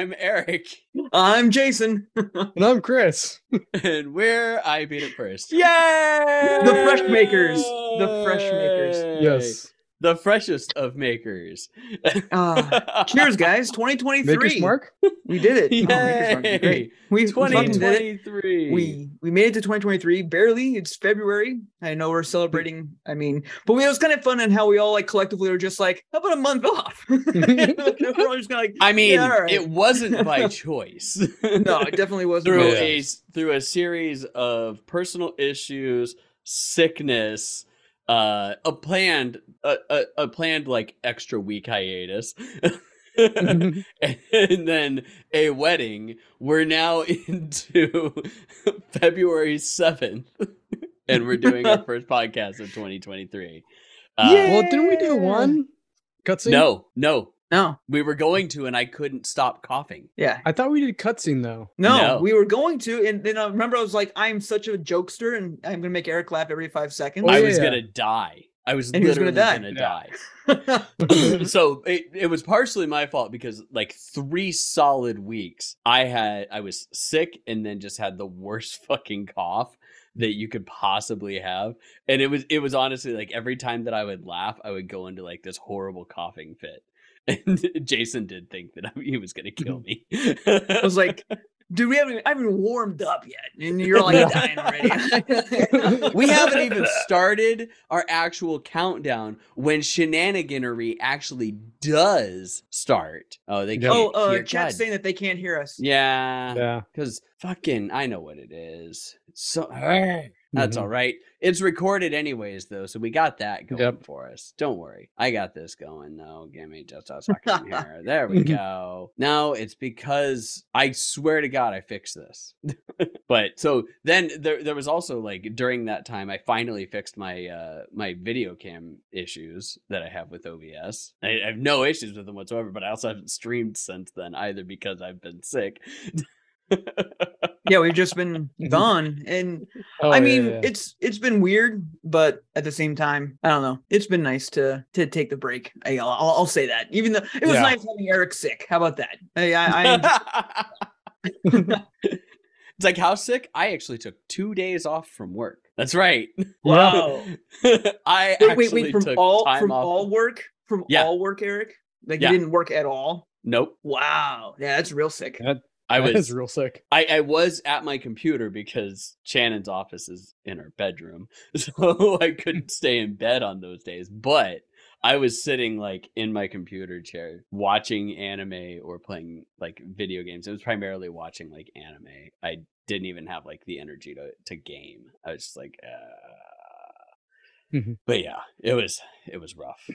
I'm Eric, I'm Jason. And I'm Chris. and we're I beat it first. Yay! The fresh makers. The fresh makers. Yes. The freshest of makers. Ah, cheers, guys. 2023. Maker's Mark? We did it. Oh, Mark great. We, we fucking did it. 2023. We we made it to 2023. Barely. It's February. I know we're celebrating. I mean, but we, it was kind of fun and how we all like collectively were just like, how about a month off? we're all just kind of like, I mean, Yeah, all right. it wasn't by choice. no, it definitely wasn't. through really. Yeah. a through a series of personal issues, sickness, uh, a planned a, a, a planned like extra week hiatus. and then a wedding. We're now into February 7th, and we're doing our first podcast of 2023. Uh, well, didn't we do one cutscene? No, no, No. we were going to, and I couldn't stop coughing. Yeah. I thought we did cutscene though. No, No. we were going to, and then I remember I was like, I'm such a jokester, and I'm gonna make Eric laugh every five seconds. Oh, I yeah. was gonna die. I was And he was literally gonna gonna, die. die. so it, it was partially my fault because like three solid weeks I had I was sick and then just had the worst fucking cough that you could possibly have. And it was it was honestly like every time that I would laugh, I would go into like this horrible coughing fit. And Jason did think that he was gonna kill mm-hmm. me. I was like, dude, we haven't, I haven't warmed up yet, and you're like dying already. we haven't even started our actual countdown when shenaniganery actually does start. Oh, they Yep. can't Oh, uh, hear- chat's saying that they can't hear us. Yeah, Yeah. because fucking, I know what it is. It's so that's Mhm. all right. It's recorded anyways, though, so we got that going Yep. for us. Don't worry, I got this going though. Give me just a second here. There we go. Now it's because I swear to God, I fixed this. but so then there, there was also like during that time, I finally fixed my uh my video cam issues that I have with OBS. I, I have no issues with them whatsoever, but I also haven't streamed since then either because I've been sick. Yeah, we've just been gone, and Oh, I mean, yeah. it's it's been weird, but at the same time, I don't know. It's been nice to to take the break. I, will I'll say that. Even though it was Yeah. nice having Eric sick. How about that? I, I, I it's like how sick? I actually took two days off from work. That's right. wow. I Wait, wait, wait. From all from off. all work, from Yeah. all work, Eric. Like Yeah. you didn't work at all. Nope. Wow. Yeah, that's real sick. That- I was real sick. I, I was at my computer because Shannon's office is in her bedroom. So I couldn't stay in bed on those days. But I was sitting like in my computer chair watching anime or playing like video games. It was primarily watching like anime. I didn't even have like the energy to, to game. I was just like, uh... But yeah, it was it was rough.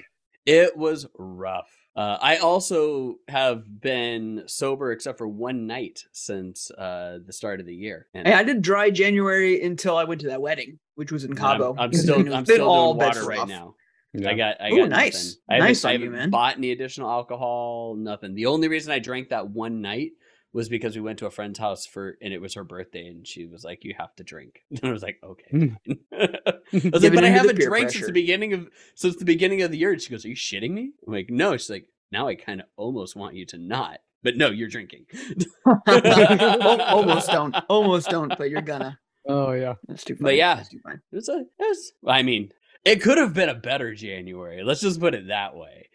It was rough. Uh, I also have been sober except for one night since uh, the start of the year. And Hey, I did dry January until I went to that wedding, which was in I'm- Cabo. I'm, still I mean, it's I'm still all doing bets water right off. now. Yeah. I got I Ooh, got nice. nothing. I haven't, Nice I you, haven't man. bought any additional alcohol. Nothing. The only reason I drank that one night was because we went to a friend's house for and it was her birthday and she was like, "You have to drink." And I was like, "Okay." Mm. I was like, "But I haven't peer drank since the beginning of since the beginning of the year." And she goes, "Are you shitting me?" I'm like, "No." She's like, "Now I kind of almost want you to not." But no, you're drinking. Almost don't. Almost don't, but you're gonna. Oh yeah. That's too But funny. yeah. That's too funny. It was a, it was, I mean, it could have been a better January. Let's just put it that way.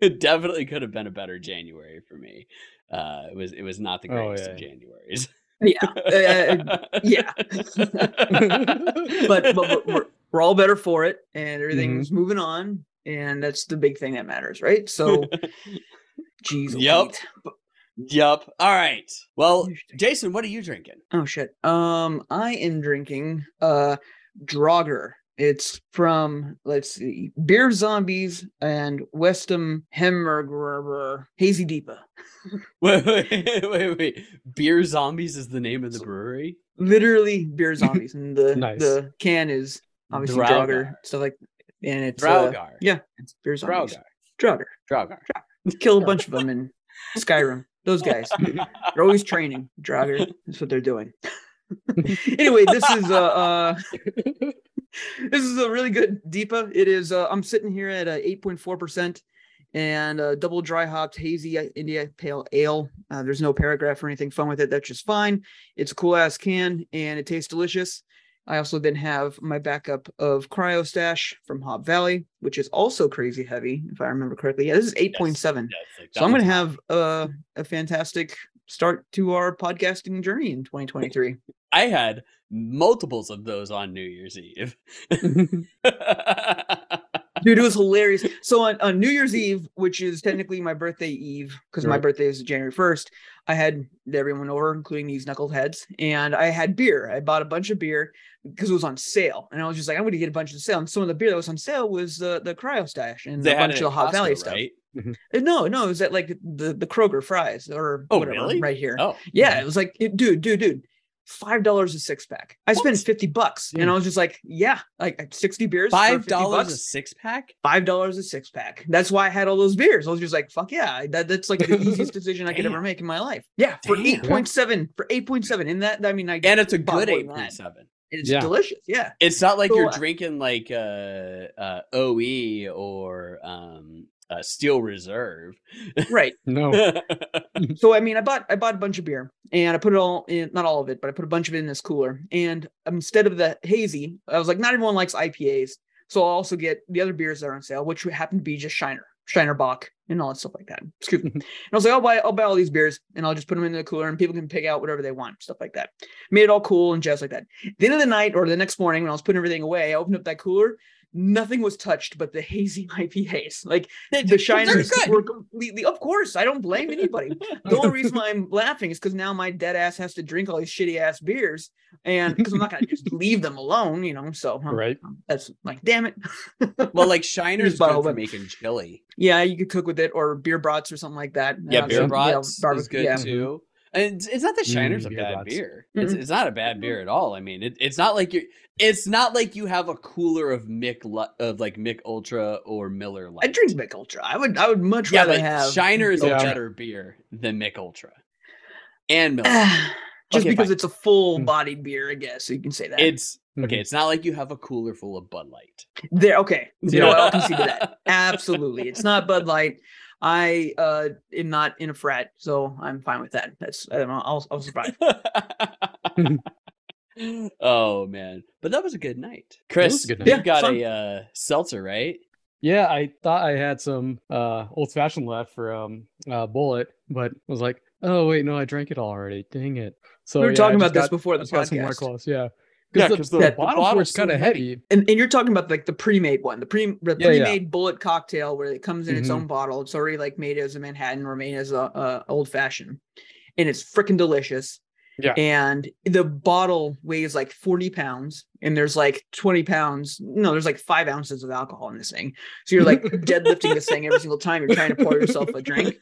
it definitely could have been a better January for me. Uh, it was, it was not the Oh, greatest yeah. of Januaries. Yeah. Uh, yeah. but, but but we're, we're all better for it and everything's Mm-hmm. moving on and that's the big thing that matters right so geez Yup. Pete. yup. All right. Well, Jason, what are you drinking? oh shit um i am drinking uh Draugr. It's from let's see, Beer Zombies and Westham Hemmerger Hazy Deepa. Wait, wait, wait, wait. Beer Zombies is the name of the brewery. Literally Beer Zombies, and the Nice. the can is obviously Draugr. Draugr stuff like, and it's uh, Draugar. yeah, it's Beer Zombies. Draugar. Draugr. Draugar. Kill a bunch of them in Skyrim. Those guys, they're always training. Draugr. That's what they're doing. anyway, this is uh, uh this is a really good Deepa. It is uh, I'm sitting here at a 8.4%. and a double dry hopped hazy India Pale Ale. Uh, there's no paragraph or anything fun with it. That's just fine. It's a cool ass can and it tastes delicious. I also then have my backup of Cryo Stash from Hop Valley, which is also crazy heavy, if I remember correctly. Yeah, this is 8.7. Yeah, it's like So I'm going to have uh, a fantastic start to our podcasting journey in 2023. I had multiples of those on New Year's Eve. Dude, it was hilarious. So on, on New Year's Eve, which is technically my birthday eve, because my birthday is January 1st, I had everyone over, including these knuckleheads, and I had beer. I bought a bunch of beer because it was on sale. And I was just like, I'm going to get a bunch of sale. And some of the beer that was on sale was uh, the Cryo Stash and they a bunch of the Hop Valley Costco, stuff. Right? Uh, No, no, it was at like the, the Kroger Fry's or Oh, whatever really? right here. Oh, Yeah, it was like, it- dude, dude, dude, five dollars a six pack. I spent fifty bucks, and I was just like, yeah, like sixty beers, five dollars a six pack. five dollars a six pack. That's why I had all those beers. I was just like, fuck yeah, that, that's like the easiest decision I could ever make in my life. Yeah, for eight point seven, for eight point seven, and that I mean, I And it's a good more eight than that. point seven. It's Yeah. delicious. Yeah, It's not like So you're I- drinking like uh, uh, OE or um, uh, Steel Reserve. right. no. So I mean, I bought I bought a bunch of beer and I put it all in, not all of it, but I put a bunch of it in this cooler. And instead of the hazy, I was like, not everyone likes IPAs, so I'll also get the other beers that are on sale, which happen to be just Shiner, Shiner Bock, and all that stuff like that. Excuse me. and I was like, I'll buy I'll buy all these beers and I'll just put them in the cooler and people can pick out whatever they want, stuff like that. Made it all cool and jazz like that. the end of the night or the next morning when I was putting everything away, I opened up that cooler. Nothing was touched but the hazy IPAs. Like the shiners were completely of course i don't blame anybody the only reason why i'm laughing is because now my dead ass has to drink all these shitty ass beers and because i'm not gonna just leave them alone you know so um, Right. that's like damn it Well, like Shiner's Just bought a good for making chili. yeah you could cook with it or beer brats or something like that Yeah, Uh, beer some- brats is barbe- good yeah. too. And it's, it's not that Shiner's Mm, a bad brats. beer. It's, Mm-mm. it's not a bad mm-hmm. beer at all. I mean, it, it's not like you. It's not like you have a cooler of Mick of like Mick Ultra or Miller Lite. i drink Mick ultra i would i would much Yeah, rather have Shiner is Yeah. a better beer than Mick Ultra and Miller. just Okay, because fine. it's a full mm. bodied beer i guess so you can say that It's okay. Mm-hmm. It's not like you have a cooler full of Bud Light. there okay you know what, i'll concede to that absolutely it's not bud light i uh am not in a frat so i'm fine with that that's i don't know i'll, I'll survive oh man, but that was a good night, Chris. a good you night. Yeah, got fun. a uh, seltzer, right? Yeah, I thought I had some uh old fashioned left from um uh Bulleit, but was like, oh wait, no, I drank it already. Dang it. So we were yeah, talking about just this before the just got some White podcast yeah. Yeah, Because 'cause the, the- the the bottle bottle's was kind of heavy. heavy. and, and you're talking about like the pre-made one the pre the Yeah, yeah. pre-made Bulleit cocktail where it comes in its Mhm. own bottle it's already like made as a manhattan or made as a, a old fashioned and it's freaking delicious Yeah. and the bottle weighs like 40 pounds and there's like 20 pounds no there's like five ounces of alcohol in this thing so you're like deadlifting this thing every single time you're trying to pour yourself a drink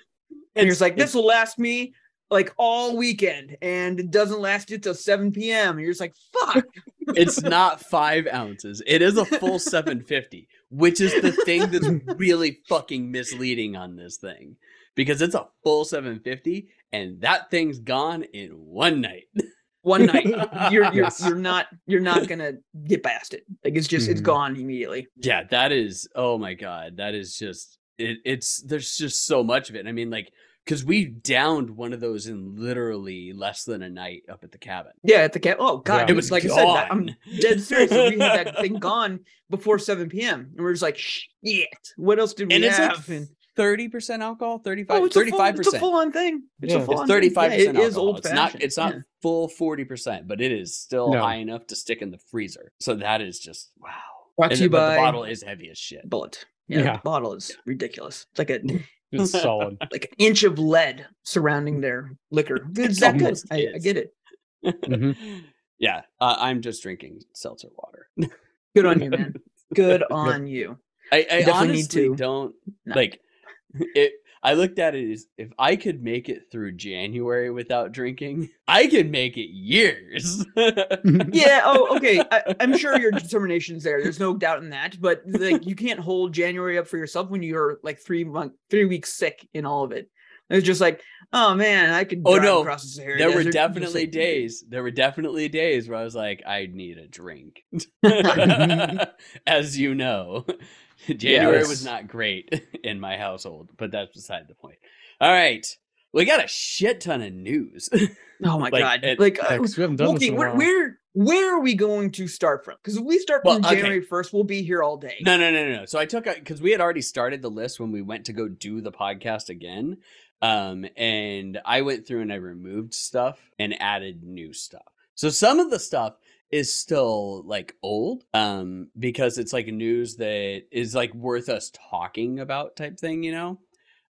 and you're just like, this will last me like all weekend, and it doesn't last you till 7 p.m. And you're just like, fuck. it's not five ounces. It is a full 750, which is the thing that's really fucking misleading on this thing. Because it's a full 750 and that thing's gone in one night. One night, you're you're you're not you're not gonna get past it. Like it's just it's Mhm. gone immediately. Yeah, that is oh my god. That is just it, it's there's just so much of it. I mean, like, because we downed one of those in literally less than a night up at the cabin. Yeah, at the camp. Oh god, Yeah. It was like I said, I'm dead serious. we had that thing gone before 7 p.m. and we're just like, shit. What else did we And it's like have? 30% alcohol, 35 oh, it's a full, 35%. it's a full on thing. It's Yeah. a It's full It's on thirty thing. five Yeah, percent. It is old It's not. fashioned. It's not full forty percent, but it is still No. high enough to stick in the freezer. So that is just wow. Brought And to you the- by the bottle is heavy as shit. Bulleit. Yeah, Yeah. the bottle is ridiculous. It's like a It's solid. like an inch of lead surrounding their liquor. It's that good. I, I get it. Mhm. Yeah, uh, I'm just drinking seltzer water. Good on you, man. Good on you. I, I definitely need honestly to. don't No. like it. I looked at it as if I could make it through January without drinking, I can make it years. Yeah. Oh, okay. I, I'm sure your determination's there. There's no doubt in that. But like, you can't hold January up for yourself when you're like three month, three weeks sick in all of it. It was just like, oh man, I could Oh, no. across the Sahara there were Desert. Just definitely like- days. There were definitely days where I was like, I need a drink. As you know, January Yes. was not great in my household, but that's beside the point. All right. We got a shit ton of news. Oh my Like, god! it- like, Yeah, uh, 'cause we haven't done okay, in where, where where are we going to start from? Because if we start Well, from okay. January first, we'll be here all day. No, no, no, no, no. So I took because we had already started the list when we went to go do the podcast again. Um, and I went through and I removed stuff and added new stuff. So some of the stuff is still like old, um, because it's like news that is like worth us talking about type thing, you know.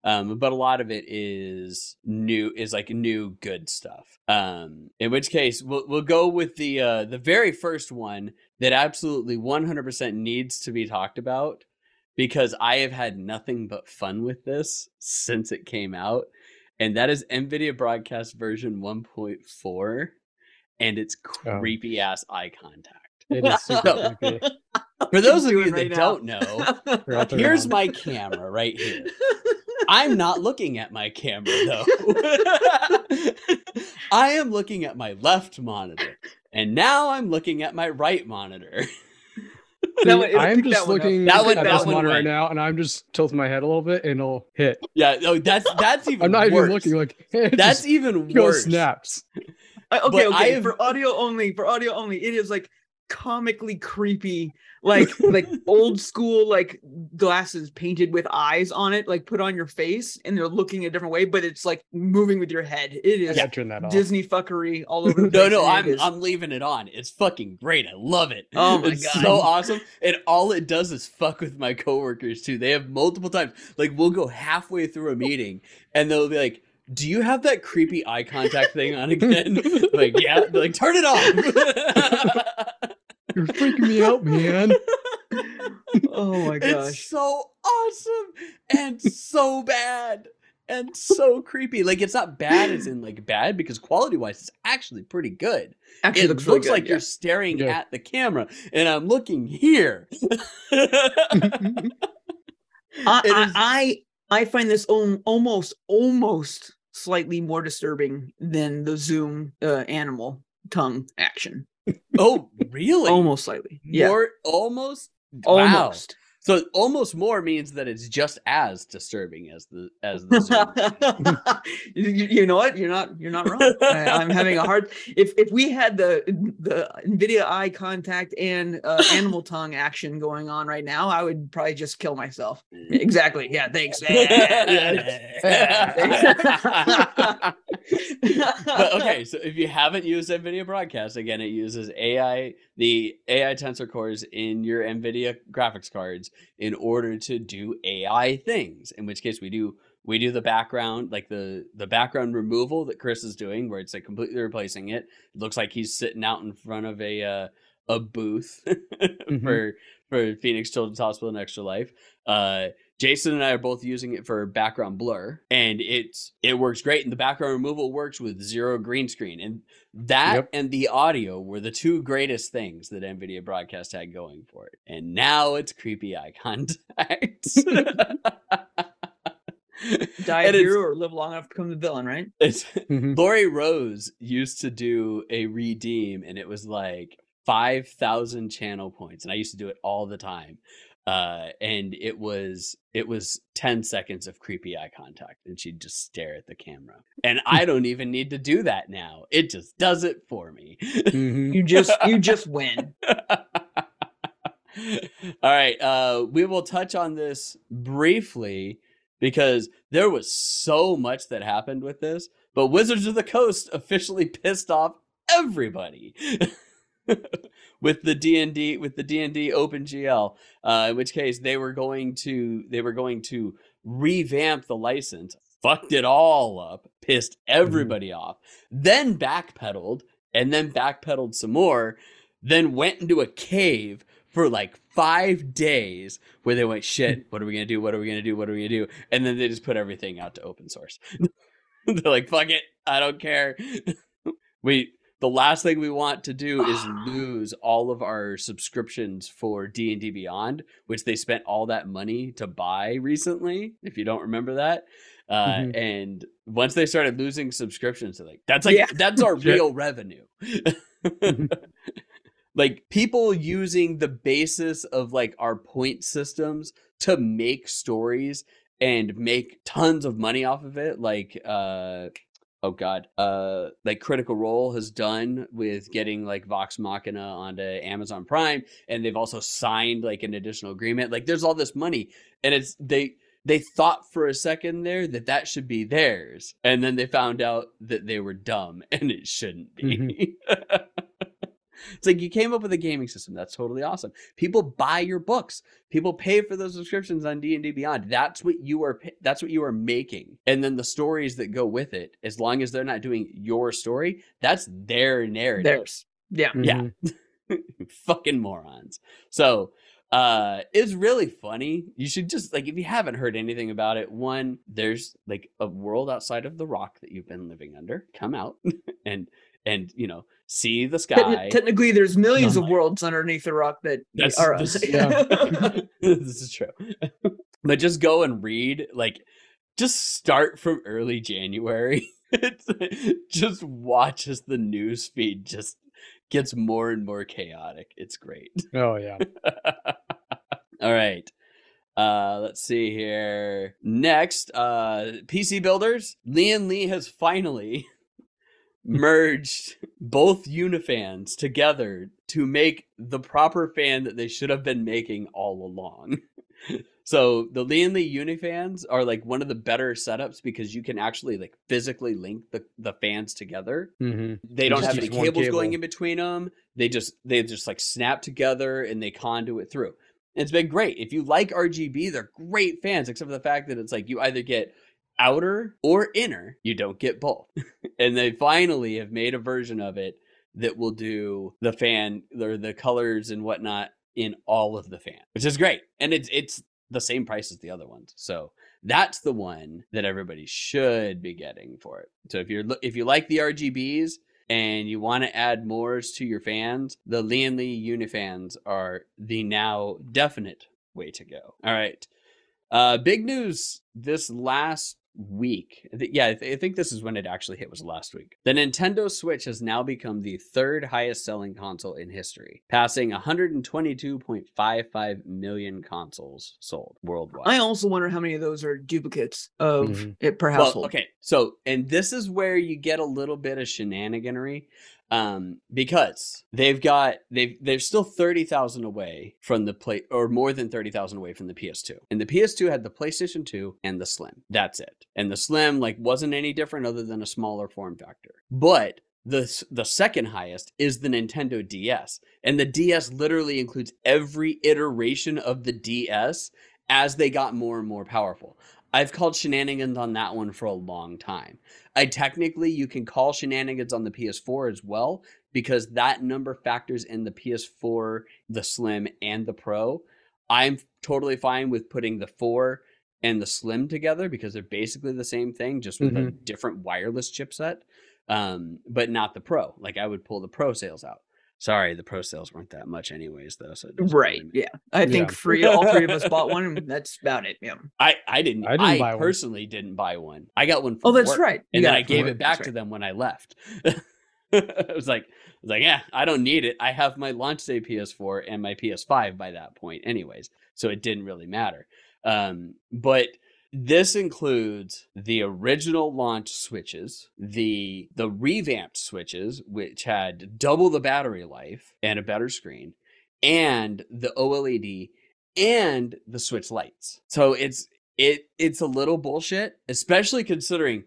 Um, but a lot of it is new, is like new good stuff. Um, in which case we'll we'll go with the uh the very first one that absolutely 100% needs to be talked about because I have had nothing but fun with this since it came out. And that is NVIDIA Broadcast version 1.4 and it's Oh. creepy ass eye contact. It is super creepy. For those of you it that now. don't know, They're out there here's my camera right here. I'm not looking at my camera though. I am looking at my left monitor. And now I'm looking at my right monitor. See, one- I'm just that one looking That one- at that this one monitor right. right now, and I'm just tilting my head a little bit, and it'll hit. Yeah, oh, that's that's even I'm not worse. even looking. Like it That's even goes worse. snaps. Uh, But okay, I okay. have- For audio only, for audio only, it is like comically creepy, like like old school like glasses painted with eyes on it, like put on your face, and they're looking a different way, but it's like moving with your head. It is I turn that off. Disney fuckery all over. The No, place, no, I'm is- I'm leaving it on. It's fucking great. I love it. Oh my it's God. so awesome. And all it does is fuck with my coworkers too. They have multiple times. Like we'll go halfway through a meeting and they'll be like, "Do you have that creepy eye contact thing on again?" like, yeah. They're like, "Turn it off." You're freaking me out, man. Oh my gosh. It's gosh. so awesome and so bad and so creepy. Like it's not bad as in like bad because quality wise it's actually pretty good. Actually, it looks, looks, really good, like yeah. you're staring Yeah. at the camera and I'm looking here. I, I, is- I I find this almost almost slightly more disturbing than the Zoom uh, animal tongue action. oh, really? Almost slightly, yeah, More almost Wow. almost. So almost more means that it's just as disturbing as the as the you, you know what? You're not. You're not wrong. I, I'm having a hard. If if we had the the Nvidia eye contact and uh, animal tongue action going on right now, I would probably just kill myself. Exactly. Yeah. Thanks. but okay, so if you haven't used NVIDIA Broadcast, again, it uses AI, the AI tensor cores in your NVIDIA graphics cards in order to do AI things. In which case, we do we do the background, like the the background removal that Chris is doing, where it's like completely replacing it. It looks like he's sitting out in front of a uh, a booth for for Phoenix Children's Hospital and Extra Life. Uh, Jason and I are both using it for background blur, and it's it works great. And the background removal works with zero green screen, and that Yep. and the audio were the two greatest things that NVIDIA Broadcast had going for it. And now it's creepy eye contact. Die And a hero or live long enough to become the villain, right? it's Mhm. Lori Rose used to do a redeem, and it was like five thousand channel points, and I used to do it all the time. Uh, and it was it was ten seconds of creepy eye contact, and she'd just stare at the camera. And I don't even need to do that now; it just does it for me. Mhm. You just you just win. All right, uh, we will touch on this briefly because there was so much that happened with this. But Wizards of the Coast officially pissed off everybody with the D and D with the D and D OpenGL. Uh, in which case they were going to they were going to revamp the license, fucked it all up, pissed everybody off, then backpedaled, and then backpedaled some more, then went into a cave for like five days where they went, shit, what are we gonna do? What are we gonna do? What are we gonna do? And then they just put everything out to open source. They're like, fuck it, I don't care. we the last thing we want to do is lose all of our subscriptions for D&D Beyond, which they spent all that money to buy recently, if you don't remember that. Uh, Mhm. And once they started losing subscriptions, they're like, "That's like Yeah. that's our real revenue." like people using the basis of like our point systems to make stories and make tons of money off of it like uh oh god. Uh like critical role has done with getting like vox machina onto amazon prime and they've also signed like an additional agreement. Like there's all this money and it's they they thought for a second there that that should be theirs and then they found out that they were dumb and it shouldn't be it's like you came up with a gaming system that's totally awesome people buy your books people pay for those subscriptions on d&d beyond that's what you are that's what you are making and then the stories that go with it as long as they're not doing your story that's their narrative There's yeah. Yeah. Mhm. fucking morons. So uh it's really funny. You should just like if you haven't heard anything about it, one, there's like a world outside of the rock that you've been living under. Come out and and you know, see the Techni- sky. technically, there's millions of Sunlight. worlds underneath the rock that That's are this, us. yeah. this is true. but just go and read like just start from early January. Just watch as the news feed just gets more and more chaotic. It's great. Oh yeah. All right. Uh, let's see here. Next, uh, PC builders. Lian Li has finally merged both Unifans together to make the proper fan that they should have been making all along. so the Lian Li Unifans are like one of the better setups because you can actually like physically link the, the fans together. Hmm they don't have any cables going in between them they just they just like snap together and they conduit through. It's been great. If you like rgb they're great fans except for the fact that it's like you either get outer or inner you don't get both and they finally have made a version of it that will do the fan or the colors and whatnot in all of the fan which is great and it's it's the same price as the other ones so that's the one that everybody should be getting for it so if you're if you like the rgbs and you want to add mores to your fans, the Lian Li Unifans are the now definite way to go. All right. Uh, big news this last week. Yeah, I, th- I think this is when it actually hit was last week. The Nintendo Switch has now become the third highest selling console in history, passing 122.55 million consoles sold worldwide. I also wonder how many of those are duplicates of Mhm. it per Well, household. okay, so and this is where you get a little bit of shenaniganery, um, because they've got they've they're still thirty thousand away from the play or more than thirty thousand away from the PS2, and the PS2 had the PlayStation 2 and the Slim. That's it, and the Slim like wasn't any different other than a smaller form factor, but. The, the second highest is the Nintendo DS, and the DS literally includes every iteration of the DS as they got more and more powerful. I've called shenanigans on that one for a long time. I technically you can call shenanigans on the PS4 as well because that number factors in the PS4, the Slim, and the Pro. I'm totally fine with putting the 4 and the Slim together because they're basically the same thing, just with a different wireless chipset. Um, but not the Pro. Like I would pull the Pro sales out. Sorry, the Pro sales weren't that much anyways, though. So right. really Yeah. I think Yeah. three all three of us bought one and that's about it. Yeah. I I didn't. I I, didn't buy one. personally didn't buy one. I got one. From Oh, that's work, right. You And then I gave work, it back that's to right. them when I left. I was like, I was like, yeah, I don't need it. I have my launch day PS4 and my PS5 by that point, anyways. So it didn't really matter. Um, but this includes the original launch switches, the the revamped switches, which had double the battery life and a better screen, and the OLED and the switch lights. So it's it it's a little bullshit, especially considering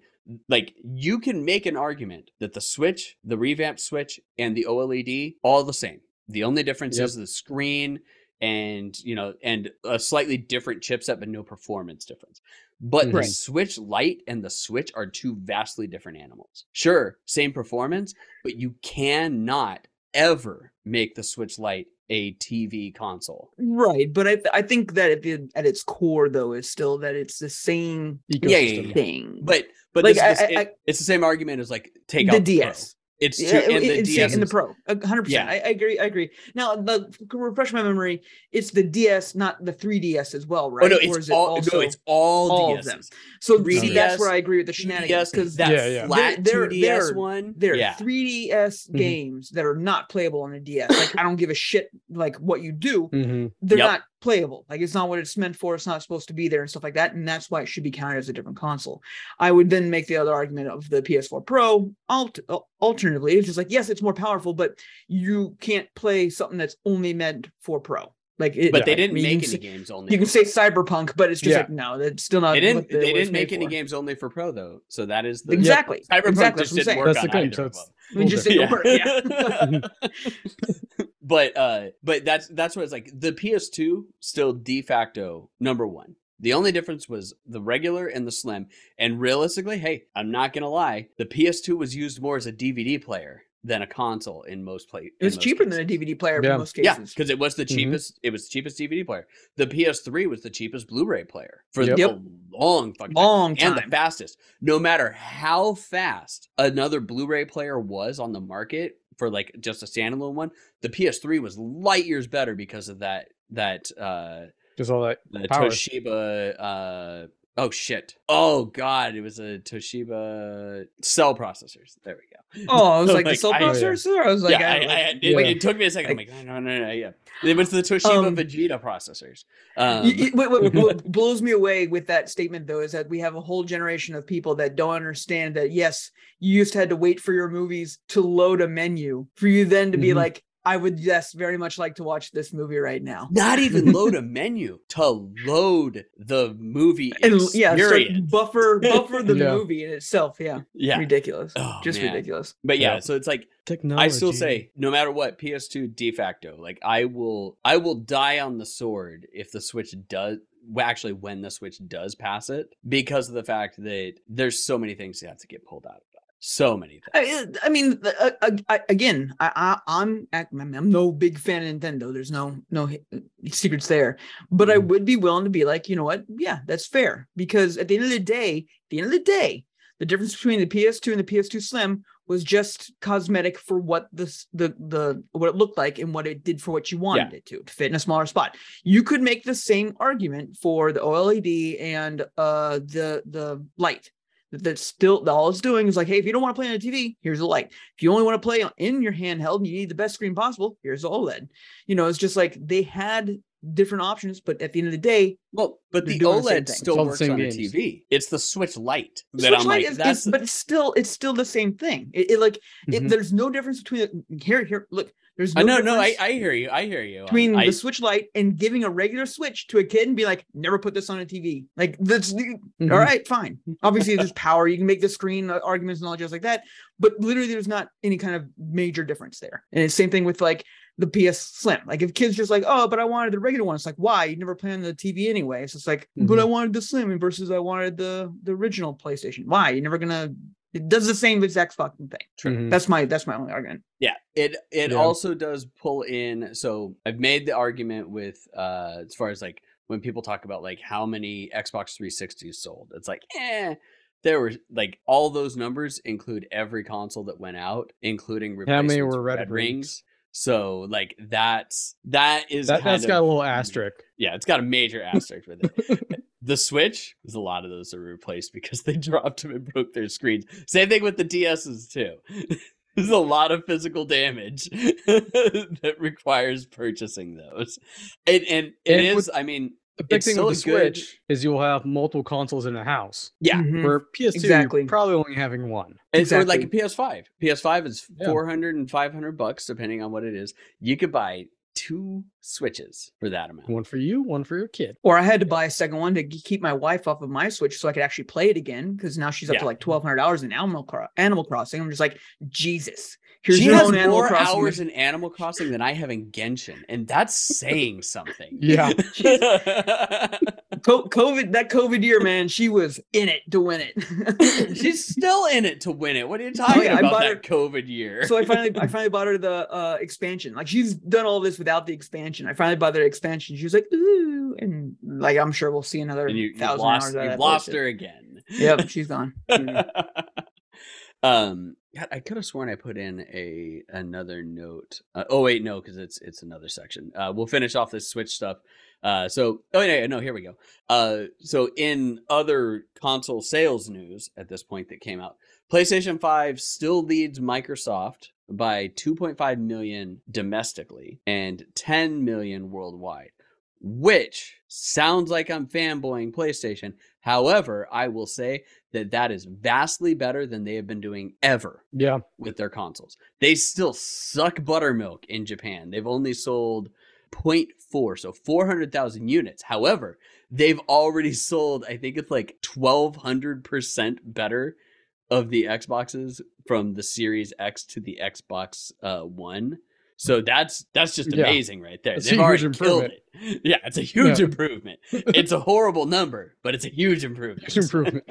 like you can make an argument that the switch, the revamped switch and the OLED all the same. The only difference Yep. is the screen and you know and a slightly different chipset but no performance difference. But the Switch Lite and the Switch are two vastly different animals. Sure, same performance, but you cannot ever make the Switch Lite a TV console. Right. But I, I think that at, the, at its core, though, is still that it's the same Yeah, yeah, yeah. thing. But but Like, this, I- this- I- it- it's the same argument as like take the out the DS. It's two, Yeah, and the it's DS in the Pro, hundred Yeah. percent. I I agree. I agree. Now, the to refresh my memory, it's the DS, not the 3DS as well, right? Oh no, Or it's is it all also no, it's all, all of them? so? See, 3DS, that's where I agree with the shenanigans 3DS, because that Yeah, yeah. flat They're- 2DS they're- one. there are yeah. 3DS Mhm. games that are not playable on a DS. Like I don't give a shit like what you do. hmm They're Yep. not playable. Like it's not what it's meant for. It's not supposed to be there and stuff like that. And that's why it should be counted as a different console. I would then make the other argument of the PS4 Pro. Alt- al- alternatively, it's just like yes, it's more powerful, but you can't play something that's only meant for Pro. Like it, But they didn't mean, make any say- games only. You can for say Pro. Cyberpunk, but it's just Yeah. like no, that's still not. they didn't. what the- they didn't make any for. games only for Pro though. So that is the Exactly. Cyberpunk exactly. just didn't I'm work That's on the thing, either so of it's- saying. It just didn't work. Yeah. but uh but that's that's what it's like the ps2 still de facto number one the only difference was the regular and the slim and realistically hey i'm not gonna lie the ps2 was used more as a dvd player than a console in most play It was cheaper than a DVD player Yeah. in most cases. yeah cases. because it was the cheapest it was the cheapest dvd player the ps3 was the cheapest blu-ray player for Yep. a Yep. long fucking time Long and the fastest. No matter how fast another Blu-ray player was on the market for like just a standalone one, the PS3 was light years better because of that that uh Just all that. the Power. Toshiba uh oh shit. Oh god, it was a Toshiba cell processors. There we go. Oh, I was like, the cell I- processor. I was like, yeah, I, I, like- I, it, Yeah. it took me a second. I'm like, no, no, no, no yeah. It was the Toshiba Um, Vegeta processors. Um, y- what, what- what blows me away with that statement though is that we have a whole generation of people that don't understand that yes you used to had to wait for your movies to load a menu for you then to be Mhm. like i would yes very much like to watch this movie right now not even load a menu to load the movie and yeah start buffer buffer the Yeah. movie in itself yeah, yeah. ridiculous Oh, just man. ridiculous But yeah, Yeah. so it's like Technology. I still say no matter what PS2 de facto, like I will I will die on the sword if the Switch does well, actually when the Switch does pass it because of the fact that there's so many things that have to get pulled out of that. So many things. I, I mean, uh, uh, I, again, I, I, I'm I'm no big fan of Nintendo. There's no no secrets there, but I Mhm. would be willing to be like, you know what? Yeah, that's fair. Because at the end of the day, at the end of the day, the difference between the PS2 and the PS2 Slim was just cosmetic for what this the the what it looked like and what it did for what you wanted it to, to fit in a smaller spot. You could make the same argument for the OLED and uh the the light that's still all it's doing is like, hey, if you don't want to play on a TV, here's a light. If you only want to play in your handheld and you need the best screen possible, here's the OLED. You know, it's just like they had different options, but at the end of the day, Well, but the doing the OLED still It's all the works on games. a TV. It's the Switch Lite the that Switch I'm Lite like, is, that's is- but it's still it's still the same thing. It, it like it, Mhm. there's no difference between the, here here look. There's no I know, no, I, I hear you. I hear you. between I, the Switch Lite and giving a regular Switch to a kid and be like, never put this on a TV. Like that's Mhm. all right, fine. Obviously, there's power. You can make the screen uh, arguments and all just like that, but literally, there's not any kind of major difference there. And it's same thing with like the PS Slim. Like if kids just like, oh, but I wanted the regular one. It's like, why? You never play on the TV anyway. So it's like, but I wanted the Slim versus I wanted the the original PlayStation. Why? You're never gonna. It does the same exact fucking thing. Mhm. That's my that's my only argument. Yeah, it it Yeah. also does pull in. So I've made the argument with uh as far as like when people talk about like how many Xbox 360s sold. It's like, eh, there were like all those numbers include every console that went out, including How many replacements were Red Red Rings? rings. So like that's that is That, kind that's got a little asterisk. yeah, it's got a major asterisk with it. the Switch, there's a lot of those that were replaced because they dropped them and broke their screens. Same thing with the DSs too. There's a lot of physical damage that requires purchasing those. And and it And is, with- I mean, The big It's thing with the still good- Switch is you'll have multiple consoles in a house. yeah. Mhm. Where PS2, Exactly. you're probably only having one. It's or like a PS5. PS5 is Yeah. 400 and 500 bucks depending on what it is. You could buy two Switches for that amount. One for you, one for your kid. Or I had to buy a second one to keep my wife off of my Switch so I could actually play it again because now she's up Yeah. to like twelve hundred hours in Animal Cro- Animal Crossing. I'm just like, Jesus, here's she your has own Animal more Crossing. hours in Animal Crossing than I have in Genshin, and that's saying something. Yeah. Co- COVID, that COVID year, man, she was in it to win it. She's still in it to win it. What are you talking Oh, yeah, I about bought that her- COVID year? so I finally, I finally bought her the uh, expansion. Like she's done all this without the expansion. I finally bought the expansion. She was like, ooh, and like I'm sure we'll see another and you, you thousand lost, hours. of you that lost bullshit. her again. Yep, she's gone. um, God, I could have sworn I put in a another note. Uh, oh wait, no, because it's it's another section. Uh, we'll finish off this Switch stuff. Uh, so oh yeah, no, here we go. Uh, so in other console sales news at this point that came out, PlayStation Five still leads Microsoft by 2.5 million domestically and 10 million worldwide, which sounds like I'm fanboying PlayStation. However, I will say that that is vastly better than they have been doing ever Yeah. with their consoles. They still suck buttermilk in Japan. They've only sold 0.4, so 400,000 units. However, they've already sold, I think it's like 1200% better of the Xboxes from the Series X to the Xbox uh, One. So that's that's just Yeah. amazing right there. It's They've already killed it. Yeah, it's a huge Yeah. improvement. It's a horrible number, but it's a huge improvement. Huge improvement.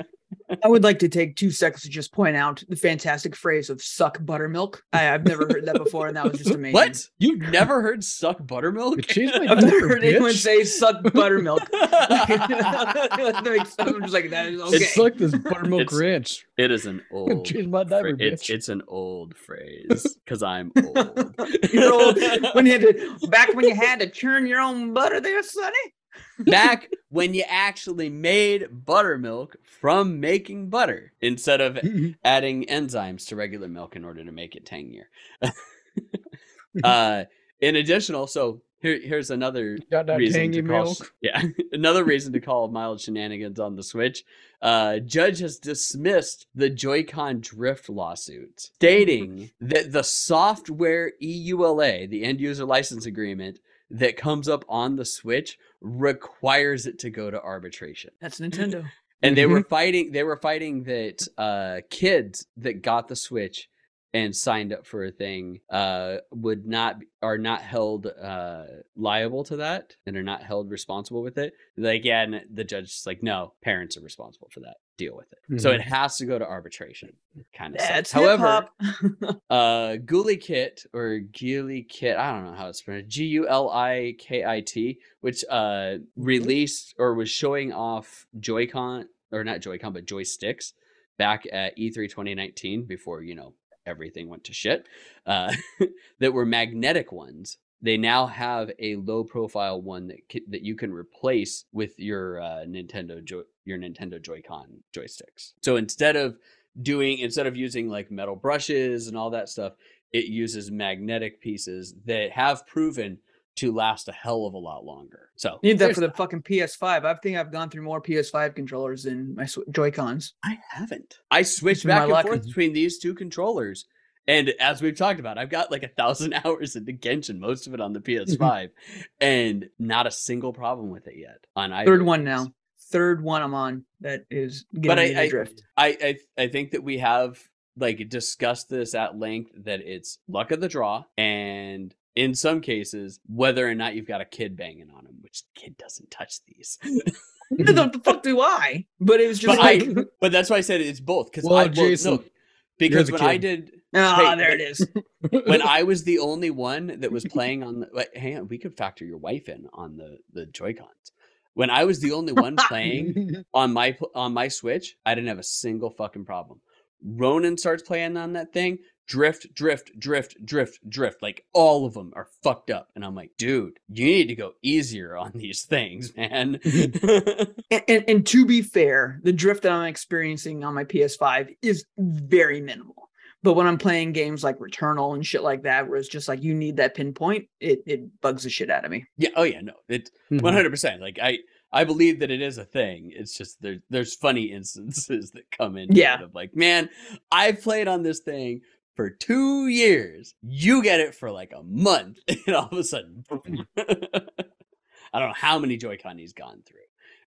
I would like to take two seconds to just point out the fantastic phrase of "suck buttermilk." I, I've never heard that before, and that was just amazing. What? You've never heard suck buttermilk? It my I've never diaper, heard anyone say "suck buttermilk." I'm just like that is okay. It's like this buttermilk It's- ranch. It is an old. Change my diaper, phra- it's, bitch. it's an old phrase because I'm old. You're old when you had to back when you had to churn your own butter, there, Sonny. Back when you actually made buttermilk from making butter instead of adding enzymes to regular milk in order to make it tangier. uh, in additional, so here, here's another reason tangy to call, milk. yeah, another reason to call mild shenanigans on the Switch. Uh, judge has dismissed the Joy-Con drift lawsuit, stating that the software EULA, the end user license agreement that comes up on the Switch, requires it to go to arbitration That's Nintendo. and they were fighting they were fighting that uh kids that got the switch and signed up for a thing uh would not are not held uh liable to that and are not held responsible with it like yeah and the judge is like no parents are responsible for that deal with it so Mhm. it has to go to arbitration kind of That's however uh Guli Kit or Gili Kit, I don't know how it's pronounced. G U L I K I T, which uh released or was showing off Joy-Con or not Joy-Con but joysticks back at E E3 2019 before, you know, everything went to shit. Uh that were magnetic ones. They now have a low profile one that that you can replace with your uh, Nintendo Joy your Nintendo Joy-Con joysticks. So instead of doing instead of using like metal brushes and all that stuff it uses magnetic pieces that have proven to last a hell of a lot longer so Need that for the fucking PS5. I think I've gone through more PS5 controllers than my Sw- Joy Cons. i haven't i switched back and luck. forth between these two controllers and as we've talked about i've got like a thousand hours into genshin most of it on the ps5 and not a single problem with it yet on either Third one now. Third one I'm on that is getting but I, to I, drift. I I I think that we have like discussed this at length that it's luck of the draw and in some cases whether or not you've got a kid banging on him which kid doesn't touch these What the fuck do I? But it was just But I- like, but that's why i said it's both because Well, i well, Jason, no, because the when i did ah, Hey, there it is. when i was the only one that was playing on the wait, hang on we could factor your wife in on the the joy cons when i was the only one playing on my on my Switch, I didn't have a single fucking problem. Ronan starts playing on that thing, drift, drift, drift, drift, drift. Like all of them are fucked up, and I'm like, dude, you need to go easier on these things, man. And, and, and to be fair, the drift that I'm experiencing on my PS5 is very minimal. But when I'm playing games like Returnal and shit like that, where it's just like you need that pinpoint, it, it bugs the shit out of me. yeah, oh yeah, no, it Mhm. one hundred percent. Like I. I believe that it is a thing. It's just there, there's funny instances that come in. Yeah. Of like, man, I've played on this thing for two years. You get it for like a month, and all of a sudden. I don't know how many Joy-Con he's gone through.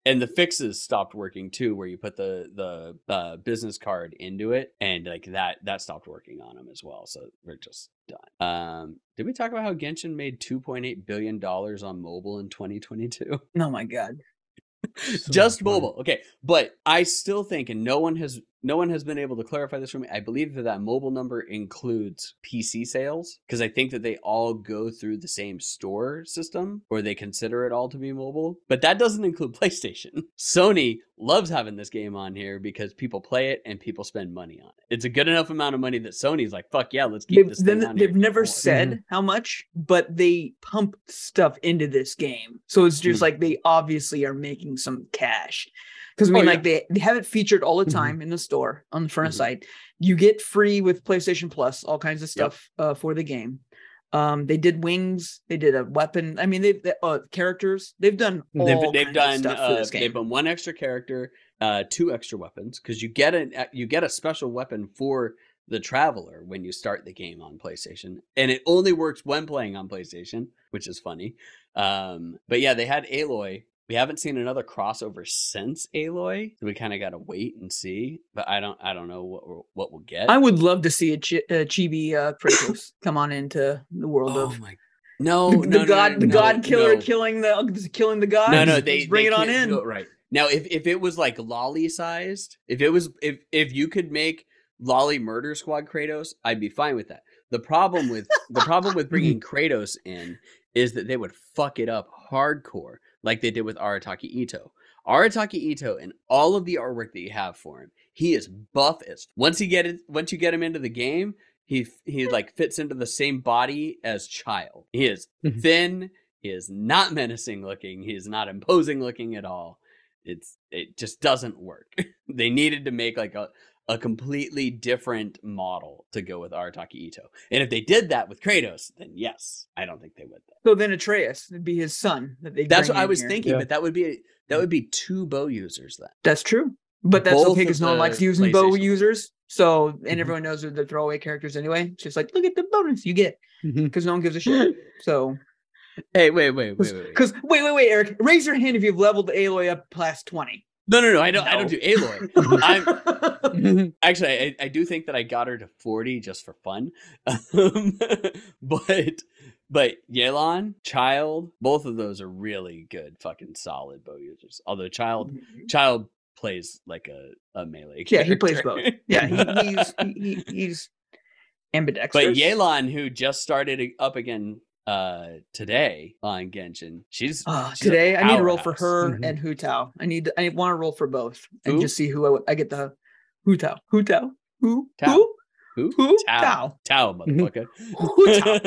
And the fixes stopped working too, where you put the the uh, business card into it, and like that that stopped working on him as well. So we're just done. Um, did we talk about how Genshin made two point eight billion dollars on mobile in twenty twenty two? Oh my god. So just mobile. Okay. But I still think, and no one has no one has been able to clarify this for me. I believe that that mobile number includes PC sales because I think that they all go through the same store system or they consider it all to be mobile. But that doesn't include PlayStation. Sony loves having this game on here because people play it and people spend money on it. It's a good enough amount of money that Sony's like, fuck yeah, let's keep They've, this thing then on here they've never more. said how much, but they pump stuff into this game. So it's just Mm. like they obviously are making some cash. Because I Oh, mean, yeah. like they, they have it featured all the Mhm. time in the store on the front Mhm. side. You get free with PlayStation Plus, all kinds of Yep. stuff uh, for the game. Um, they did wings, they did a weapon. I mean, they've they, uh, characters. They've done They've, they've done uh, they've done one extra character, uh, two extra weapons because you get an uh, you get a special weapon for the traveler when you start the game on PlayStation, and it only works when playing on PlayStation, which is funny. Um, but yeah, they had Aloy. We haven't seen another crossover since Aloy. So we kind of got to wait and see. But I don't I don't know what we'll, what we'll get. I would love to see a, chi- a chibi uh, Kratos come on into the world oh of my no the, no, the no, god, no, the god killer killing the killing the gods. No, no, they bring they it on in. it right now. If if it was like lolly sized, if it was if if you could make lolly murder squad Kratos, I'd be fine with that. The problem with the problem with bringing Kratos in is that they would fuck it up hardcore, like they did with Arataki Itto. Arataki Itto and all of the artwork that you have for him, he is buff as once you get it once you get him into the game, he he like fits into the same body as Childe. He is Mhm. thin. He is not menacing looking. He is not imposing looking at all. It's it just doesn't work. they needed to make like a a completely different model to go with Arataki Itto. And if they did that with Kratos, then yes, I don't think they would. Though. So then Atreus would be his son. That they That's what I was here. thinking, Yeah. but that would be that would be two bow users then. That's true, but that's Both okay because no one likes using bow users. So and Mhm. everyone knows they're the throwaway characters anyway. It's just like look at the bonus you get because no one gives a shit. So Hey, wait, wait, wait, wait. wait. because wait wait wait Eric, raise your hand if you've leveled Aloy up past twenty. No, no, no. I don't. I don't do Aloy. I'm actually. I, I do think that I got her to forty just for fun. Um, but but Yelan, Childe, both of those are really good, fucking solid bow users. Although Childe Childe plays like a, a melee. yeah, he plays character. both. Yeah, he, he's he, he- he's ambidextrous. but Yelan, who just started up again uh today on Genshin, she's, Ah, she's today I need to roll for. Mm-hmm. her Mhm. and Hu Tao. I need to, I want to roll for both and Who? just see who I get the Hu Tao. Hu Tao. Who? Tao. Who? Who? Hu Tao. Tao. Tao, motherfucker. Hu Tao.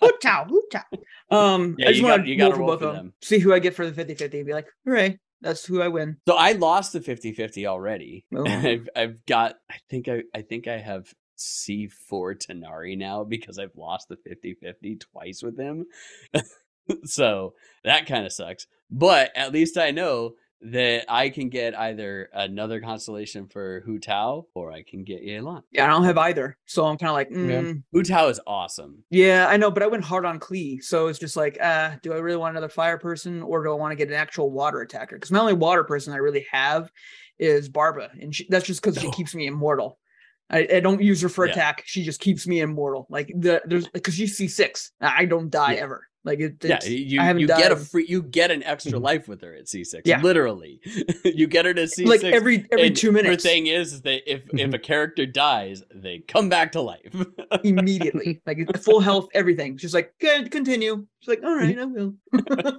Hu Tao. Hu Tao. Um, Yeah, I just you want gotta- to roll for both for of them. them. See who I get for the 50 50 and be like, hooray, that's who I win. So I lost the 50-50 already. Oh. I've I've got I think I I think I have C4 Tighnari now because I've lost the 50-50 twice with him. so that kind of sucks. But at least I know that I can get either another constellation for Hu Tao or I can get Yelan. Yeah, I don't have either. So I'm kind of like, Yeah. mm, Hu Tao is awesome. yeah, I know, but I went hard on Klee. So it's just like, ah, do I really want another fire person or do I want to get an actual water attacker? Because my only water person I really have is Barba. And she, that's just because she Oh. keeps me immortal. I, I don't use her for Yeah. attack. She just keeps me immortal. Like the there's because she's C6. I don't die Yeah. ever. Like it, Yeah, it's- you I haven't you get a free you get an extra Mhm. life with her at C6. Yeah. Literally. you get her to C6 like every every And two minutes The thing is, is that if if Mhm. a character dies, they come back to life. immediately. like full health, everything. She's like, good, continue. She's like, all right, I will.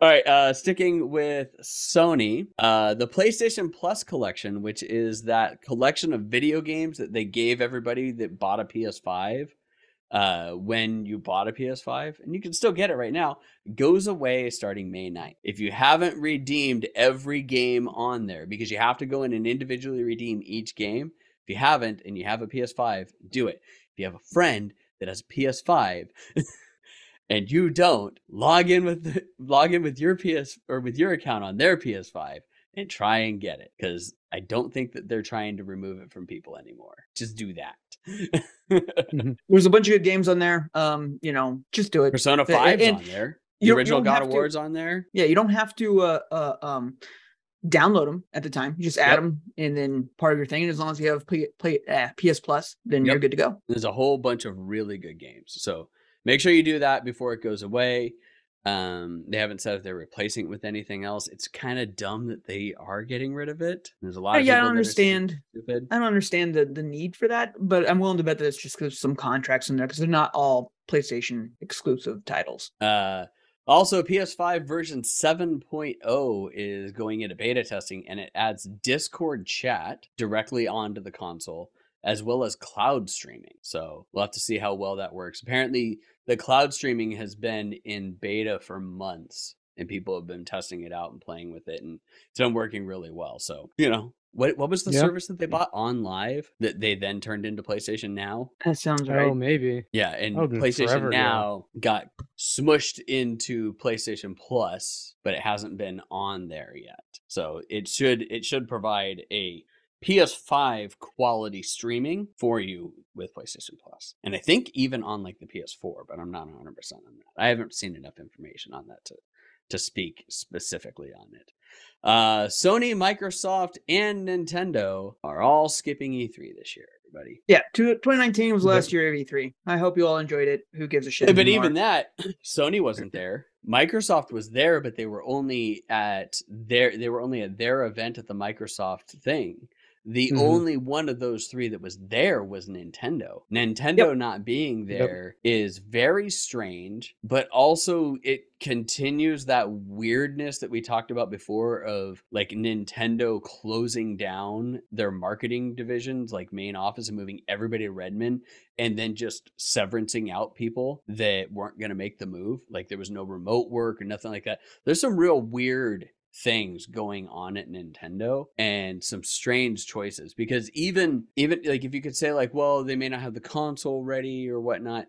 All right, uh sticking with Sony, uh the PlayStation Plus collection, which is that collection of video games that they gave everybody that bought a PS5 uh when you bought a PS5 and you can still get it right now goes away starting May 9th. If you haven't redeemed every game on there because you have to go in and individually redeem each game, if you haven't and you have a PS5, do it. If you have a friend that has a PS5 and you don't, log in with the, log in with your PS or with your account on their PS5 and try and get it cuz I don't think that they're trying to remove it from people anymore. Just do that. There's a bunch of good games on there. Um, you know, just do it. Persona Uh, 5's and on there. The you don't- you original God of War to- on there. Yeah, you don't have to uh, uh um download them at the time. You just add Yep. them and then part of your thing. And as long as you have play, play uh, PS Plus, then you're good to go. There's a whole bunch of really good games. So make sure you do that before it goes away. Um, they haven't said if they're replacing it with anything else. It's kind of dumb that they are getting rid of it. There's a lot of yeah, I don't that are saying understand. Stupid. I don't understand the, the need for that, but I'm willing to bet that it's just because some contracts in there because they're not all PlayStation exclusive titles. Uh, also, PS5 version 7.0 is going into beta testing and it adds Discord chat directly onto the console as well as cloud streaming. So we'll have to see how well that works. Apparently, the cloud streaming has been in beta for months and people have been testing it out and playing with it and it's been working really well. So, you know, what what was the Yeah. service that they bought OnLive that they then turned into PlayStation Now? That sounds right. Oh, maybe. Yeah, and Oh, PlayStation forever ago. Now got smushed into PlayStation Plus, but it hasn't been on there yet. So it should it should provide a PS5 quality streaming for you with PlayStation Plus. And I think even on like the PS4, but I'm not 100% on that. I haven't seen enough information on that to to speak specifically on it. Uh Sony, Microsoft, and Nintendo are all skipping E3 this year, everybody. Yeah, 2019 was last year of E3. I hope you all enjoyed it. Who gives a shit? But anymore? even that, Sony wasn't there. Microsoft was there, but they were only at their they were only at their event at the Microsoft thing. The Mhm. only one of those three that was there was Nintendo. Nintendo not being Yep. there is very strange, but also it continues that weirdness that we talked about before of like Nintendo closing down their marketing divisions, like main office, and moving everybody to Redmond and then just severancing out people that weren't going to make the move. Like there was no remote work or nothing like that. There's some real weird things going on at Nintendo and some strange choices because even even like if you could say like well they may not have the console ready or whatnot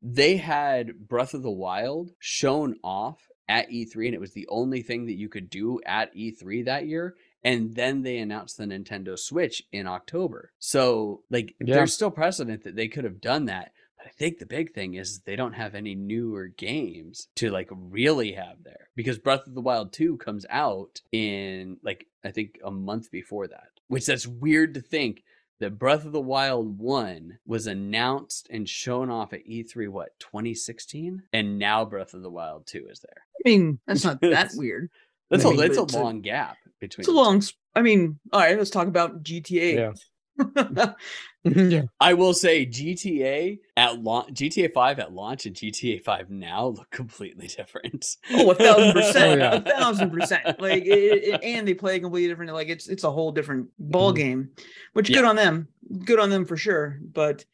they had Breath of the Wild shown off at E3 and it was the only thing that you could do at E3 that year and then they announced the Nintendo Switch in October. So like Yeah. there's still precedent that they could have done that. But I think the big thing is they don't have any newer games to like really have there because Breath of the Wild 2 comes out in like I think a month before that. Which that's weird to think that Breath of the Wild 1 was announced and shown off at E3 what 2016 and now Breath of the Wild 2 is there. I mean, that's not that weird. That's I a mean, that's a it's a- long gap between It's a the two. long. s- I mean, all right. Let's talk about GTA. Yeah. Yeah. I will say GTA at launch, GTA 5 at launch and GTA 5 now look completely different. oh, a thousand percent. Oh, yeah. A thousand percent. Like, it, it- and they play completely different. Like, it's it's a whole different ball Mhm. game. Which Yeah. good on them. Good on them for sure. But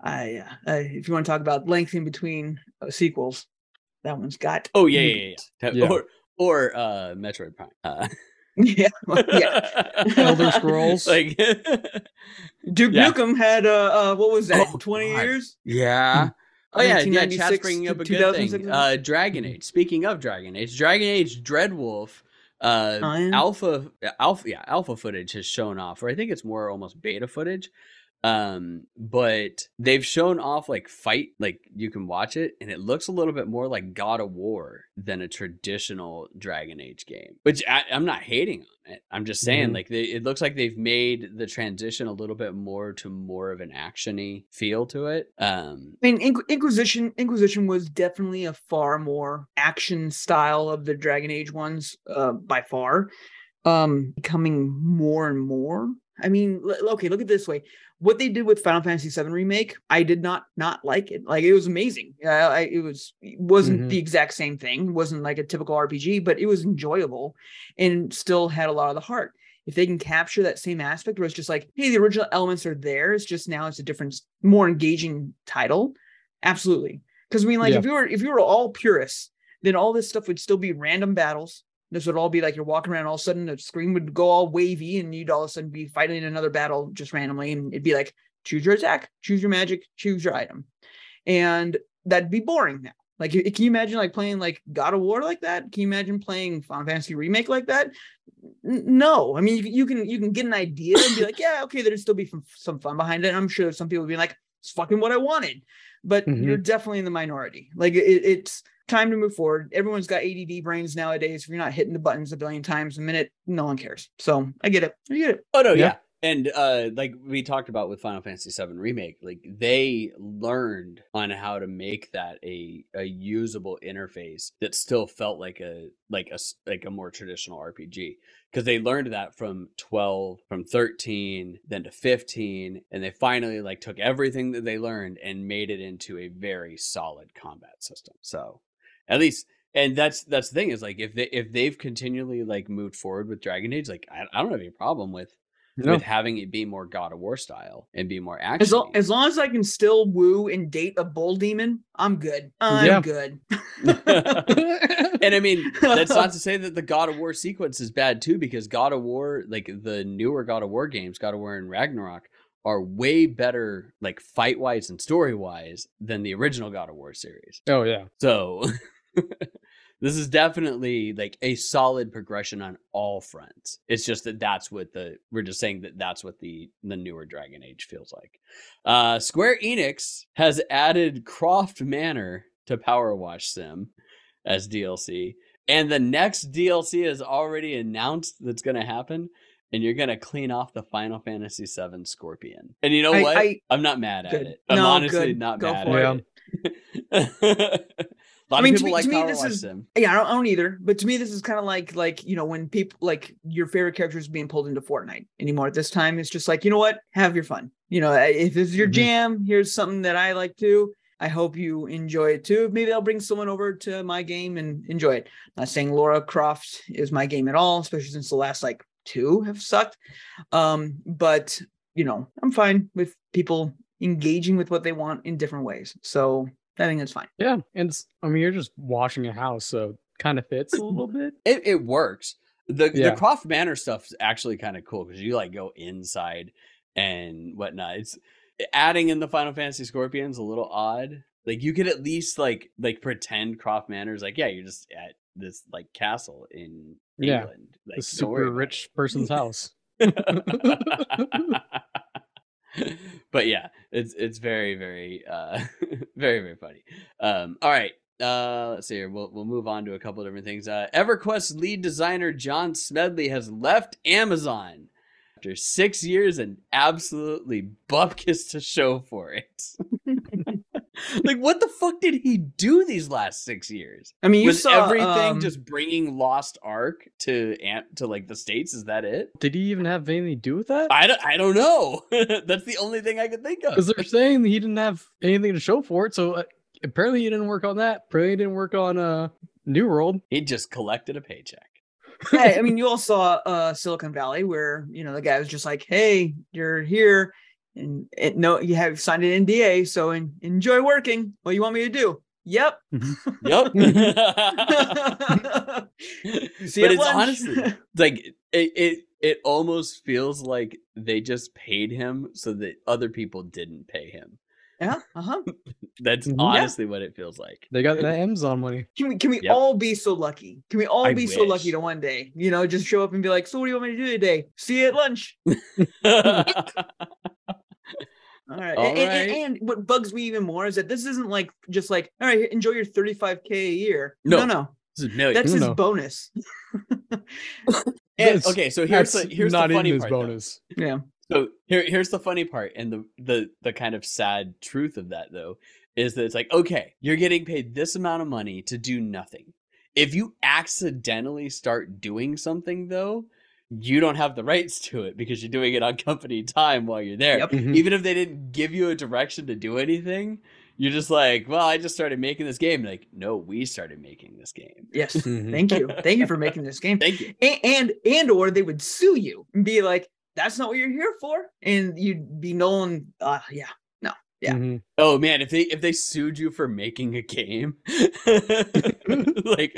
I, uh, uh, if you want to talk about length in between uh, sequels, that one's got. Oh yeah, yeah, yeah. Yeah. Or or uh Metroid Prime. Uh, yeah, well, yeah. Elder Scrolls. like Duke Yeah. Nukem had uh, uh what was that? Oh, Twenty God. years. Yeah. Oh yeah, yeah. Chat's 1996 bringing up to a good thing. 2006. Uh, Dragon Age. Speaking of Dragon Age, Dragon Age Dreadwolf. Uh, alpha, alpha, yeah, alpha footage has shown off, or I think it's more almost beta footage. Um, but they've shown off like fight, like you can watch it, and it looks a little bit more like God of War than a traditional Dragon Age game. Which I, I'm not hating on it. I'm just saying, Mhm. like they, it looks like they've made the transition a little bit more to more of an actiony feel to it. Um, I mean, Inqu- Inquisition Inquisition was definitely a far more action style of the Dragon Age ones, uh, by far. Um, becoming more and more. I mean, l- okay, look at it this way. What they did with Final Fantasy VII remake, I did not not like it. Like it was amazing. Yeah, I, it was it wasn't Mhm. the exact same thing. It wasn't like a typical RPG, but it was enjoyable and still had a lot of the heart. If they can capture that same aspect where it's just like, hey, the original elements are there, it's just now it's a different, more engaging title. Absolutely. Because I mean, like Yeah. if you were if you were all purists, then all this stuff would still be random battles. This would all be like you're walking around, all of a sudden the screen would go all wavy, and you'd all of a sudden be fighting another battle just randomly, and it'd be like choose your attack, choose your magic, choose your item, and that'd be boring now. Like, can you imagine like playing like God of War like that? Can you imagine playing Final Fantasy remake like that? No, I mean you, you can you can get an idea and be like, yeah, okay, there'd still be some, some fun behind it. I'm sure some people would be like, it's fucking what I wanted, but Mhm. you're definitely in the minority. Like it, it's time to move forward. Everyone's got ADD brains nowadays. If you're not hitting the buttons a billion times a minute, no one cares. So I get it. I get it. Oh no, yeah. Yeah. and uh like we talked about with final fantasy 7 remake like they learned on how to make that a a usable interface that still felt like a like a like a more traditional rpg because they learned that from 12 from 13 then to 15 and they finally like took everything that they learned and made it into a very solid combat system so at least and that's that's the thing is like if they if they've continually like moved forward with dragon age like i, I don't have any problem with No. with having it be more god of war style and be more As, action lo- as long as I can still woo and date a bull demon, I'm good. I'm Yeah. good. and i mean that's not to say that the god of war sequence is bad too because god of war like the newer god of war games god of war and ragnarok are way better like fight wise and story wise than the original god of war series oh yeah. So this is definitely like a solid progression on all fronts. It's just that that's what the we're just saying that that's what the the newer Dragon Age feels like. Uh Square Enix has added Croft Manor to PowerWash Sim as DLC. And the next DLC is already announced that's going to happen and you're going to clean off the Final Fantasy 7 Scorpion. And you know I- what? I- I'm not mad at it. I'm No, honestly good. not Go mad for at it. it. I mean, to people me- like to me, this is-. Yeah, I don't, I don't either. But to me, this is kind of like like you know when people like your favorite characters being pulled into Fortnite anymore. At this time, it's just like you know what, have your fun. You know, eh, if this is your Mhm. jam, here's something that I like too. I hope you enjoy it too. Maybe I'll bring someone over to my game and enjoy it. not saying Lara Croft is my game at all, especially since the last like two have sucked. Um, but you know, I'm fine with people engaging with what they want in different ways. So I think it's fine. Yeah. And it's, I mean, you're just washing a house, so kind of fits a little bit. It, it works. The Yeah. the Croft Manor stuff is actually kind of cool because you like go inside and whatnot. It's adding in the Final Fantasy Scorpions a little odd. Like you could at least like like pretend Croft Manor is like yeah you're just at this like castle in Yeah, England. Like, The super rich person's house. but yeah, it's it's very very uh very very funny. Um all right. Uh let's see here. We'll we'll move on to a couple different things. Uh EverQuest lead designer John Smedley has left Amazon after 6 years and absolutely bupkis to show for it. like what the fuck did he do these last 6 years? I mean, you Was saw everything um, just bringing Lost Ark to Ant to like the states? Is that it? Did he even have anything to do with that? I don't, I don't know. That's the only thing I could think of. Because they're saying he didn't have anything to show for it. So uh, apparently he didn't work on that. Apparently he didn't work on uh, New World. He just collected a paycheck. yeah, I mean, you all saw uh, Silicon Valley, where you know the guy was just like, "Hey, you're here, and it, no, you have signed an NDA, so en- enjoy working. What do you want me to do? Yep. Yep. See but you at it's lunch. honestly like it, it it almost feels like they just paid him so that other people didn't pay him. yeah. Uh huh. That's Mhm. Yeah. honestly what it feels like. They got that Amazon money. Can we can we Yep. all be so lucky? Can we all I be so lucky to one day, you know, just show up and be like, "So what do you want me to do today? See you at lunch." All right. All and, and- right. and what bugs me even more is that this isn't like just like, all right, enjoy your 35k a year. No. no, no. this is millions. That's his No. bonus. And- okay, so here's the here's not the funny even his part. though. bonus. yeah. So here, here's the funny part, and the the the kind of sad truth of that though is that it's like, okay, you're getting paid this amount of money to do nothing. If you accidentally start doing something though, you don't have the rights to it because you're doing it on company time while you're there. Yep. Mhm. Even if they didn't give you a direction to do anything, you're just like, well, I just started making this game. Like, no, we started making this game. Yes. Mhm. Thank you. Thank you for making this game. Thank you. And, and and or they would sue you and be like, "That's not what you're here for," and you'd be known. Uh, yeah. Yeah. Mhm. Oh man, if they if they sued you for making a game, like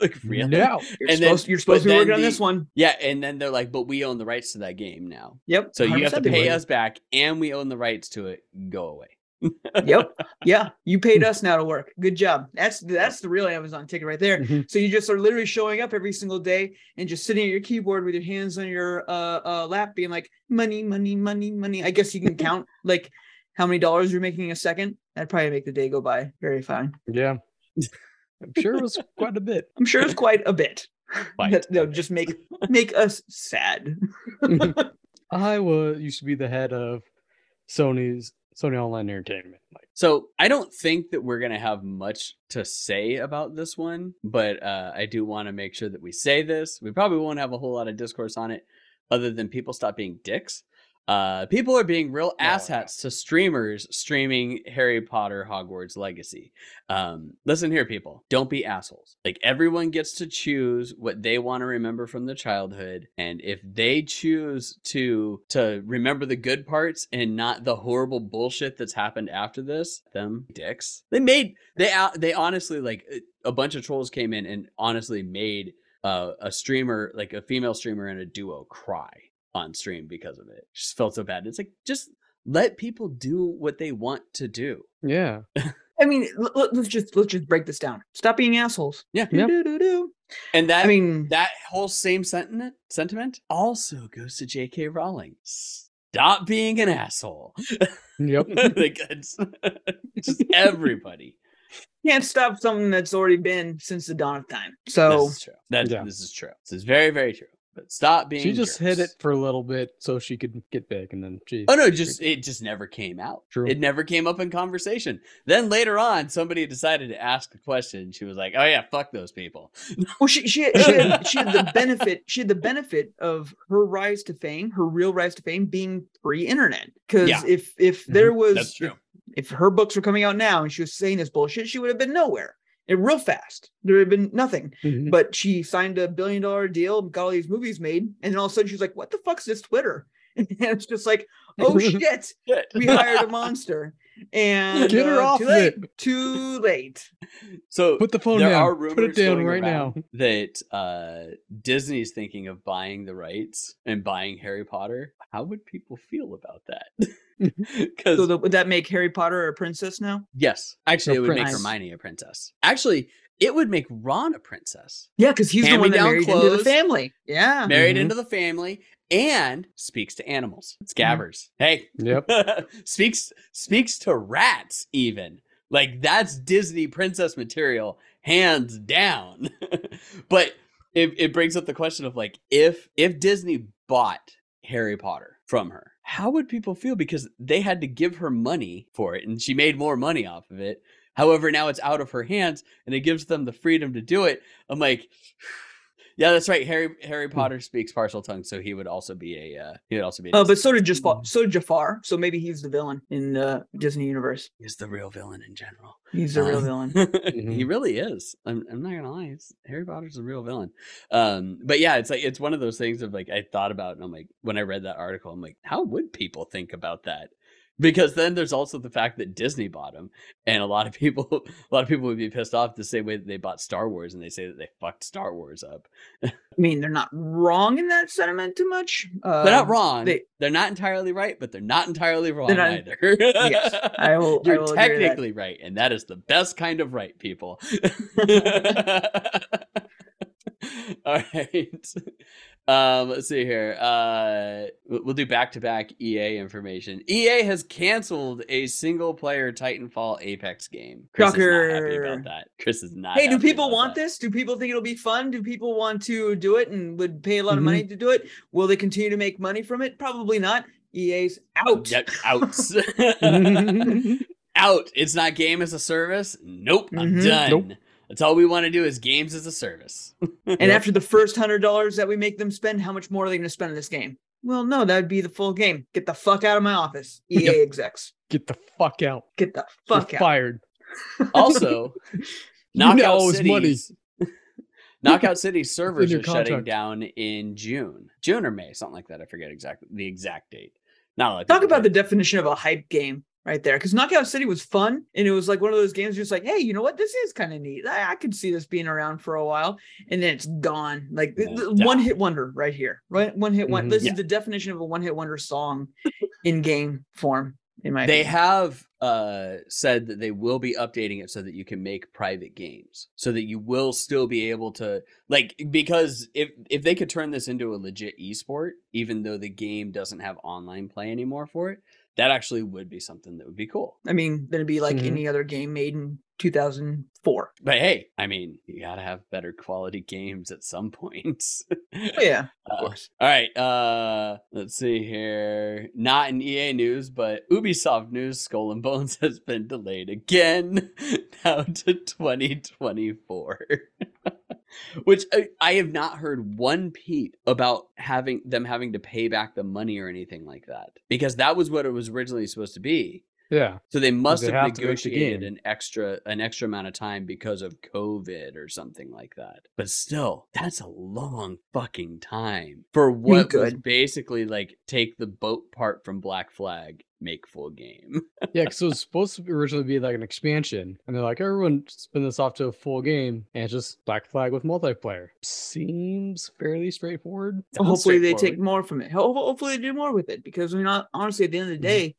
like really? No. You're And then- supposed you're supposed to be working then on this one. Yeah, and then they're like, but we own the rights to that game now. Yep. So you have to pay us back and we own the rights to it. Go away. Yep. Yeah. You paid us now to work. Good job. That's that's the real Amazon ticket right there. Mhm. So you just are literally showing up every single day and just sitting at your keyboard with your hands on your uh, uh lap, being like, money, money, money, money. I guess you can count like how many dollars you're making a second. That'd probably make the day go by very fine. Yeah. I'm sure it was quite a bit. I'm sure it's quite a bit. Quite That- a They'll just make make us sad. I was used to be the head of Sony's Sony Online Entertainment. Like, So I don't think that we're gonna have much to say about this one, but uh, I do want to make sure that we say this. We probably won't have a whole lot of discourse on it, other than people stop being dicks. Uh, people are being real asshats to streamers streaming Harry Potter Hogwarts Legacy. Um, listen here, people, don't be assholes. Like everyone gets to choose what they want to remember from their childhood, and if they choose to to remember the good parts and not the horrible bullshit that's happened after this, them dicks. They made they out they honestly like a bunch of trolls came in and honestly made uh, a streamer like a female streamer and a duo cry on stream because of it. Just felt so bad. It's like just let people do what they want to do. yeah, I mean, l- l- let's just let's just break this down. Stop being assholes. Yeah. Yep. Do-do-do-do. And that I mean, that whole same sentiment sentiment also goes to J.K. Rowling. Stop being an asshole. yep. like it's just everybody. can't stop something that's already been since the dawn of time. So this is true. That Yeah. this is true. This is very very true. But stop being. she just hid it for a little bit so she could get big, and then she. Oh no, just it just never came out. True. It never came up in conversation. Then later on, somebody decided to ask a question. She was like, "Oh yeah, fuck those people." well, she she had, she, had, she had the benefit she had the benefit of her rise to fame, her real rise to fame being pre-internet. Because Yeah. if if Mhm. there was That's true. if her books were coming out now and she was saying this bullshit, she would have been nowhere. And real fast. There had been nothing. Mhm. But she signed a billion dollar deal, got all these movies made, and then all of a sudden she's like, What the fuck's this Twitter? And it's just like, oh shit, we hired a monster. And Get her uh, off too late. it. Too late. So Put the phone there down. are Put it down right now. that uh, Disney's thinking of buying the rights and buying Harry Potter. How would people feel about that? Because So the, would that make Harry Potter a princess now? yes, actually, A it would make. Hermione a princess. Actually, it would make Ron a princess. Yeah, because he's the one that Hand-me-down married into the family. Yeah. married Mhm. into the family and speaks to animals. Mm-hmm. Scabbers. Hey. Yep. speaks speaks to rats even. Like that's Disney princess material hands down. but it, it brings up the question of like if if Disney bought Harry Potter from her, how would people feel because they had to give her money for it and she made more money off of it. However, now it's out of her hands and it gives them the freedom to do it. I'm like yeah, that's right. Harry Harry Potter speaks Parseltongue, so he would also be a uh, he would also be. a Oh, but Disney so did villain. Jafar. So did Jafar. So maybe he's the villain in the Disney universe. He's the real villain in general. He's the real Um, villain. he really is. I'm, I'm not gonna lie. He's, Harry Potter's a real villain. Um, but yeah, it's like it's one of those things of like I thought about, and I'm like, when I read that article, I'm like, how would people think about that? Because then there's also the fact that Disney bought them, and a lot of people, a lot of people would be pissed off the same way that they bought Star Wars, and they say that they fucked Star Wars up. I mean, they're not wrong in that sentiment too much. Uh, They're not wrong. they- are not entirely right, but they're not entirely wrong not- either. Yes, I will. You're will agree that. technically right, and that is the best kind of right, people. All right. Um, let's see here. Uh, we'll we'll do back to back EA information. EA has canceled a single player Titanfall Apex game. Chris is not happy about that. Chris is not. Hey, do people about want that. this? Do people think it'll be fun? Do people want to do it and would pay a lot of Mhm. money to do it? Will they continue to make money from it? Probably not. EA's out. Yep, out. out. It's not game as a service. Nope, I'm Mhm. done. Nope. That's all we want to do is games as a service. And Yep. after the first hundred dollars that we make them spend, how much more are they going to spend in this game? Well, no, that'd be the full game. Get the fuck out of my office, EA Yep. execs. Get the fuck out. Get the You're fuck out. fired. Also, Knockout know it's money. Cities. Knockout City servers your are shutting down in June, June or May, something like that. I forget exactly the exact date. Not a lot of Talk about the definition of a hype game right there. Because Knockout City was fun, and it was like one of those games just like, hey, you know what? This is kind of neat. I, I could see this being around for a while, and then it's gone. Like it's one hit wonder right here. Right, one hit one. Mhm. This Yeah. is the definition of a one hit wonder song in game form. In my They opinion. have uh, said that they will be updating it so that you can make private games, so that you will still be able to like because if if they could turn this into a legit esport, even though the game doesn't have online play anymore for it, that actually would be something that would be cool. I mean, then it'd be like Mhm. any other game made in 2004. But hey, I mean, you gotta have better quality games at some point. Oh, yeah, of Uh, course. All right. Uh let's see here. Not in EA news, but Ubisoft news, Skull and Bones has been delayed again now to 2024. Which I, I have not heard one peep about having them having to pay back the money or anything like that. Because that was what it was originally supposed to be. Yeah. So they must they have have to make the negotiated an extra an extra amount of time because of COVID or something like that. But still, that's a long fucking time for what was basically like take the boat part from Black Flag, make full game. Yeah, because it was supposed to originally be like an expansion, and they're like, everyone spin this off to a full game, and it's just Black Flag with multiplayer. Seems fairly straightforward. Sounds hopefully they take more from it. Hopefully they do more with it because I mean, hon- honestly, at the end of the Mhm. day, y-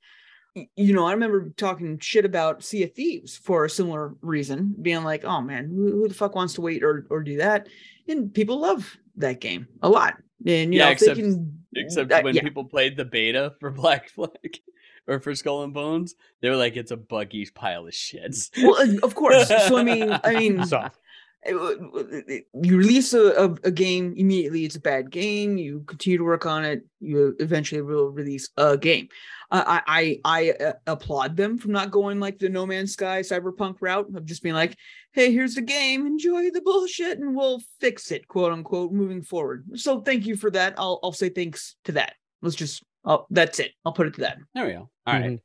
you know, I remember talking shit about Sea of Thieves for a similar reason, being like, "Oh man, who, who the fuck wants to wait or or do that?" And people love that game a lot. And you Yeah, know, if they except- can, Except that- when yeah. people played the beta for Black Flag or for Skull and Bones, they were like, it's a buggy pile of shits. well, uh, of course. So I mean, I mean, So, it- it- it- you release a, a, a game immediately it's a bad game you continue to work on it you eventually will release a game uh, i i i uh, applaud them from not going like the no man's sky cyberpunk route of just being like hey here's the game enjoy the bullshit and we'll fix it quote unquote moving forward so thank you for that i'll i'll say thanks to that let's just oh that's it i'll put it to that There we go. All right. mhm.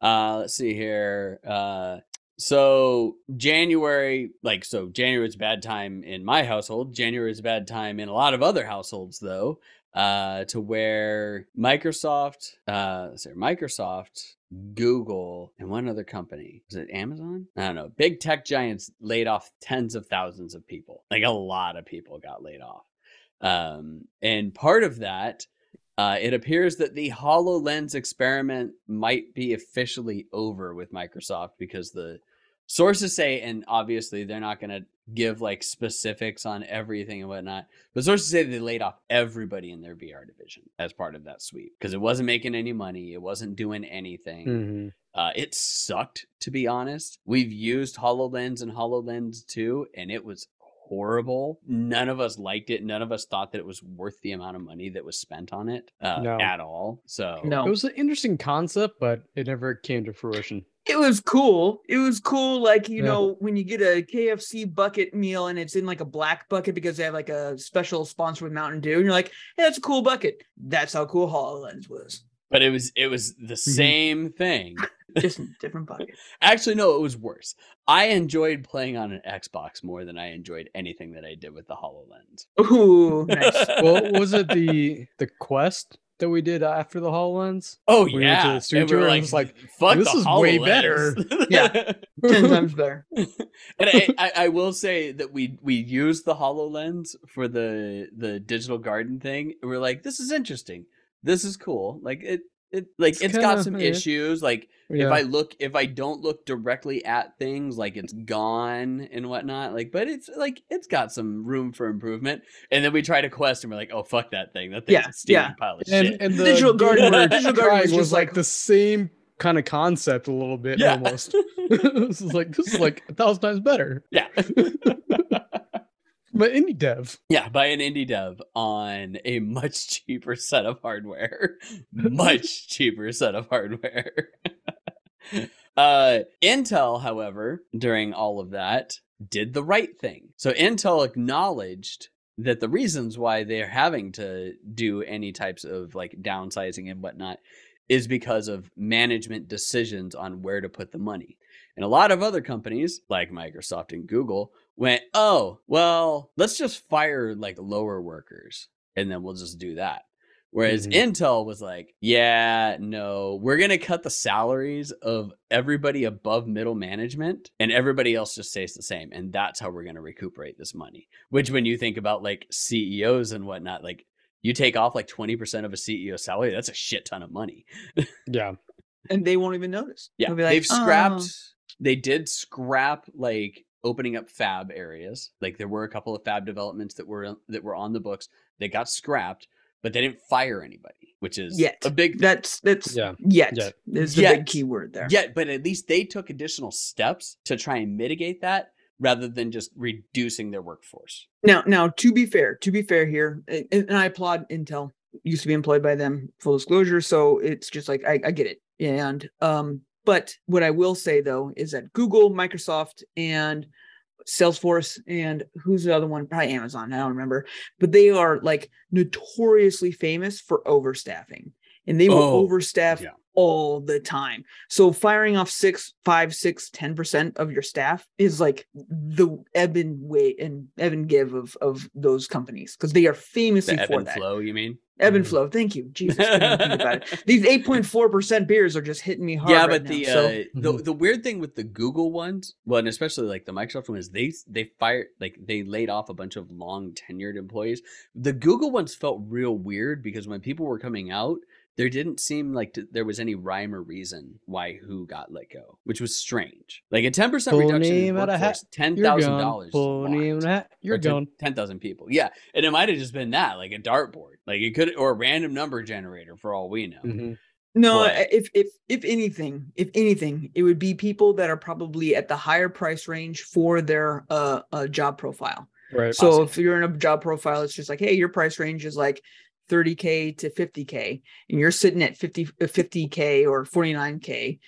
Uh, let's see here. Uh, so January, like, so January is a bad time in my household. January is a bad time in a lot of other households, though. Uh, to where Microsoft, uh, let's Microsoft, Google, and one other company was it Amazon? I don't know. Big tech giants laid off tens of thousands of people. Like a lot of people got laid off. Um, and part of that uh, it appears that the HoloLens experiment might be officially over with Microsoft because the sources say, and obviously they're not going to give like specifics on everything and whatnot, but sources say they laid off everybody in their VR division as part of that sweep because it wasn't making any money, it wasn't doing anything. Mhm. Uh, it sucked, to be honest. We've used HoloLens and HoloLens 2, and it was horrible. None of us liked it. None of us thought that it was worth the amount of money that was spent on it uh, No. at all. So, no It was an interesting concept, but it never came to fruition. it was cool. It was cool, like you Yeah. know, when you get a KFC bucket meal and it's in like a black bucket because they have like a special sponsor with Mountain Dew, and you're like, hey, that's a cool bucket. That's how cool HoloLens was. but it was it was the same thing. Just different bucket. Actually, no, it was worse. I enjoyed playing on an Xbox more than I enjoyed anything that I did with the HoloLens. Ooh, nice. Well, was it the the quest that we did after the HoloLens? Oh We went to the studio and we were like, it's like, fuck this the is way better. Yeah. Ten times better. and I, I, I will say that we we used the Hololens for the the digital garden thing. and We're like, this is interesting. This is cool. Like it it like It's it's got kinda- some yeah. issues. Like if I look if I don't look directly at things, like it's gone and whatnot. Like, but it's like it's got some room for improvement. And then we try a quest and we're like, oh fuck that thing. That thing's Yeah, a steaming yeah. pile of and, shit. and the Digital garden we're were- digital garden was was like like- the same kind of concept a little bit Yeah. almost. this is like this is like a thousand times better. yeah. But indie dev. Yeah, by an indie dev on a much cheaper set of hardware. much cheaper set of hardware. uh Intel, however, during all of that, did the right thing. So Intel acknowledged that the reasons why they're having to do any types of like downsizing and whatnot is because of management decisions on where to put the money. And a lot of other companies, like Microsoft and Google, went, oh, well, let's just fire like lower workers and then we'll just do that. Whereas Mhm. Intel was like, yeah, no, we're going to cut the salaries of everybody above middle management and everybody else just stays the same. And that's how we're going to recuperate this money. Which, when you think about like CEOs and whatnot, like you take off like 20% of a CEO salary, that's a shit ton of money. Yeah. and they won't even notice. Yeah, They'll be like, they've scrapped. "Oh." They did scrap like opening up fab areas. Like there were a couple of fab developments that were that were on the books. They got scrapped, but they didn't fire anybody, which is Yet. a big That's that's Yeah. yet, Yet. is the Yet. big key word there. Yet, but at least they took additional steps to try and mitigate that rather than just reducing their workforce. Now, now to be fair, to be fair here, and, and I applaud Intel. Used to be employed by them, full disclosure. So it's just like I, I get it. And um, but what I will say though is that Google, Microsoft, and Salesforce, and who's the other one? Probably Amazon. I don't remember, but they are like notoriously famous for overstaffing, and they will Oh, overstaff yeah. All the time. So firing off six, five, six, ten percent of your staff is like the ebb and weight and ebb and give of of those companies because they are famously The ebb for and that. flow, you mean? Ebb and Mhm. flow. Thank you, Jesus. think about it. These eight point four percent beers are just hitting me hard. yeah, right but now, the so- uh, the Mhm. the weird thing with the Google ones, well, and especially like the Microsoft one, is they they fired like they laid off a bunch of long tenured employees. The Google ones felt real weird because when people were coming out, there didn't seem like t- there was any rhyme or reason why who got let go, which was strange. Like a ten percent Pull reduction in name out of hat, workforce, ten You're thousand gone. dollars. Pull name in. You're gone. Ten thousand people. Yeah, and it might have just been that, like a dartboard, like it could, or a random number generator for all we know. Mhm. No, But- if if if anything, if anything, it would be people that are probably at the higher price range for their uh, uh job profile. Right. So Awesome. if you're in a job profile, it's just like, hey, your price range is like 30k to 50k, and you're sitting at 50 uh, 50k or 49k,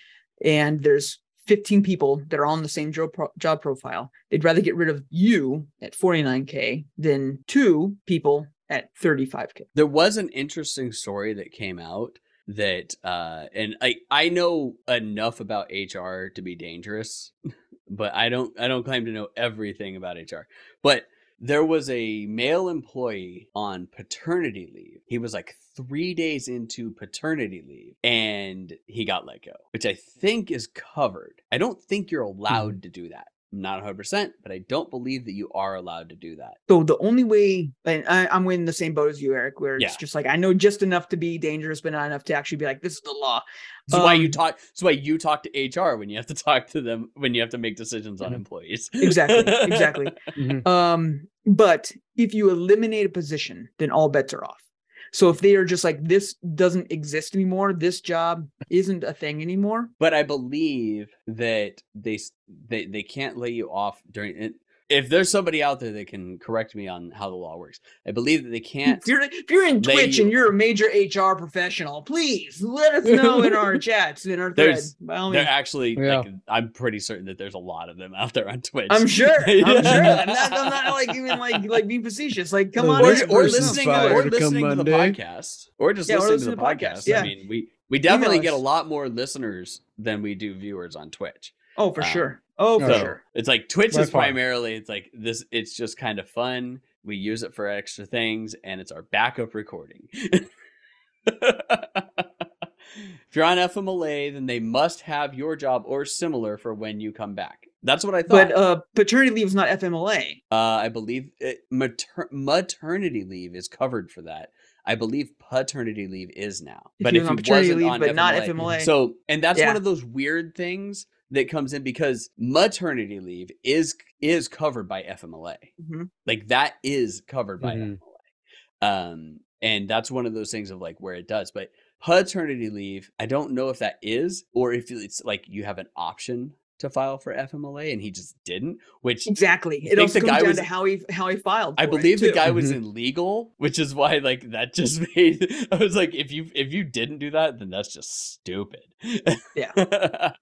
and there's 15 people that are on the same job pro- job profile. They'd rather get rid of you at 49k than two people at 35k. there was an interesting story that came out that uh and I I know enough about HR to be dangerous, but I don't I don't claim to know everything about HR. But there was a male employee on paternity leave. He was like 3 days into paternity leave and he got let go, which I think is covered. I don't think you're allowed hmm. to do that. Not 100%, but I don't believe that you are allowed to do that. So the only way, and I, I'm in the same boat as you, Eric, where it's just like I know just enough to be dangerous, but not enough to actually be like, this is the law. That's why you Um, talk. That's why you talk to HR when you have to talk to them when you have to make decisions on Mhm. employees. Exactly, exactly. Mhm. Um, but if you eliminate a position, then all bets are off. So if they are just like this doesn't exist anymore, this job isn't a thing anymore. But I believe that they they they can't lay you off during. it- If there's somebody out there that can correct me on how the law works, I believe that they can't. If you're if you're in Twitch you- and you're a major HR professional, please let us know in our chats in our thread. By all They're actually, Yeah. like, I'm pretty certain that there's a lot of them out there on Twitch. I'm sure. I'm sure. I'm not, I'm not like even like like being facetious. Like, come on, or, this or listening, fired or come listening to the podcast, or just Yeah, or listening to the listen to the podcast. podcast, yeah. I mean, we we definitely get a lot more listeners than we do viewers on Twitch. Oh, for Um, sure. Oh, for so- sure. It's like Twitch By is far. primarily it's like this it's just kind of fun. We use it for extra things and it's our backup recording. if you're on FMLA, then they must have your job or similar for when you come back. That's what I thought. But uh, paternity leave is not FMLA. Uh, I believe it, mater- maternity leave is covered for that. I believe paternity leave is now. But if but you're if on it wasn't leave, on but not FMLA, FMLA. so and that's Yeah. one of those weird things that comes in because maternity leave is is covered by FMLA. Mhm. Like that is covered by Mhm. FMLA. Um, and that's one of those things of like where it does. But paternity leave, I don't know if that is or if it's like you have an option to file for FMLA and he just didn't, which Exactly. It think also the comes down was- to how he how he filed. I for it, believe the too. guy was Mhm. illegal, which is why like that just made I was like, if you if you didn't do that, then that's just stupid. Yeah.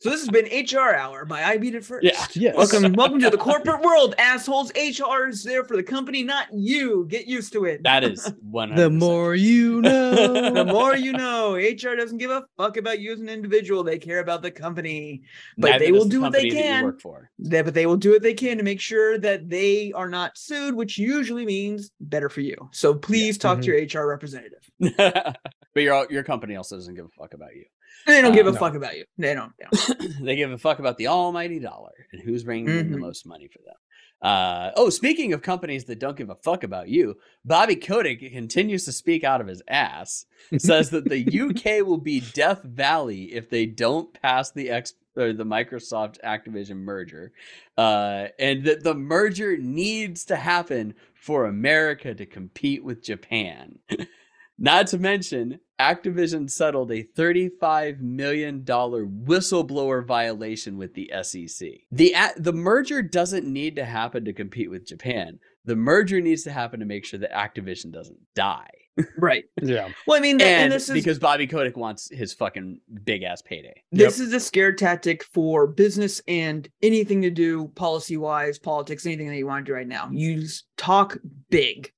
So this has been HR Hour by I Beat It First. yeah. Yes. Welcome, welcome to the corporate world, assholes. HR is there for the company, not you. Get used to it. That is one. The more you know. the more you know, HR doesn't give a fuck about you as an individual. They care about the company. But they will do what they can. work for. They, but they will do what they can to make sure that they are not sued, which usually means better for you. So please talk to your HR representative. but your your company also doesn't give a fuck about you. They don't give a no. fuck about you. They don't. They don't. they give a fuck about the almighty dollar and who's bringing in the Mhm. most money for them. Uh, oh, speaking of companies that don't give a fuck about you, Bobby Kotick continues to speak out of his ass. Says that the UK will be Death Valley if they don't pass the ex- or the Microsoft Activision merger, uh, and that the merger needs to happen for America to compete with Japan. Not to mention, Activision settled a $35 million whistleblower violation with the SEC. The, the merger doesn't need to happen to compete with Japan. The merger needs to happen to make sure that Activision doesn't die. Right. Yeah. Well, I mean, th- and, And, this is because Bobby Kotick wants his fucking big ass payday. this is a scare tactic for business and anything to do policy wise, politics, anything that you want to do right now. You talk big.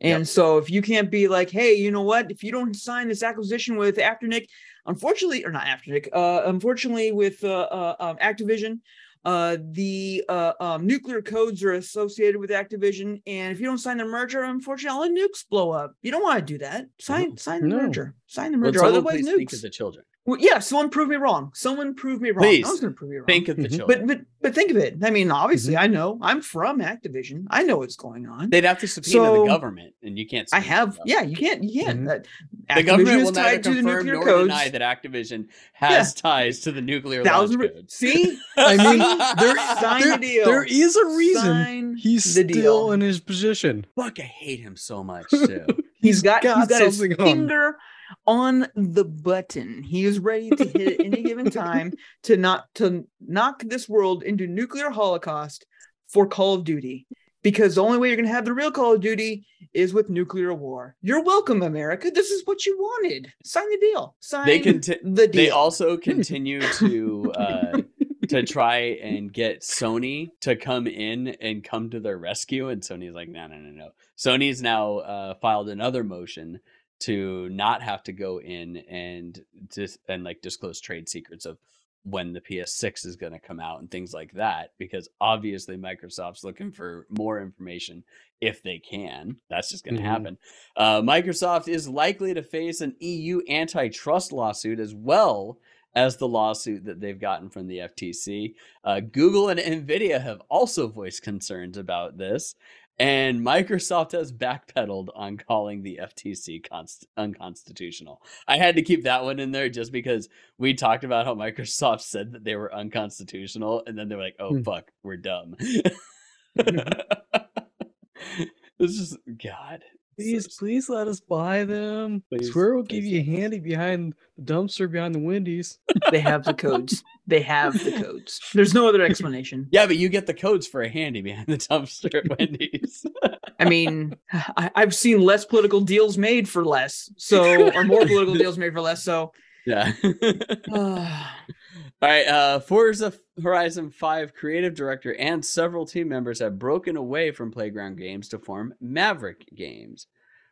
And Yep. so if you can't be like, hey, you know what? If you don't sign this acquisition with Afternic, unfortunately, or not Afternic, uh, unfortunately with uh, uh, um, Activision, uh, the uh, um, nuclear codes are associated with Activision, and if you don't sign the merger, unfortunately, all the nukes blow up. You don't want to do that. Sign, sign the No. merger. Sign the merger. someone Otherwise, please speak of nukes. the children? Well, yeah, someone prove me wrong. Someone prove me wrong. Please, no one's gonna prove me wrong. Think of the Mhm. children. but but but think of it. I mean, obviously, I know I'm from Activision. I know what's going on. They'd have to subpoena So- the government, and you can't. I have, yeah, you can't, you can't. Mhm. That The government is will neither tied to the confirm nuclear nor codes. deny that Activision has ties to the nuclear launch Thousand, re- codes. see, I mean, there, sign there, the deal. there is a reason Sign he's the still deal. in his position. Fuck, I hate him so much too. He's got, he's got got his something on. finger on the button. He is ready to hit at any given time to not to knock this world into nuclear holocaust for Call of Duty. Because the only way you're gonna have the real Call of Duty is with nuclear war. You're welcome, America. This is what you wanted. Sign the deal. Sign they conti- the deal. They also continue to uh, to try and get Sony to come in and come to their rescue, and Sony's like, no, no, no, no. Sony's now uh, filed another motion to not have to go in and dis- and like disclose trade secrets of when the PS6 is going to come out and things like that because obviously Microsoft's looking for more information if they can. That's just going to Mhm. happen. Uh, Microsoft is likely to face an EU antitrust lawsuit as well as the lawsuit that they've gotten from the FTC. Uh, Google and Nvidia have also voiced concerns about this. And Microsoft has backpedaled on calling the FTC const- unconstitutional. I had to keep that one in there just because we talked about how Microsoft said that they were unconstitutional, and then they were like, "Oh Hmm. fuck, we're dumb." This is God. Please, please let us buy them. I Please, swear we'll give you a handy behind the dumpster behind the Wendy's. they have the codes. They have the codes. There's no other explanation. Yeah, but you get the codes for a handy behind the dumpster at Wendy's. I mean, I, I've seen less political deals made for less, so or more political deals made for less. So, yeah. uh, All right, uh, Forza Horizon 5 creative director and several team members have broken away from Playground Games to form Maverick Games,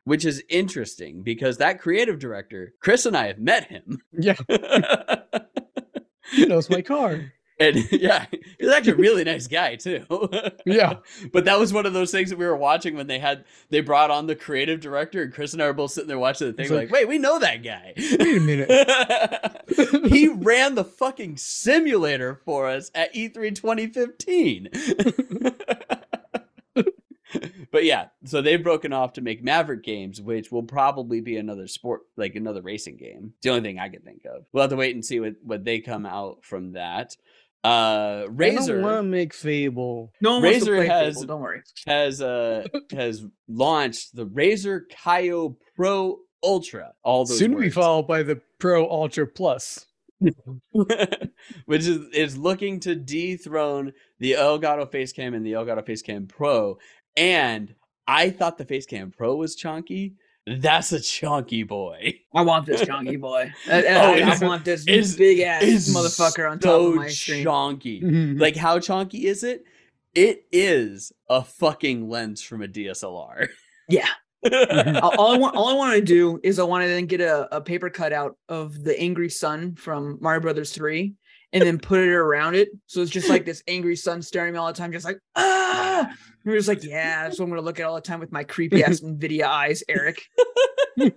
which is interesting because that creative director, Chris and I have met him. Yeah, he knows my car. And yeah, he's actually a really nice guy too. Yeah. But that was one of those things that we were watching when they had they brought on the creative director and Chris and I were both sitting there watching the thing like, like, wait, we know that guy. Wait a minute. he ran the fucking simulator for us at E E3 2015. but yeah, so they've broken off to make Maverick games, which will probably be another sport, like another racing game. It's the only thing I can think of. We'll have to wait and see what, what they come out from that. Uh, I don't want to make Fable. no one wants to Razer play has- Fable, Don't worry. has uh has launched the Razer Kiyo Pro Ultra. All those Soon to be followed by the Pro Ultra Plus. which is is looking to dethrone the Elgato Facecam and the Elgato Facecam Pro. And I thought the Facecam Pro was chunky. That's a chunky boy. I want this chunky boy. Uh, uh, oh, I, I- Oh, I want this big ass motherfucker on top of my screen. chunky. Like how chunky is it? It is a fucking lens from a DSLR. Yeah. all, all I want, all I want to do is I want to then get a, a paper cutout of the angry sun from Mario Brothers Three, and then put it around it, so it's just like this angry sun staring at me all the time, just like ah. And we're just like, yeah, that's what I'm gonna look at all the time with my creepy ass Nvidia eyes, Eric.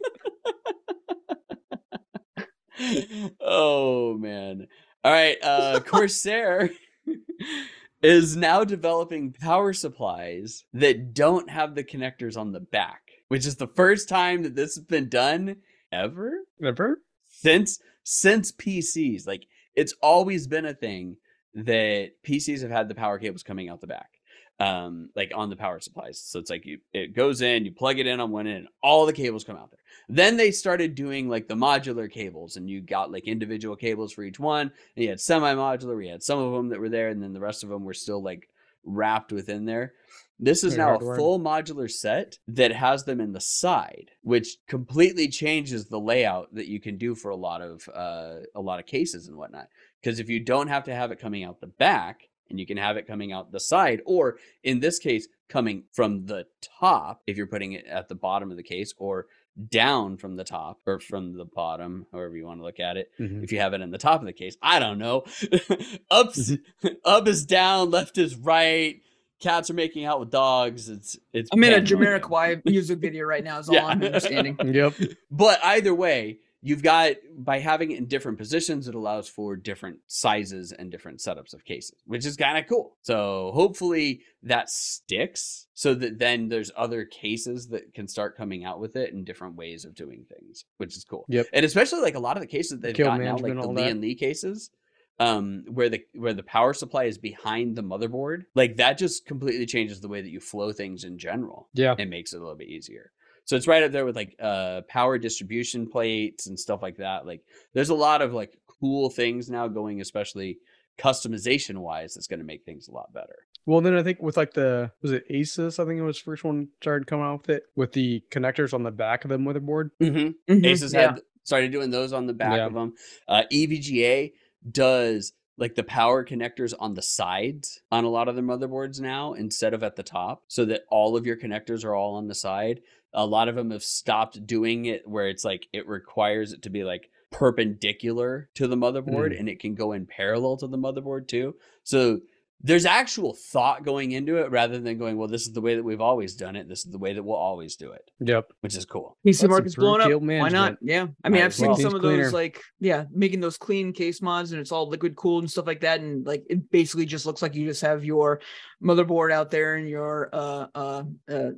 oh man. All right, uh Corsair is now developing power supplies that don't have the connectors on the back, which is the first time that this has been done ever Ever? since since PCs. Like it's always been a thing that PCs have had the power cables coming out the back, um, like on the power supplies. So it's like you it goes in, you plug it in on one end, all the cables come out there. Then they started doing like the modular cables, and you got like individual cables for each one. And you had semi-modular. We had some of them that were there, and then the rest of them were still like wrapped within there. This is now a full modular set that has them in the side, which completely changes the layout that you can do for a lot of uh, a lot of cases and whatnot. Because if you don't have to have it coming out the back, and you can have it coming out the side, or in this case, coming from the top, if you're putting it at the bottom of the case, or down from the top or from the bottom, however you want to look at it Mhm. if you have it in the top of the case. I don't know. Ups, up is down, left is right. Cats are making out with dogs. It's it's. I'm in a pandemonium. Jamiroquai music video right now. Is all Yeah. I'm understanding. Yep. But either way, you've got by having it in different positions, it allows for different sizes and different setups of cases, which is kind of cool. So hopefully that sticks, so that then there's other cases that can start coming out with it and different ways of doing things, which is cool. Yep. And especially like a lot of the cases that they've Kill got now, like the Lee that. and Lee cases. Um, where the where the power supply is behind the motherboard, like that just completely changes the way that you flow things in general Yeah. it makes it a little bit easier. So it's right up there with like uh power distribution plates and stuff like that. Like there's a lot of like cool things now going, especially customization wise, that's going to make things a lot better. Well, then I think with like the was it Asus? I think it was the first one started coming out with it with the connectors on the back of the motherboard. Mm-hmm. Mhm, Asus yeah. had started doing those on the back Yeah. of them. Uh, EVGA does like the power connectors on the sides on a lot of the motherboards now instead of at the top, so that all of your connectors are all on the side. A lot of them have stopped doing it where it's like it requires it to be like perpendicular to the motherboard mm. and it can go in parallel to the motherboard too. So there's actual thought going into it rather than going, well, this is the way that we've always done it. This is the way that we'll always do it, Yep. which is cool. PC market's improve blowing up. cable Why not? Yeah. I Might mean, I've seen well. some of those like, yeah, making those clean case mods and it's all liquid cooled and stuff like that. And like, it basically just looks like you just have your motherboard out there and your, uh, uh, uh,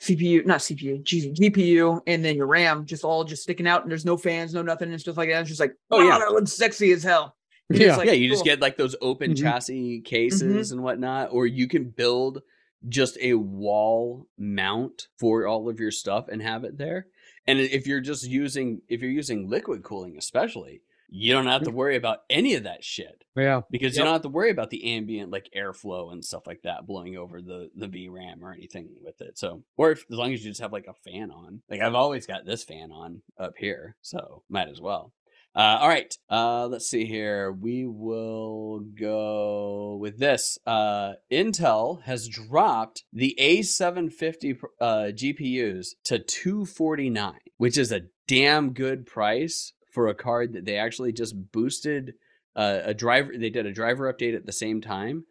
CPU, not CPU, geez, GPU, and then your RAM just all just sticking out, and there's no fans, no nothing, and stuff like that. It's just like, Oh, oh yeah. yeah, that looks sexy as hell. And Yeah. like, yeah, you just get like those open Mhm. chassis cases and whatnot, or you can build just a wall mount for all of your stuff and have it there. And if you're just using if you're using liquid cooling, especially, you don't have to worry about any of that shit Yeah. because you don't have to worry about the ambient like airflow and stuff like that blowing over the the VRAM or anything with it. So, or if, as long as you just have like a fan on, like I've always got this fan on up here, so might as well. Uh, all right, uh, let's see here. We will go with this. Uh, Intel has dropped the A750 uh, GPUs to 249, which is a damn good price for a card that they actually just boosted uh, a driver. They did a driver update at the same time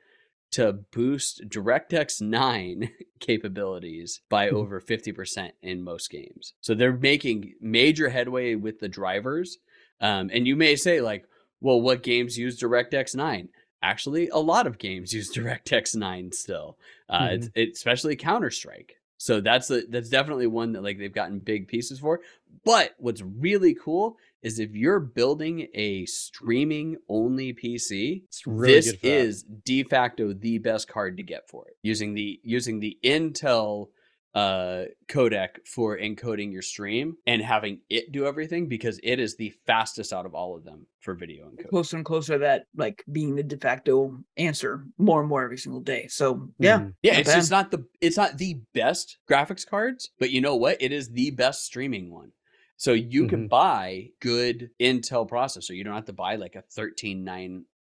to boost DirectX 9 capabilities by Mhm. over 50% in most games. So they're making major headway with the drivers. Um, and you may say, like, well, what games use DirectX 9? Actually, a lot of games use DirectX 9 still, uh, it's, it, especially Counter Strike. So that's the, that's definitely one that like they've gotten big pieces for. But what's really cool is if you're building a streaming only PC, really this good for that. is de facto the best card to get for it using the using the intel uh codec for encoding your stream and having it do everything because it is the fastest out of all of them for video encoding closer and closer to that, like being the de facto answer more and more every single day. So yeah, Mhm. yeah not it's bad. just not the it's not the best graphics cards but you know what it is the best streaming one so you can Mhm. buy good intel processor you don't have to buy like a 13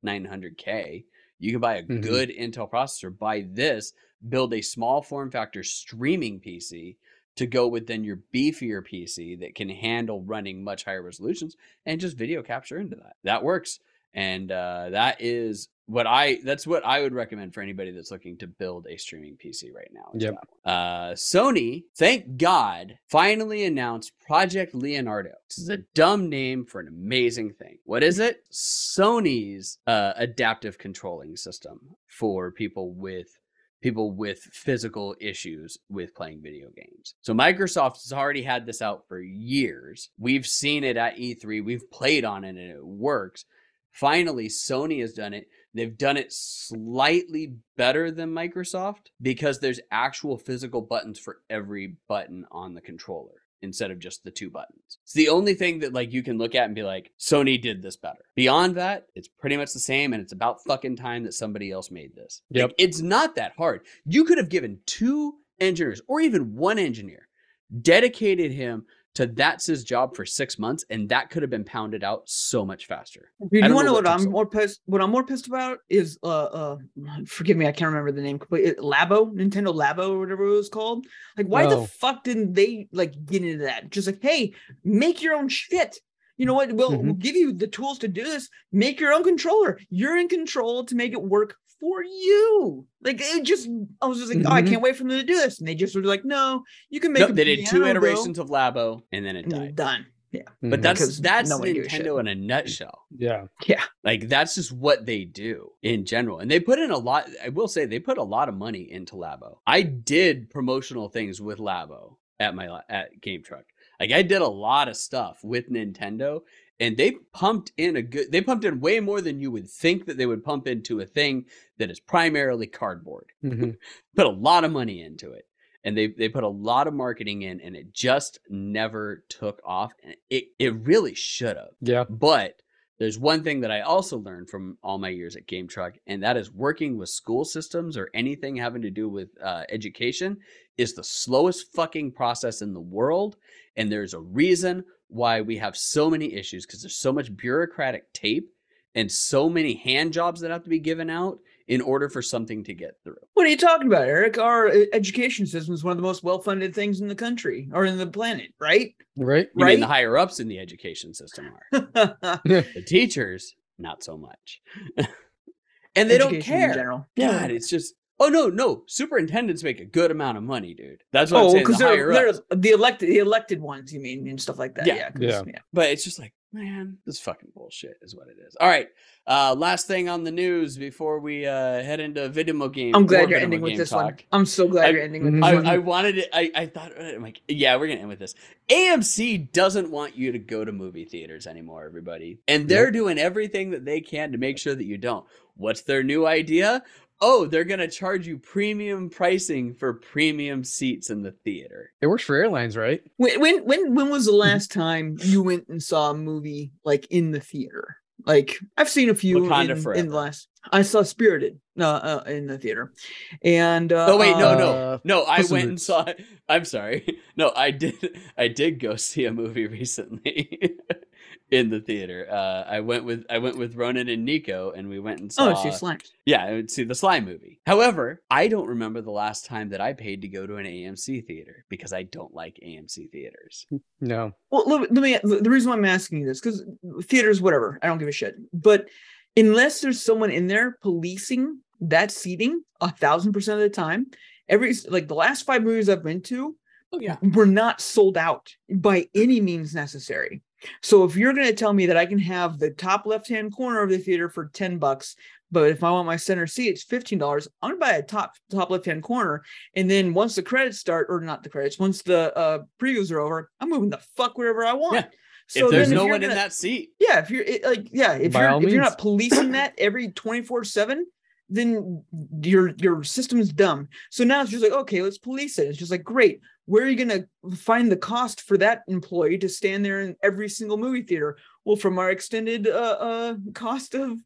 900k you can buy a Mhm. good intel processor buy this build a small form factor streaming pc to go with then your beefier pc that can handle running much higher resolutions and just video capture into that that works and uh, that is what I that's what I would recommend for anybody that's looking to build a streaming PC right now. Yep. Uh, Sony, thank God, finally announced Project Leonardo. This is a dumb name for an amazing thing. What is it? Sony's uh, adaptive controlling system for people with people with physical issues with playing video games. So Microsoft has already had this out for years. We've seen it at E3, we've played on it and it works. Finally, Sony has done it. They've done it slightly better than Microsoft because there's actual physical buttons for every button on the controller instead of just the two buttons. It's the only thing that like you can look at and be like, Sony did this better. Beyond that, it's pretty much the same and it's about fucking time that somebody else made this. Like, it's not that hard. You could have given two engineers or even one engineer, dedicated him to that's his job for six months, and that could have been pounded out so much faster. Dude, you want to know know what what took so I'm more pissed? What I'm more pissed about is uh uh forgive me, I can't remember the name completely. Labo, Nintendo Labo or whatever it was called. Like, why Oh. the fuck didn't they like get into that? Just like, hey, make your own shit. You know what? We'll, we'll give you the tools to do this. Make your own controller. You're in control to make it work for you. Like it just, I was just like, oh, I Mhm. can't wait for them to do this. And they just were like, no, you can make. No, a they did two piano, bro, iterations of Labo, and then it and died. done. Yeah, But Mhm. that's Because that's nobody gives a shit. Nintendo in a nutshell. yeah. yeah. Like that's just what they do in general. And they put in a lot I will say they put a lot of money into Labo. I did promotional things with Labo at my at Game Truck. Like I did a lot of stuff with Nintendo and they pumped in a good they pumped in way more than you would think that they would pump into a thing that is primarily cardboard. Mhm. Put a lot of money into it. And they, they put a lot of marketing in and it just never took off. And it, it really should have. Yeah. But there's one thing that I also learned from all my years at Game Truck, and that is working with school systems or anything having to do with uh, education is the slowest fucking process in the world. And there's a reason why we have so many issues because there's so much bureaucratic tape and so many hand jobs that have to be given out in order for something to get through. What are you talking about, Eric? Our uh, education system is one of the most well-funded things in the country or in the planet, right? Right. You mean the higher ups in the education system are. the teachers, not so much. and they don't care. In care. general. God, it's just oh no, no. Superintendents make a good amount of money, dude. That's what I'm Oh, saying. The because higher they're, they're the elected, the elected ones. You mean and stuff like that? Yeah. Yeah, 'cause- Yeah. yeah. But it's just like, man, this fucking bullshit is what it is. All right. Uh last thing on the news before we uh head into video game. I'm glad you're ending with game this one. I'm so glad I- you're ending with this I, one. I wanted it. I, I thought, I'm like, yeah, we're going to end with this. AMC doesn't want you to go to movie theaters anymore, everybody. And they're doing everything that they can to make sure that you don't. What's their new idea? Oh, they're going to charge you premium pricing for premium seats in the theater. It works for airlines, right? when, when when when was the last time you went and saw a movie like in the theater? Like I've seen a few Wakanda in, in the last. I saw Spirited uh, uh in the theater, and uh, Oh, wait, no, no. Uh, No, I went and saw I'm sorry. No, I did I did go see a movie recently in the theater. Uh I went with I went with Ronan and Nico and we went and saw Oh, she slimes. Yeah, I would see the Slime movie. However, I don't remember the last time that I paid to go to an AMC theater because I don't like AMC theaters. No. Well, let, let me. The reason why I'm asking you this because theaters, whatever, I don't give a shit. But unless there's someone in there policing that seating a thousand percent of the time, every like the last five movies I've been to Oh yeah. were not sold out by any means necessary. So if you're going to tell me that I can have the top left hand corner of the theater for 10 bucks, but if I want my center seat, it's $15, I'm going to buy a top top left hand corner. And then once the credits start, or not the credits, once the uh, previews are over, I'm moving the fuck wherever I want. Yeah. So if there's no one in gonna- that seat, yeah, if you're it, like, yeah, if By you're if you're not policing that every 24 seven, then your your system's dumb. So now it's just like, okay, let's police it. It's just like, great. Where are you gonna find the cost for that employee to stand there in every single movie theater? Well, from our extended uh, uh cost of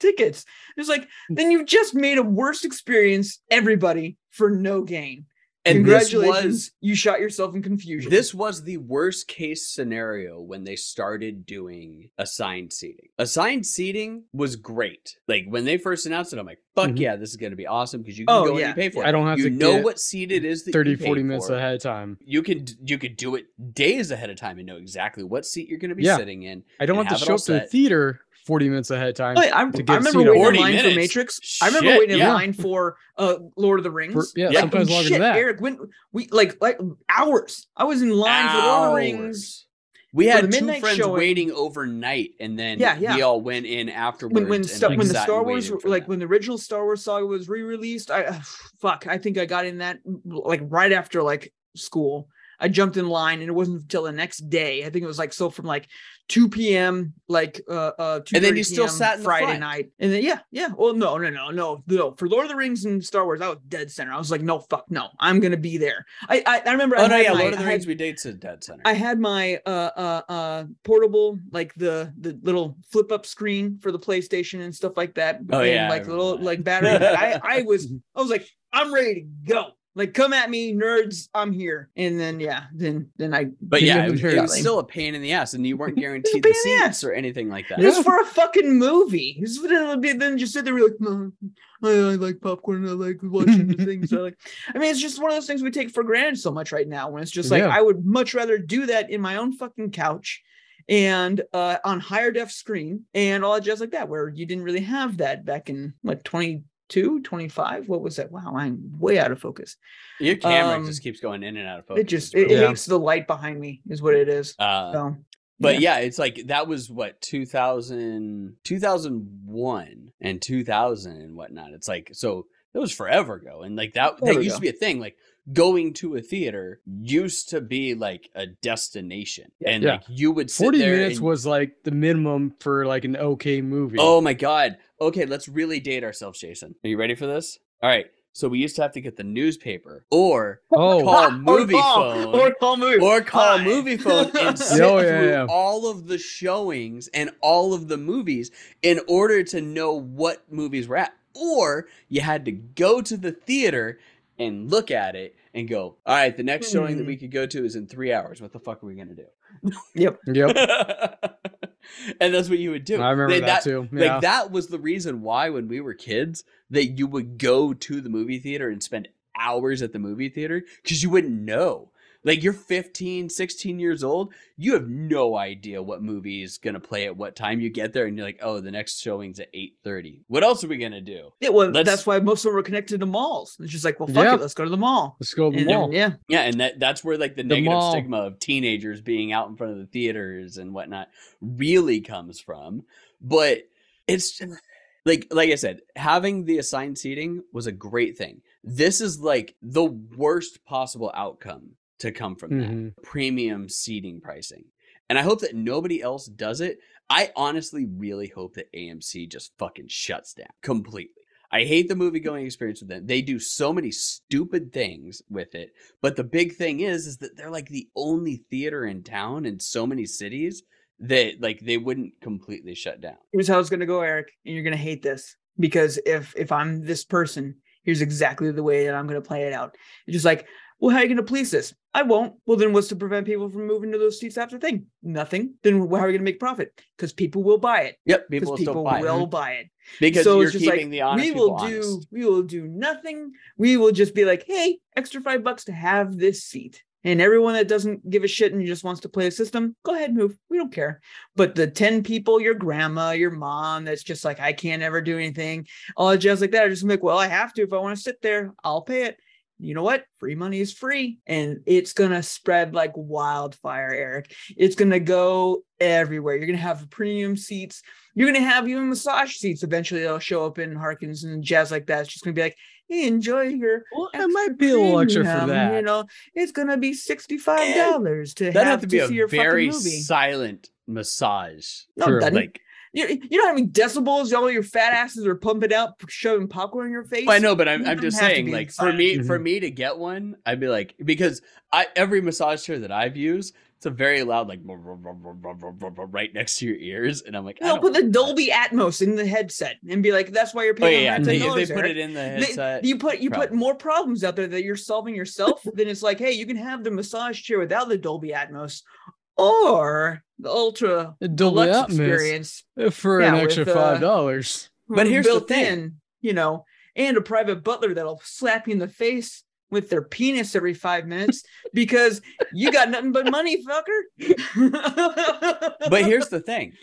tickets. It's like, then you've just made a worse experience, everybody, for no gain. And this Congratulations, was you shot yourself in confusion. this was the worst case scenario when they started doing assigned seating. Assigned seating was great. Like when they first announced it, I'm like, fuck Mhm. yeah, this is gonna be awesome because you can Oh, go and yeah, you pay for it. I don't have you to know what seat it is that 30, you paid 40 minutes for. ahead of time. You could you could do it days ahead of time and know exactly what seat you're going to be Yeah. sitting in. I don't and have to show up to the theater 40 minutes ahead of time. Yeah, I, to I get remember seat waiting in 40 line for minutes. Matrix. I remember Shit, waiting in line for uh Lord of the Rings. For- yeah, Yeah. sometimes longer shit, than that. Eric, when we like like hours. I was in line for Lord of the Rings. We had two friends showing- waiting overnight, and then Yeah, yeah. we all went in afterwards. when when, and, sta- like, when the Star Wars like them. when the original Star Wars saga was re-released, I uh, fuck, I think I got in that like right after like school. I jumped in line and it wasn't until the next day. I think it was like so from like 2 p.m. like uh uh 2 And then you still sat Friday night. And then yeah, yeah. Well, no, no, no, no, no. For Lord of the Rings and Star Wars, I was dead center. I was like, no, fuck, no, I'm gonna be there. I I, I remember. Oh I no, yeah, my- Lord of the I had- Rings. we did to Dead Center. I had my uh uh uh portable like the the little flip up screen for the PlayStation and stuff like that. Oh, and, yeah, like little that. like battery. I I was I was like I'm ready to go. Like come at me, nerds. I'm here. And then yeah, then then I. but yeah, it, was- it was still a pain in the ass, and you weren't guaranteed the in the or anything like that. It was for a fucking movie. This would been then just sit there be like, no, I, I like popcorn. I like watching the things. I like. I mean, it's just one of those things we take for granted so much right now. When it's just like Yeah. I would much rather do that in my own fucking couch and uh on higher def screen and all that jazz like that, where you didn't really have that back in like 22, 25. What was that? Wow, I'm way out of focus. Your camera Um, just keeps going in and out of focus. It just it, really- it Yeah. hates the light behind me, is what it is. uh, So, But yeah. it's like that was what 2000, 2001 and 2000 and whatnot. It's like so that was forever ago, and like that that Forever used to be a thing. Like going to a theater used to be like a destination, and Yeah. like you would sit 40 there minutes and- was like the minimum for like an okay movie. Oh my god. Okay, let's really date ourselves, Jason. Are you ready for this? All right. So we used to have to get the newspaper or Oh, call Or call- phone or call movie or call Hi. movie phone and sit Oh, yeah, through yeah. all of the showings and all of the movies in order to know what movies were at. Or you had to go to the theater and look at it and go, all right, the next showing that Hmm. we could go to is in three hours. What the fuck are we gonna do? yep. Yep. and that's what you would do. I remember They- that, too. Yeah. Like that was the reason why when we were kids that you would go to the movie theater and spend hours at the movie theater because you wouldn't know. Like you're 15, 16 years old, you have no idea what movie is gonna play at what time. You get there and you're like, oh, the next showing's at 8:30. What else are we gonna do? Yeah, well, Let's- that's why most of them were connected to malls. It's just like, well, fuck Yeah. it, let's go to the mall. Let's go to the And then, mall. yeah, Yeah, and that that's where like the, The negative mall. stigma of teenagers being out in front of the theaters and whatnot really comes from. But it's like like I said, having the assigned seating was a great thing. This is like the worst possible outcome to come from that Mhm. premium seating pricing. And I hope that nobody else does it. I honestly really hope that AMC just fucking shuts down completely. I hate the movie going experience with them. They do so many stupid things with it. But the big thing is is that they're like the only theater in town in so many cities that like they wouldn't completely shut down. here's how it's gonna go, Eric, and you're gonna hate this because if if I'm this person, here's exactly the way that I'm gonna play it out. It's just like, well, how are you gonna police this? I won't. Well, then what's to prevent people from moving to those seats after thing? Nothing. Then how are we gonna make profit? Because people will buy it. Yep, Because people will people buy will it buy it. because so you're it's just keeping like the honest we will do honest. we will do nothing we will just be like hey extra five bucks to have this seat and everyone that doesn't give a shit and just wants to play a system go ahead move we don't care but the 10 people your grandma your mom that's just like i can't ever do anything all the jazz like that are just like well i have to if i want to sit there i'll pay it you know what? Free money is free and it's going to spread like wildfire, Eric. It's going to go everywhere. You're going to have premium seats. You're going to have even massage seats. Eventually, they'll show up in Harkins and jazz like that. It's just going to be like, hey, enjoy your. Well, it might be a little extra for that. You know, it's going to be $65 eh, to That'd have, have to be see a your very movie. silent massage. No, it doesn't. Like you, you know how many decibels all your fat asses are pumping out, shoving popcorn in your face? Well, I know, but I'm, I'm just saying, be like for me, for Mhm. me to get one, I'd be like, because I every massage chair that I've used, it's a very loud, like right next to your ears, and I'm like, I No, don't put the want that. Dolby Atmos in the headset and be like, "That's why you're paying. Oh yeah, paying yeah. $110." They, if they put it in the They- headset, you put you put more problems out there that you're solving yourself. then it's like, hey, you can have the massage chair without the Dolby Atmos, or the Ultra A Dolby Deluxe Atmos experience for Yeah, an extra uh, five dollars. But here's the thing. in, you know, and a private butler that'll slap you in the face with their penis every five minutes because you got nothing but money, fucker. but here's the thing.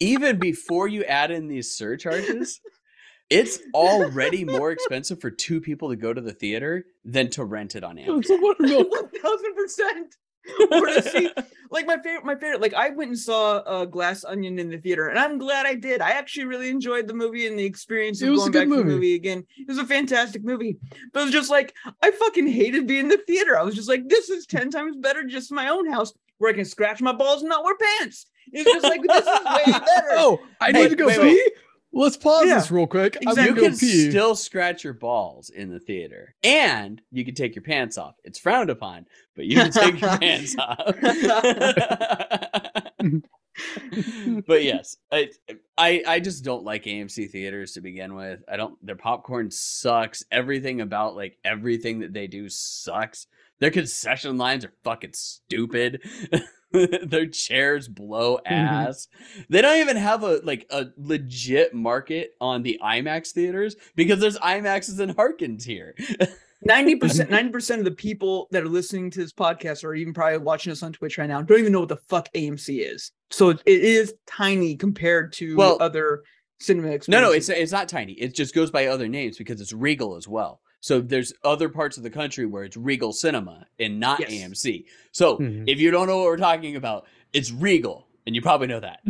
Even before you add in these surcharges, it's already more expensive for two people to go to the theater than to rent it on Amazon. It's a wonderful- one thousand percent. or to see like my favorite my favorite like i went and saw uh, glass onion in the theater and i'm glad i did i actually really enjoyed the movie and the experience of It was a going back to the movie. movie again it was a fantastic movie but it was just like i fucking hated being in the theater i was just like this is 10 times better just in my own house where i can scratch my balls and not wear pants it's just like this is way better Oh, I need to go wait, see. wait. Let's pause Yeah, this real quick. Exactly. You can pee. still scratch your balls in the theater, and you can take your pants off. It's frowned upon, but you can take your pants off. but yes, I, I I just don't like AMC theaters to begin with. I don't. Their popcorn sucks. Everything about like everything that they do sucks. Their concession lines are fucking stupid. Their chairs blow mm-hmm. ass. They don't even have a like a legit market on the IMAX theaters because there's IMAXs and Harkins here. 90% 90% of the people that are listening to this podcast or even probably watching us on twitch right now don't even know what the fuck amc is so it is tiny compared to Well, other cinema experiences. No, no, it's it's not tiny. It just goes by other names because it's Regal as well. So there's other parts of the country where it's Regal Cinema and not Yes. AMC. So Mhm. if you don't know what we're talking about, it's Regal, and you probably know that.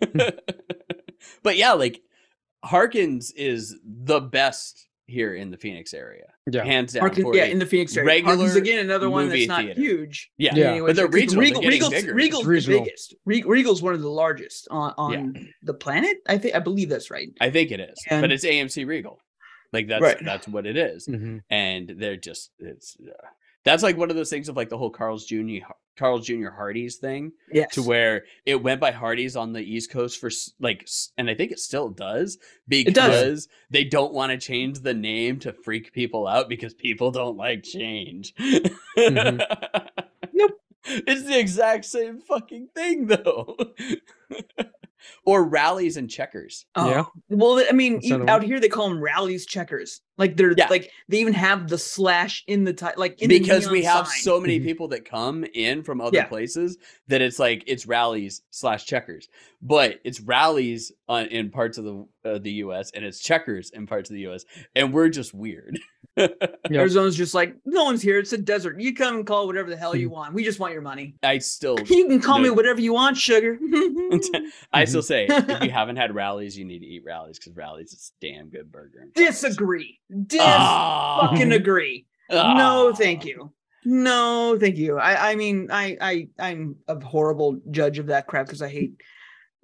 but yeah, like Harkins is the best here in the Phoenix area, Yeah. hands down. Harkins- yeah, in the Phoenix area. regular Harkins, again, another one that's not theater. huge. yeah, Yeah. Anyway, but they're regional. Regal, they're Regal's, bigger. Regal's It's the regional. biggest. Regal's one of the largest on, on the planet. I think I believe that's right. I think it is, but it's AMC Regal. Like that's Right. that's what it is. Mhm. and they're just it's uh, that's like one of those things of like the whole Carl's Jr. Carl's Jr. Hardee's thing Yes. to where it went by Hardee's on the East Coast for like and I think it still does because does. they don't want to change the name to freak people out because people don't like change. Nope. It's the exact same fucking thing though. or Rally's and checkers. Oh, Yeah. Well, I mean, That's e- out here they call them Rally's checkers. Like they're Yeah. like they even have the slash in the title, like in the because we have sign. so many Mhm. people that come in from other Yeah. places that it's like it's Rally's slash checkers but it's Rally's on, in parts of the uh, the us and it's checkers in parts of the us and we're just weird Yep. Arizona's just like no one's here. It's a desert. You come and call whatever the hell you want. We just want your money. i still You can call me whatever you want, sugar. i still say if you haven't had Rally's you need to eat Rally's because Rally's is a damn good burger and. Disagree. Dis Ah. fucking agree. No, Ah. thank you. No, thank you. I I mean, I I I'm a horrible judge of that crap because I hate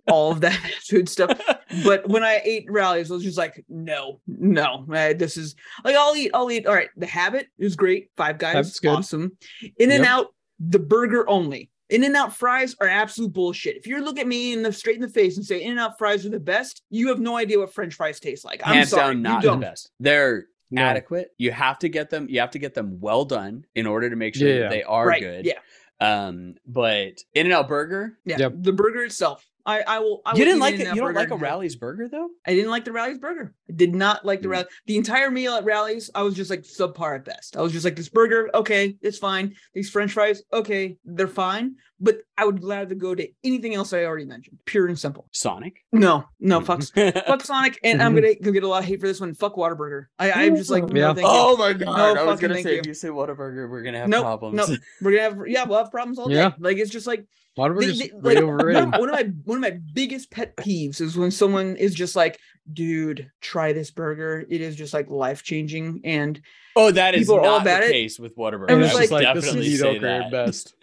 all of that food stuff. But when I ate Rally's, I was just like, no, no, uh, this is like I'll eat, I'll eat. All right, the habit is great. Five guys, Habit's good. awesome. In and Yep. out, the burger only. In and out fries are absolute bullshit. If you look at me in the straight in the face and say In and Out fries are the best, you have no idea what French fries taste like. I'm hands sorry, down you not the don't. best they're No. adequate you have to get them you have to get them well done in order to make sure Yeah, that yeah. they are Right? good Yeah, um but in and out burger yeah. Yep. The burger itself, I I will. I you will didn't like it you don't like a and rally's burger though I didn't like the Rally's burger. I did not like the Mm. rally. The entire meal at Rally's, I was just like subpar at best. I was just like, this burger, okay, it's fine. These French fries, okay, they're fine. But I would rather go to anything else I already mentioned. Pure and simple. sonic No, no, fuck, fuck fuck Sonic, and I'm gonna go get a lot of hate for this one. Fuck Whataburger. I, I'm just like, no, Yeah. thank you. oh my god No i was fucking gonna thank say you. if you say Whataburger, we're gonna have Nope, problems nope. We're gonna have, yeah, we'll have problems all day. Yeah. Like it's just like Whataburger's They- they- way like, overrated. One, one of my one of my biggest pet peeves is when someone is just like, "Dude, try this burger. It is just like life changing." And oh that is People are all not the about it. case with Whataburger I i was would like- like, this is definitely say mediocre at best.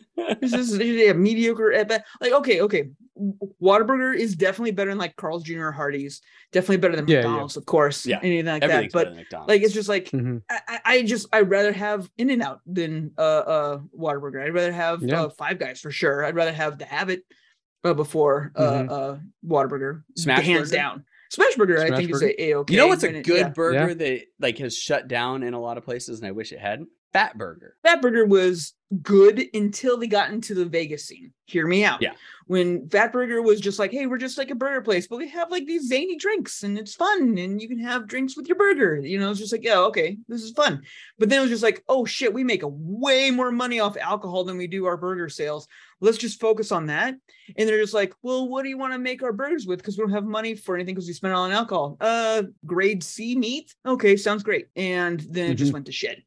This is yeah, mediocre at best. Like, okay, okay, Whataburger is definitely better than like Carl's Jr. or Hardee's. Definitely better than Yeah, yeah. McDonald's, of course. Yeah, anything like that. But better than McDonald's. like, it's just like Mhm. I, I- I just I'd rather have In and Out than uh uh Whataburger. I'd rather have Yeah. uh, Five Guys for sure. I'd rather have the Habit uh, before uh Mhm. uh Whataburger. Smash hands Burger? down. Smash Burger, I think Burger? is a okay. you know what's a it- good yeah. burger that like has shut down in a lot of places and i wish it hadn't fat burger Fat Burger was good until they got into the Vegas scene. Hear me out. Yeah. When Fat Burger was just like, hey, we're just like a burger place, but we have like these zany drinks and it's fun and you can have drinks with your burger. You know, it's just like, yeah, okay, this is fun. But then it was just like, oh shit, we make a way more money off alcohol than we do our burger sales. Let's just focus on that. And they're just like, well, what do you want to make our burgers with? Because we don't have money for anything because we spend it all on alcohol. Uh, grade C meat. Okay, sounds great. And then it just went to shit.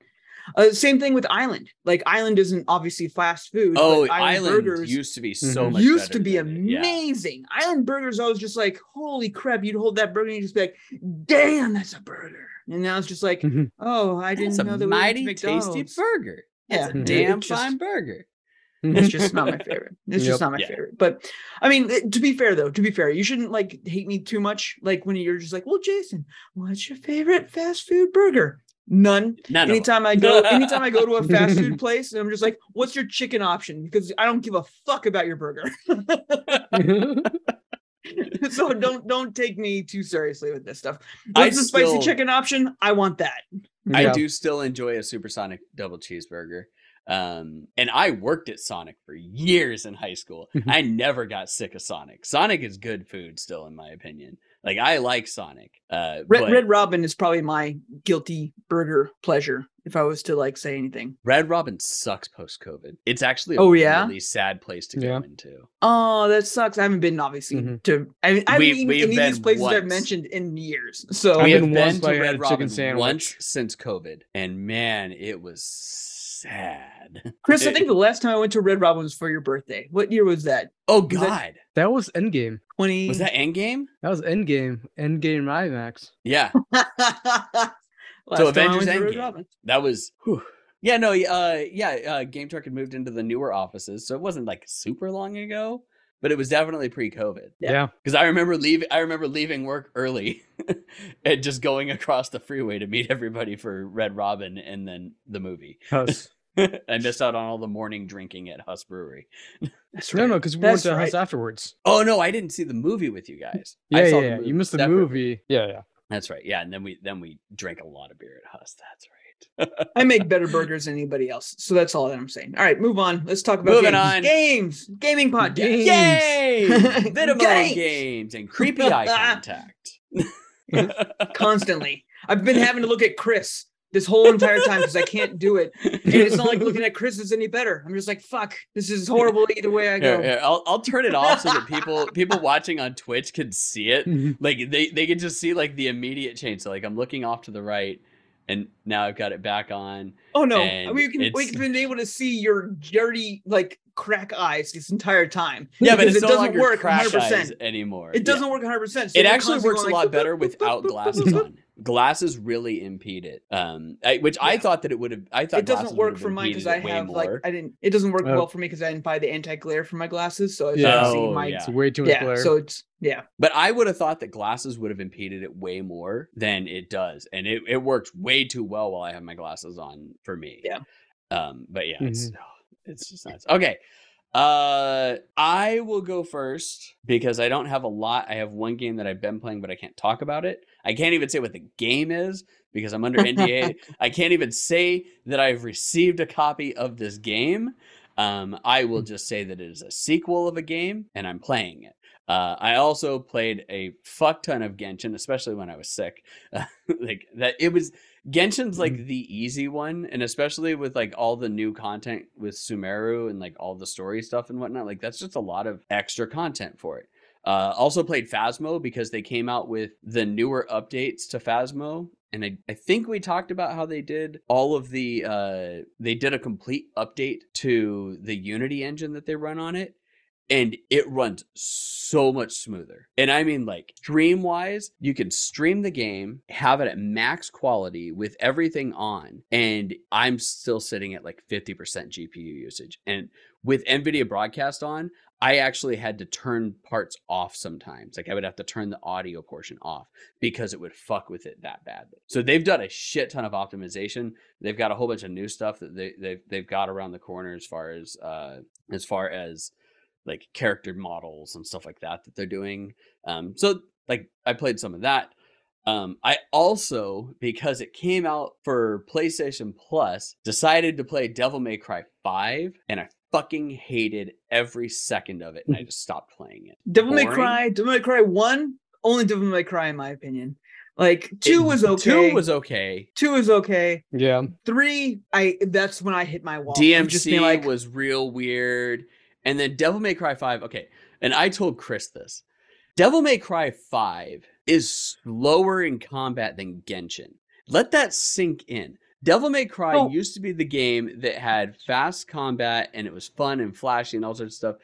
Uh, same thing with Island. Like Island isn't obviously fast food. Oh, but Island burgers used to be so Mhm. much used to be than it- yeah. amazing. Island burgers, I was just like, holy crap! You'd hold that burger and you'd just be like, damn, that's a burger. And now it's just like, Mhm. oh, I didn't It's a know that we went to mighty tasty McDonald's. burger. Yeah, It's a damn it's just- fine burger. It's just not my favorite. It's Yep. just not my Yeah. favorite. But I mean, to be fair though, to be fair, you shouldn't like hate me too much. Like when you're just like, well, Jason, what's your favorite fast food burger? None. None anytime I go, anytime I go to a fast food place, I'm just like, what's your chicken option? Because I don't give a fuck about your burger. so don't don't take me too seriously with this stuff. I What's the spicy chicken option? I want that. I Yeah. do still enjoy a supersonic double cheeseburger. Um, and I worked at Sonic for years in high school. Mhm. I never got sick of Sonic. Sonic is good food still, in my opinion. Like I like Sonic. Uh, Red, but Red Robin is probably my guilty burger pleasure if I was to like say anything. Red Robin sucks post COVID. It's actually a Oh, yeah? really sad place to Yeah. go into. Oh, that sucks. I haven't been obviously Mhm. to. I, mean, I haven't We've- eaten we've any of these been places I've mentioned in years. So I've we been have been once, to but I had Red a chicken Robin sandwich. once since COVID, and man, it was sad. Chris, I think the last time I went to Red Robin was for your birthday. What year was that? Oh was that- God, That was Endgame. Twenty. was that Endgame? That was Endgame. Endgame IMAX. Yeah, Last So time I Avengers went to Red Endgame. Robin. that was. whew. Yeah, no, uh, yeah, uh, Game Truck had moved into the newer offices, so it wasn't like super long ago, but it was definitely pre-COVID. Yeah. Yeah. Because I remember leaving, I remember leaving work early, and just going across the freeway to meet everybody for Red Robin and then the movie. Huss. I missed out on all the morning drinking at Huss Brewery. That's no, right. no, because we went to right. House afterwards. Oh no, I didn't see the movie with you guys. I Yeah, saw yeah, the yeah. You missed the separately. movie. Yeah, yeah. That's right. Yeah, and then we then we drank a lot of beer at Huss. That's right. I make better burgers than anybody else. So that's all that I'm saying. All right, move on. Let's talk about Moving games. on. Games. Gaming podcast. Games. Yay! Vitamin Games. games and creepy eye contact. Constantly. I've been having to look at Chris this whole entire time because I can't do it. And it's not like looking at Chris is any better. I'm just like, fuck, this is horrible either way I go. Here, here, I'll I'll turn it off so that people people watching on Twitch can see it. Mm-hmm. Like they they can just see like the immediate change. So like I'm looking off to the right, and now I've got it back on. Oh no, And we can we've been able to see your dirty like crack eyes this entire time. Yeah, but it's it no doesn't work 100%. anymore. It doesn't work 100. percent it actually works a lot better without glasses on. Glasses really impede it. Um, I, which I thought that it would have. I thought It doesn't work for have mine because I it way have like. I didn't. It doesn't work Oh. well for me because I didn't buy the anti glare for my glasses, so I Yeah. can't see Oh, my yeah. It's way too much yeah. glare. So it's yeah. But I would have thought that glasses would have impeded it way more than it does, and it, it works way too well while I have my glasses on for me. Yeah. Um. But yeah, it's Mhm. it's just nuts. Okay. Uh, I will go first because I don't have a lot. I have one game that I've been playing, but I can't talk about it. I can't even say what the game is because I'm under NDA. I can't even say that I've received a copy of this game. Um, I will just say that it is a sequel of a game and I'm playing it. Uh, I also played a fuck ton of Genshin, especially when I was sick. like that, it was Genshin's like the easy one, and especially with like all the new content with Sumeru and like all the story stuff and whatnot. Like that's just a lot of extra content for it. Uh, also played Phasmo because they came out with the newer updates to Phasmo. And I, I think we talked about how they did all of the uh they did a complete update to the Unity engine that they run on it and it runs so much smoother. And I mean, like, stream wise, you can stream the game, have it at max quality with everything on, and I'm still sitting at like 50% GPU usage. And with NVIDIA Broadcast on, I actually had to turn parts off sometimes. Like, I would have to turn the audio portion off because it would fuck with it that badly. So they've done a shit ton of optimization. They've got a whole bunch of new stuff that they, they've, they've got around the corner as far as, uh, as far as, like character models and stuff like that that they're doing. Um, so like I played some of that. Um, I also because it came out for PlayStation Plus, decided to play Devil May Cry Five, and I fucking hated every second of it, and I mm-hmm. just stopped playing it. Devil May Cry, Devil May Cry one, only Devil May Cry in my opinion. Like two It- was okay. Two was okay. two is okay. yeah. Three, I that's when I hit my wall. of just being DMC like, was real weird. And then Devil May Cry 5, okay. And I told Chris this. Devil May Cry 5 is slower in combat than Genshin. Let that sink in. Devil May Cry Oh. used to be the game that had fast combat and it was fun and flashy and all sorts of stuff.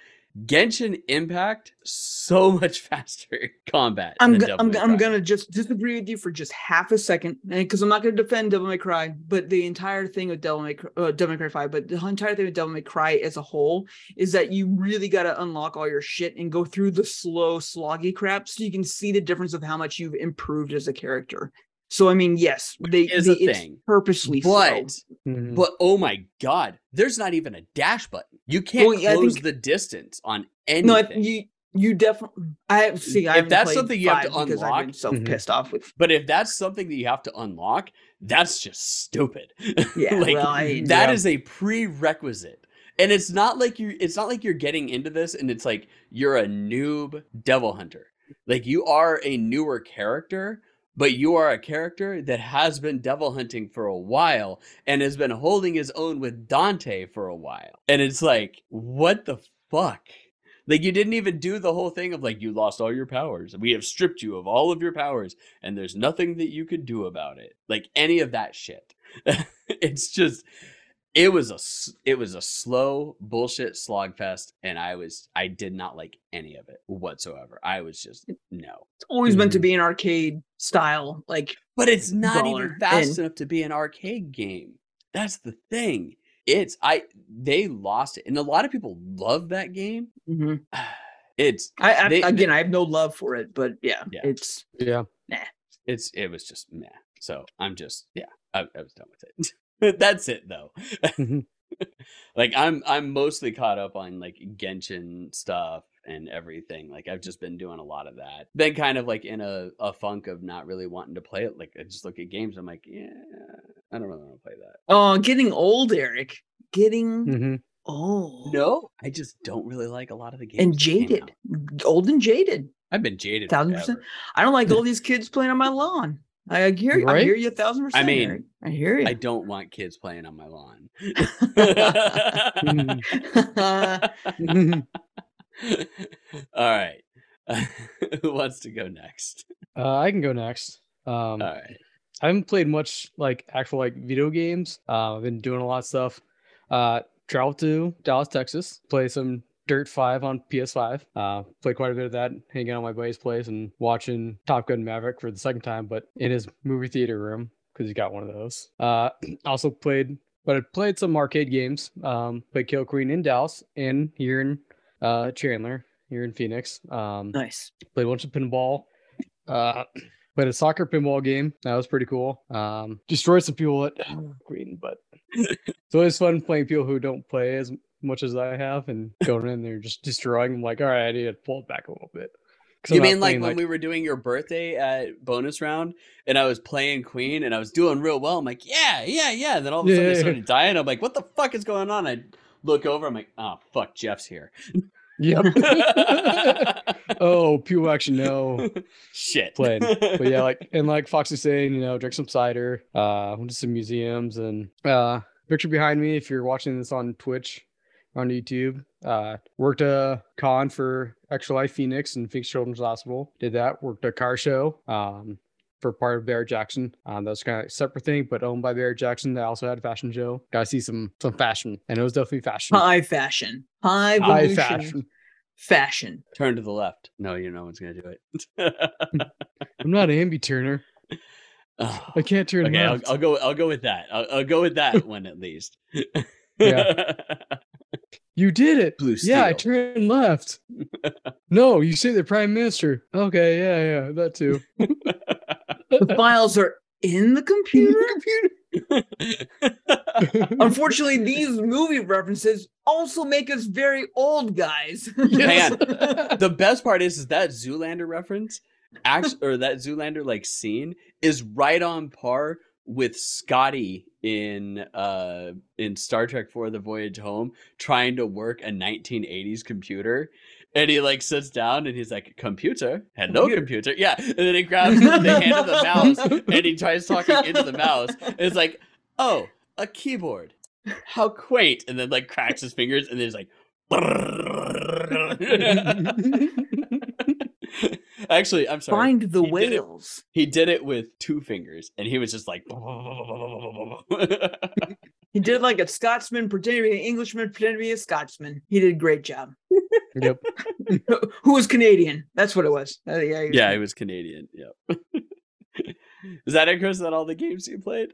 Genshin Impact so much faster combat. I'm go- I'm, I'm gonna just disagree with you for just half a second, because I'm not gonna defend Devil May Cry, but the entire thing with Devil May Cry, uh, Devil May Cry Five, but the entire thing with Devil May Cry as a whole is that you really gotta unlock all your shit and go through the slow, sloggy crap so you can see the difference of how much you've improved as a character. So I mean, yes, they, is they a it's thing. purposely slow. But Mhm. but oh my god, there's not even a dash button. You can't Well, yeah, close think- the distance on anything. No, I- you you definitely. I see. I If haven't that's something you have to five because I've been unlock- so Mhm. pissed off with. But if that's something that you have to unlock, that's just stupid. Yeah, like well, I- that Yeah. is a prerequisite. And it's not like you it's not like you're getting into this and it's like you're a noob devil hunter. Like you are a newer character, but you are a character that has been devil hunting for a while and has been holding his own with Dante for a while. And it's like, what the fuck? Like you didn't even do the whole thing of like you lost all your powers. We have stripped you of all of your powers and there's nothing that you could do about it. Like any of that shit. it's just it was a it was a slow bullshit slogfest and I was I did not like any of it whatsoever. I was just no. It's always meant to Mhm. be an arcade style, like But it's not even fast And- enough to be an arcade game. That's the thing. It's I they lost it. And a lot of people love that game. mhm. It's I, I They- again, I have no love for it, but yeah, Yeah. it's yeah. nah. it's it was just meh. So I'm just yeah, I, I was done with it. That's it though. Mhm. like I'm I'm mostly caught up on like Genshin stuff and everything. Like I've just been doing a lot of that. Been kind of like in a, a funk of not really wanting to play it. Like I just look at games, I'm like, yeah, I don't really want to play that. oh, getting old, Eric, getting Mhm. old, No, I just don't really like a lot of the games. and jaded, out. old and jaded. I've been jaded. Thousand percent. I don't like all these kids playing on my lawn. I hear, I Right? hear you a thousand percent. I mean, Eric. I hear you. I don't want kids playing on my lawn. All right. Who wants to go next? Uh, I can go next. Um, All right. I haven't played much like actual like video games. Uh, I've been doing a lot of stuff. Uh, travel to Dallas, Texas, play some Dirt Five on PS5. Uh, played quite a bit of that, hanging out at my buddy's place and watching Top Gun Maverick for the second time, but in his movie theater room because he got one of those. Uh, also played, but I played some arcade games. Um, played Kill Queen in Dallas and here in uh, Chandler, here in Phoenix. Um, nice. played a bunch of pinball. Uh, played a soccer pinball game. That was pretty cool. Um, destroyed some people at Green, but it's always fun playing people who don't play as much as I have and going in there just destroying them. Like, all right, I need to pull it back a little bit. You I'm mean like playing, when we were doing your birthday at bonus round and I was playing Queen and I was doing real well? I'm like, yeah, yeah, yeah. And then all of a sudden I Yeah. started dying. I'm like, what the fuck is going on? I look over. I'm like, oh, fuck, Jeff's here. Yep. oh, people actually know Shit. playing. but yeah, like and like Fox is saying, you know, drink some cider, uh, went to some museums and uh picture behind me if you're watching this on Twitch on YouTube. Uh worked a con for Extra Life Phoenix and Phoenix Children's Hospital. Did that, worked a car show. Um for part of Barrett Jackson. Um, that was kind of a separate thing, but owned by Barrett Jackson. They also had a fashion show. Got to see some some fashion, and it was definitely fashion. High fashion. High, High fashion. Fashion. Turn to the left. No, you know no one's going to do it. I'm not an ambi turner. Oh, I can't turn okay, I'll. I'll go. I'll go with that. I'll, I'll go with that one at least. Yeah. You did it. Blue Yeah, I turned left. no, you say the prime minister. Okay, yeah, yeah, that too. The files are in the computer. Unfortunately, these movie references also make us very old, guys. Yes. the best part is, is that Zoolander reference, act or that Zoolander like scene is right on par with Scotty in uh in Star Trek for the Voyage Home trying to work a 1980s computer. And he like sits down and he's like, "Computer, hello, Computer." computer." Yeah, and then he grabs the hand of the mouse and he tries talking into the mouse. And it's like, "Oh, a keyboard. How quaint!" And then like cracks his fingers and then he's like, Actually, I'm sorry. Find the He did whales. He did it with two fingers, and he was just like. He did like a Scotsman pretending to be an Englishman, pretending to be a Scotsman. He did a great job. Yep. Who was Canadian? That's what it was. Uh, yeah, he was yeah, he was Canadian. Yep. Is that it, Chris? Is that all the games you played?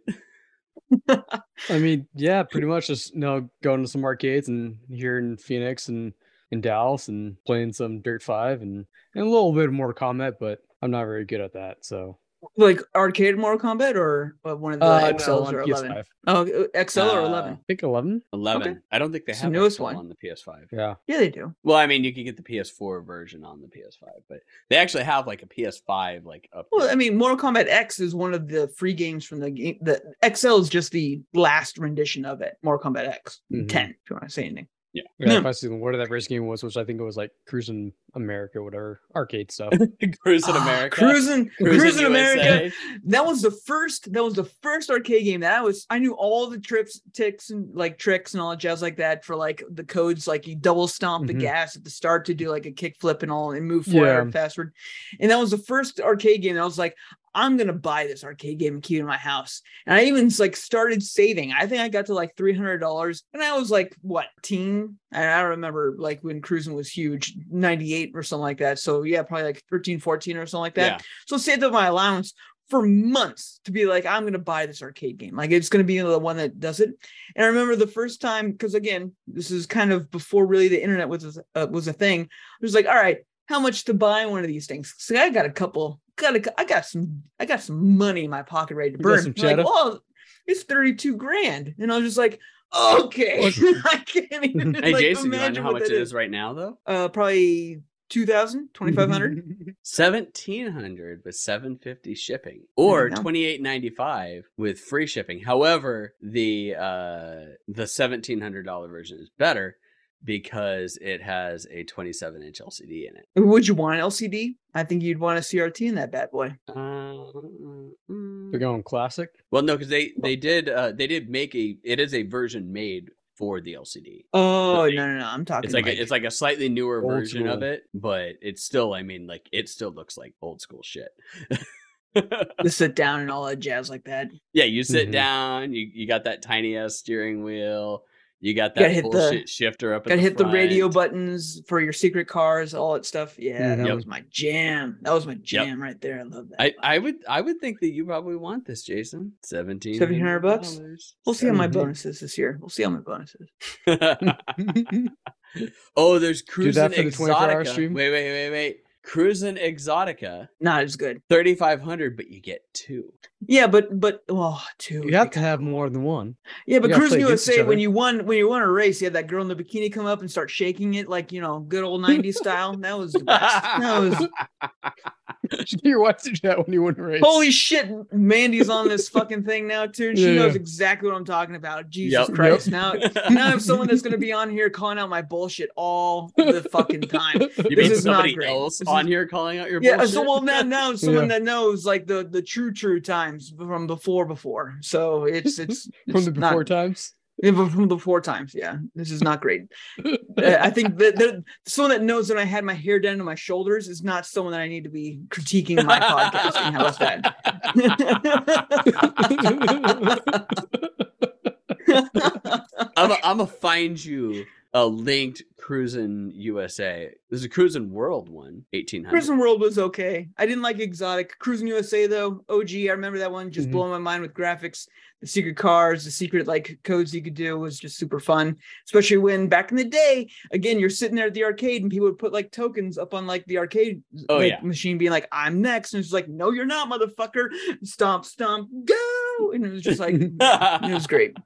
I mean, yeah, pretty much just you know going to some arcades and here in Phoenix and in Dallas and playing some Dirt Five and, and a little bit of Mortal Kombat, but I'm not very good at that. So like arcade Mortal Kombat or uh, one of the uh, no, XLs on or PS5. 11. Oh, uh, XL or Uh, 11? I think 11. Eleven. I don't think they It's the have newest XL one. on the PS5. Yeah. Yeah, they do. Well, I mean, you could get the PS4 version on the PS5, but they actually have like a PS5 like up. Well, I mean, Mortal Kombat X is one of the free games from the game. The XL is just the last rendition of it. Mortal Kombat X Mhm. 10, if you want to say anything. Yeah, Yeah. if I see what that race game was, which I think it was like Cruising America, or whatever arcade stuff. Cruising in Ah, America. Cruising, Cruisin' Cruising America. That was the first. That was the first arcade game that I was. I knew all the trips, ticks, and like tricks and all that jazz like that for like the codes. Like you double stomp the Mhm. gas at the start to do like a kick flip and all, and move forward Yeah. faster. And that was the first arcade game. That I was like, I'm gonna buy this arcade game and keep it in my house. And I even like started saving. I think I got to like three hundred dollars, and I was like, what, teen? And I remember like when cruising was huge, 98 or something like that. So yeah, probably like 13, 14 or something like that. Yeah. So saved up my allowance for months to be like, I'm going to buy this arcade game. Like it's going to be the one that does it. And I remember the first time, because again, this is kind of before really the internet was uh, was a thing. I was like, all right, how much to buy one of these things? So I got a couple. Got a, I got some. I got some money in my pocket ready to burn. some like, cheddar? oh, it's 32 grand, and I was just like, okay, I can't even. Hey like, Jason, you want to imagine know how much that it is right now though? Uh, probably 2,000, 2,500. Seventeen hundred with seven fifty shipping, or go. twenty eight ninety five with free shipping. However, the uh the seventeen hundred dollar version is better because it has a twenty seven inch LCD in it. Would you want an LCD? I think you'd want a CRT in that bad boy. Uh, They're going classic. well, no, because they they did uh they did make a it is a version made for the LCD. Oh they- no, no, no! I'm talking. It's like, a, it's like a slightly newer Old version of it, but it's still I mean like it still looks like old school shit. to sit down and all that jazz like that. Yeah, you sit Mhm. down. You you got that tiny ass steering wheel. You got that hit the- shifter up. Got to hit the radio buttons for your secret cars, all that stuff. Yeah, that Mhm. was my jam. That was my jam right there. I love that. I, I would I would think that you probably want this, Jason. Seventeen 1700 bucks? we'll see how my Mhm. bonus is this year. We'll see how my bonus is. oh, there's cruising the exotica. stream? Wait, wait, wait, wait. Cruis'n exotica, Not as good. thirty five hundred, but you get two. Yeah, but but oh, two. You have to have more than one. Yeah, but Cruis'n USA, when you won when you won a race, you had that girl in the bikini come up and start shaking it like you know, good old '90s style. That was the best. That was Your wife did that when you won a race. Holy shit, Mandy's on this fucking thing now too. and She Yeah. knows exactly what I'm talking about. Jesus Yep. Yep. Christ. Now now I have someone that's gonna be on here calling out my bullshit all the fucking time. You This mean is not somebody great. else This on is- here calling out your Yeah, bullshit? so well now now someone Yeah. that knows like the the true true times from before before. So it's it's, from it's the not- before times. yeah, from the before times. Yeah, this is not great. Uh, I think that the, someone that knows that I had my hair down to my shoulders is not someone that I need to be critiquing my podcasting. How about that? I'm a, I'm gonna find you a linked Cruis'n USA. There's a Cruis'n World one, eighteen hundred. Cruis'n World was okay. I didn't like Exotic. Cruis'n USA though, OG. I remember that one just Mhm. blowing my mind with graphics, the secret cars, the secret like codes you could do was just super fun. Especially when back in the day, again, you're sitting there at the arcade and people would put like tokens up on like the arcade Oh, like, yeah. machine, being like, "I'm next," and it's like, "No, you're not, motherfucker! Stomp, stomp, go!" And it was just like, it was great.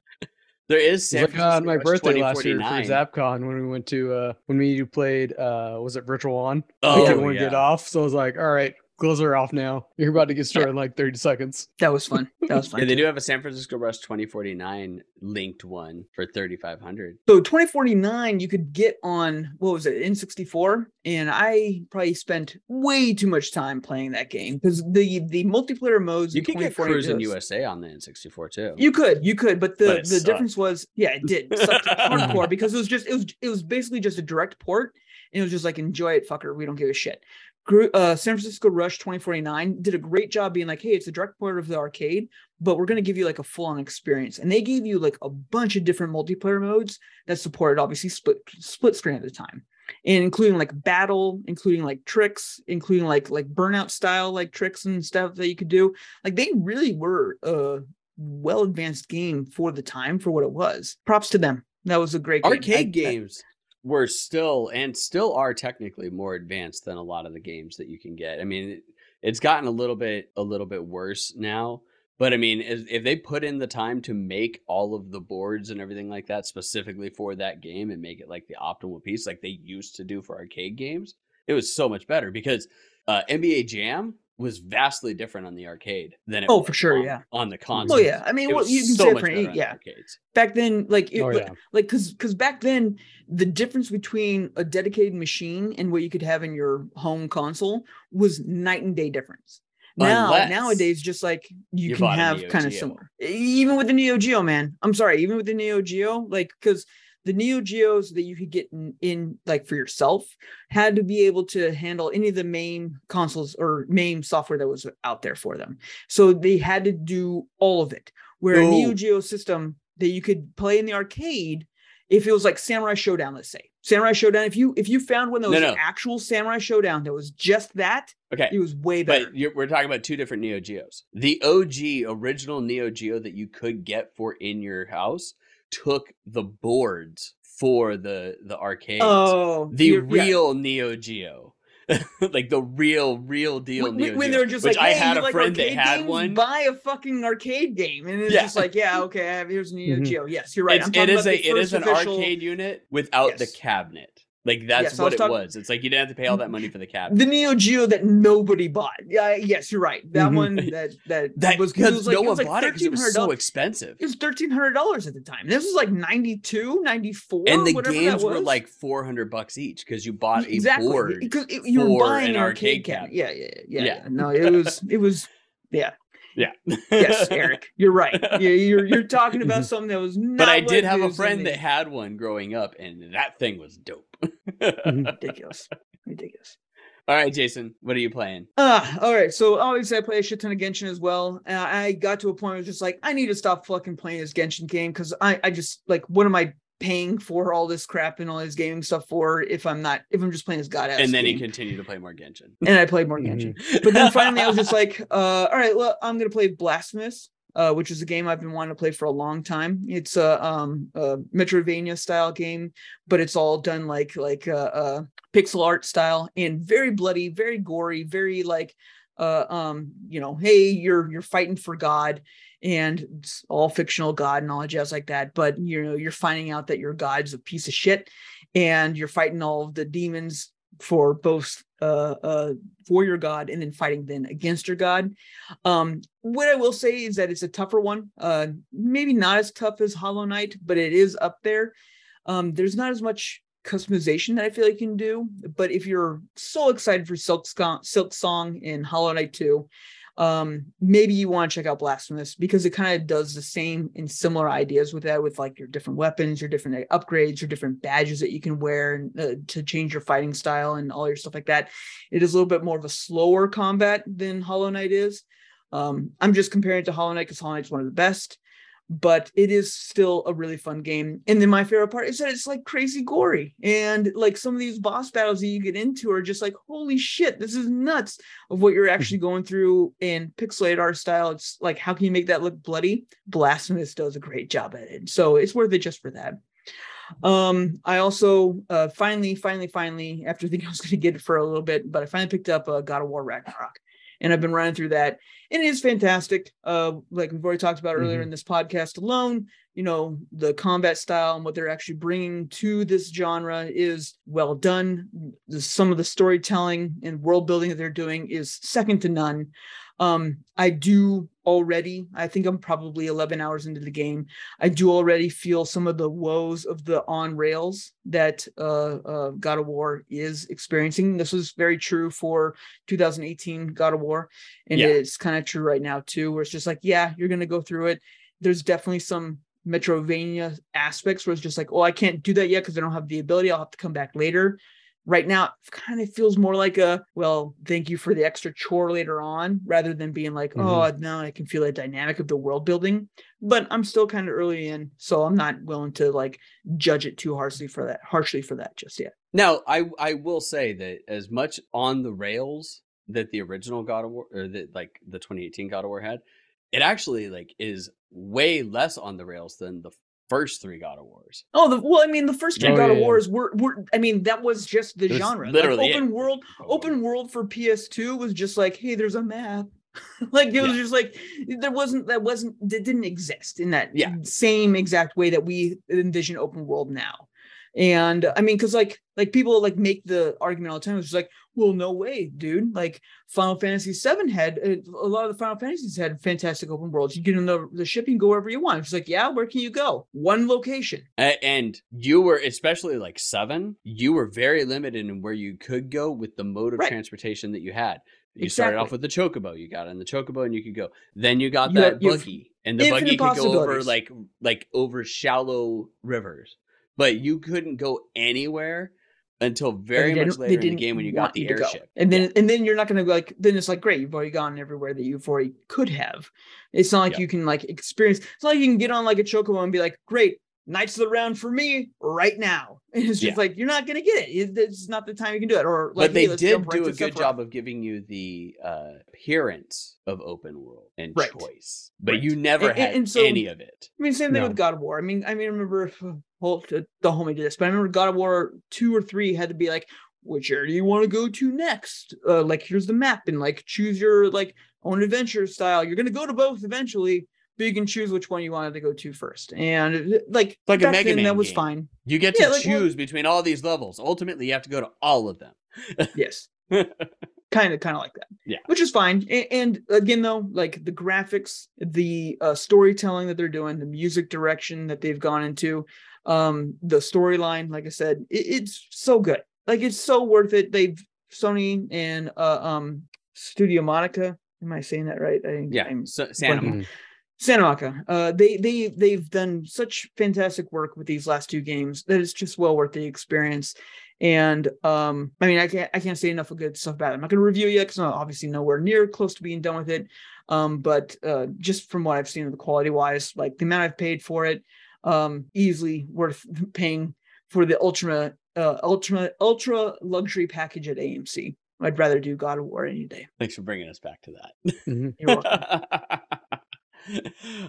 There is San like on my birthday last year for ZapCon when we went to uh when we played uh was it Virtual On? Oh, we didn't want to yeah. get off, so I was like, all right, gloves are off now. You're about to get started in like 30 seconds. That was fun. That was fun. Yeah, they do have a San Francisco Rush 2049 linked one for 3500. So 2049, you could get on what was it, N64, and I probably spent way too much time playing that game because the the multiplayer modes. You in can get 2040 Cruising was- USA on the N64 too. You could, you could, but the But the sucked. difference was, yeah, it did it sucked hardcore because it was just it was it was basically just a direct port, and it was just like enjoy it, fucker. We don't give a shit. Gru- uh, San Francisco Rush 2049 did a great job being like, hey, it's a direct port of the arcade, but we're going to give you like a full on experience. And they gave you like a bunch of different multiplayer modes that supported obviously split split screen at the time. And including like battle, including like tricks, including like like burnout style like tricks and stuff that you could do. Like they really were a well advanced game for the time for what it was. Props to them. That was a great game. Arcade I- games were still and still are technically more advanced than a lot of the games that you can get. I mean, it's gotten a little bit a little bit worse now. But I mean, if, they put in the time to make all of the boards and everything like that specifically for that game and make it like the optimal piece, like they used to do for arcade games, it was so much better because uh, NBA Jam was vastly different on the arcade than it Oh, was for sure, on, yeah. on the oh, console. oh yeah. I mean, well, you can so say much for better the yeah. arcades. Back then, like it, Oh like- yeah. like because because back then the difference between a dedicated machine and what you could have in your home console was night and day difference now Unless nowadays just like you, you can have kind of similar even with the neo geo man i'm sorry even with the neo geo like because the neo geos that you could get in, in like for yourself had to be able to handle any of the main consoles or main software that was out there for them so they had to do all of it where a neo geo system that you could play in the arcade if it was like samurai showdown let's say samurai showdown if you if you found one that No, was no. an actual samurai showdown that was just that Okay. it was way better But you're, we're talking about two different Neo Geos. The OG original Neo Geo that you could get for in your house took the boards for the the arcade. oh the you're- yeah. real Neo Geo. like the real, real deal when, Neo when- Geo. they're just like, I hey, had you a like friend that had games? one. Buy a fucking arcade game, and it's Yeah. just like, yeah, okay, I have, here's Neo Mhm. Geo. Yes, you're right. It's, I'm it talking is about a it is an official- arcade unit without the cabinet. Like that's Yes, what it talking- was. It's like you didn't have to pay all that money for the cabinet. The Neo Geo that nobody bought. Yeah, yes, you're right. That Mhm. one that that, That was because like, no one like bought it because it was so expensive. It was thirteen hundred dollars at the time. This was like 92, 94, And the games were like four hundred bucks each because you bought a exactly board. because you were buying an arcade arcade cabinet. Yeah, yeah, yeah, yeah, Yeah. No, it was it was yeah. Yeah. Yes, Eric, you're right. Yeah, you're you're talking about something that was not. But I did have a friend that had one growing up, and that thing was dope. Ridiculous, ridiculous. All right, Jason, what are you playing? Ah, all right. So obviously, I play a shit ton of Genshin as well. And I got to a point where I was just like, I need to stop fucking playing this Genshin game because I, I just like, what am I paying for all this crap and all this gaming stuff for if I'm not if I'm just playing this god and then game? he continued to play more Genshin. and I played more Genshin. But then finally, I was just like, uh, all right, well, I'm gonna play Blasphemous, uh, which is a game I've been wanting to play for a long time. It's a um a Metroidvania style game, but it's all done like like uh, uh pixel art style and very bloody, very gory, very like uh um you know, hey, you're you're fighting for God and it's all fictional god and all jazz like that. But you know, you're finding out that your god's a piece of shit and you're fighting all of the demons for both uh uh for your god and then fighting then against your god. Um what i will say is that it's a tougher one uh maybe not as tough as hollow knight but it is up there. Um there's not as much customization that i feel like you can do but if you're so excited for silk, silk song in hollow knight 2 um maybe you want to check out blasphemous because it kind of does the same and similar ideas with that with like your different weapons your different uh, upgrades your different badges that you can wear and, uh, to change your fighting style and all your stuff like that. It is a little bit more of a slower combat than hollow knight is. Um i'm just comparing it to hollow knight because hollow knight's one of the best but it is still a really fun game. And then my favorite part is that it's like crazy gory. And like some of these boss battles that you get into are just like, holy shit, this is nuts of what you're actually going through in pixelated art style. It's like, how can you make that look bloody? Blasphemous does a great job at it. So it's worth it just for that. Um, I also uh finally, finally, finally, after thinking I was gonna get it for a little bit, but I finally picked up uh, God of War Ragnarok. And I've been running through that it is fantastic. Uh, like we've already talked about earlier Mhm. in this podcast alone, you know, the combat style and what they're actually bringing to this genre is well done. The, some of the storytelling and world building that they're doing is second to none. Um, I do already, I think I'm probably 11 hours into the game. I do already feel some of the woes of the on rails that uh, uh, God of War is experiencing. This was very true for 2018 God of War and Yeah. it's kind of true right now too where it's just like yeah you're gonna go through it there's definitely some metroidvania aspects where it's just like oh i can't do that yet because i don't have the ability i'll have to come back later right now it kind of feels more like a well thank you for the extra chore later on rather than being like Mhm. oh now i can feel the dynamic of the world building but i'm still kind of early in so i'm not willing to like judge it too harshly for that harshly for that just yet Now, I I will say that as much on the rails that the original God of War or that like the 2018 God of War had, it actually like is way less on the rails than the first three God of Wars. oh the, well i mean the first two Oh, god of yeah, yeah. wars were, were i mean that was just the It genre Like, literally it. open world oh. open world for ps2 was just like hey there's a map like it was Yeah. just like there wasn't that wasn't that didn't exist in that Yeah. same exact way that we envision open world now and i mean because like like people like make the argument all the time it's just like well no way dude. Like final fantasy 7 had uh, a lot of the final fantasies had fantastic open worlds. You get in the, the ship you can go wherever you want. It's like yeah where can you go? One location. And you were especially like seven you were very limited in where you could go with the mode of Right. transportation that you had. You started off with the chocobo you got in the chocobo and you could go. Then you got You that have buggy and the buggy could go over like like over shallow rivers. But you couldn't go anywhere until very much later they in the didn't game when you got the you to go. airship And then Yeah. and then you're not gonna go like then it's like great, you've already gone everywhere that you've already could have. It's not like Yeah. you can like experience it's not like you can get on like a chocobo and be like, great, Knights of the Round for me right now. And it's just Yeah. like you're not gonna get it. It- It's not the time you can do it. Or like but they hey, did do a good job of giving you the uh, appearance of open world and Right. choice, but Right. you never And- had and so- any of it. I mean, same thing No. with God of War. I mean, I mean, I remember well, the homie did this, but I remember God of War two or three had to be like, which area do you want to go to next? Uh, like, here's the map, and like choose your like own adventure style. You're gonna go to both eventually, but you can choose which one you wanted to go to first. And like, Like a Mega then, Man that was game. fine. You get Yeah, to like, well- choose between all these levels. Ultimately, you have to go to all of them. Yes. kind of kind of like that Yeah. which is fine A- and, again though like the graphics the uh, storytelling that they're doing the music direction that they've gone into um the storyline like i said it, it's so good like it's so worth it they've sony and uh um studio monica am i saying that right I, Yeah, I'm so, Santa. Monica. Mhm. Santa Monica. Uh, they they they've done such fantastic work with these last two games that it's just well worth the experience. And um, I mean, I can't I can't say enough of good stuff about it. I'm not going to review it yet because I'm obviously nowhere near close to being done with it. Um, but uh, just from what I've seen of the quality wise, like the amount I've paid for it, um, easily worth paying for the ultra uh, ultra ultra luxury package at AMC. I'd rather do God of War any day. Thanks for bringing us back to that. Mhm. You're welcome.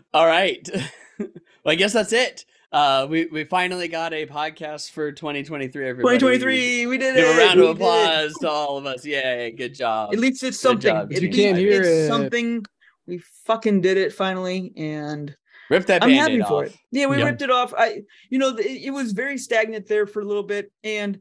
all right. well, I guess that's it. Uh, we we finally got a podcast for 2023. Everybody, 2023, we did Give it. a round we of did applause to all of us. Yay! Good job. At least it's something. job, At You can't hear it's it. something. We fucking did it finally, and Rip that I'm band-aid happy for it. Yeah, we Yeah. ripped it off. I, you know, it, it was very stagnant there for a little bit, and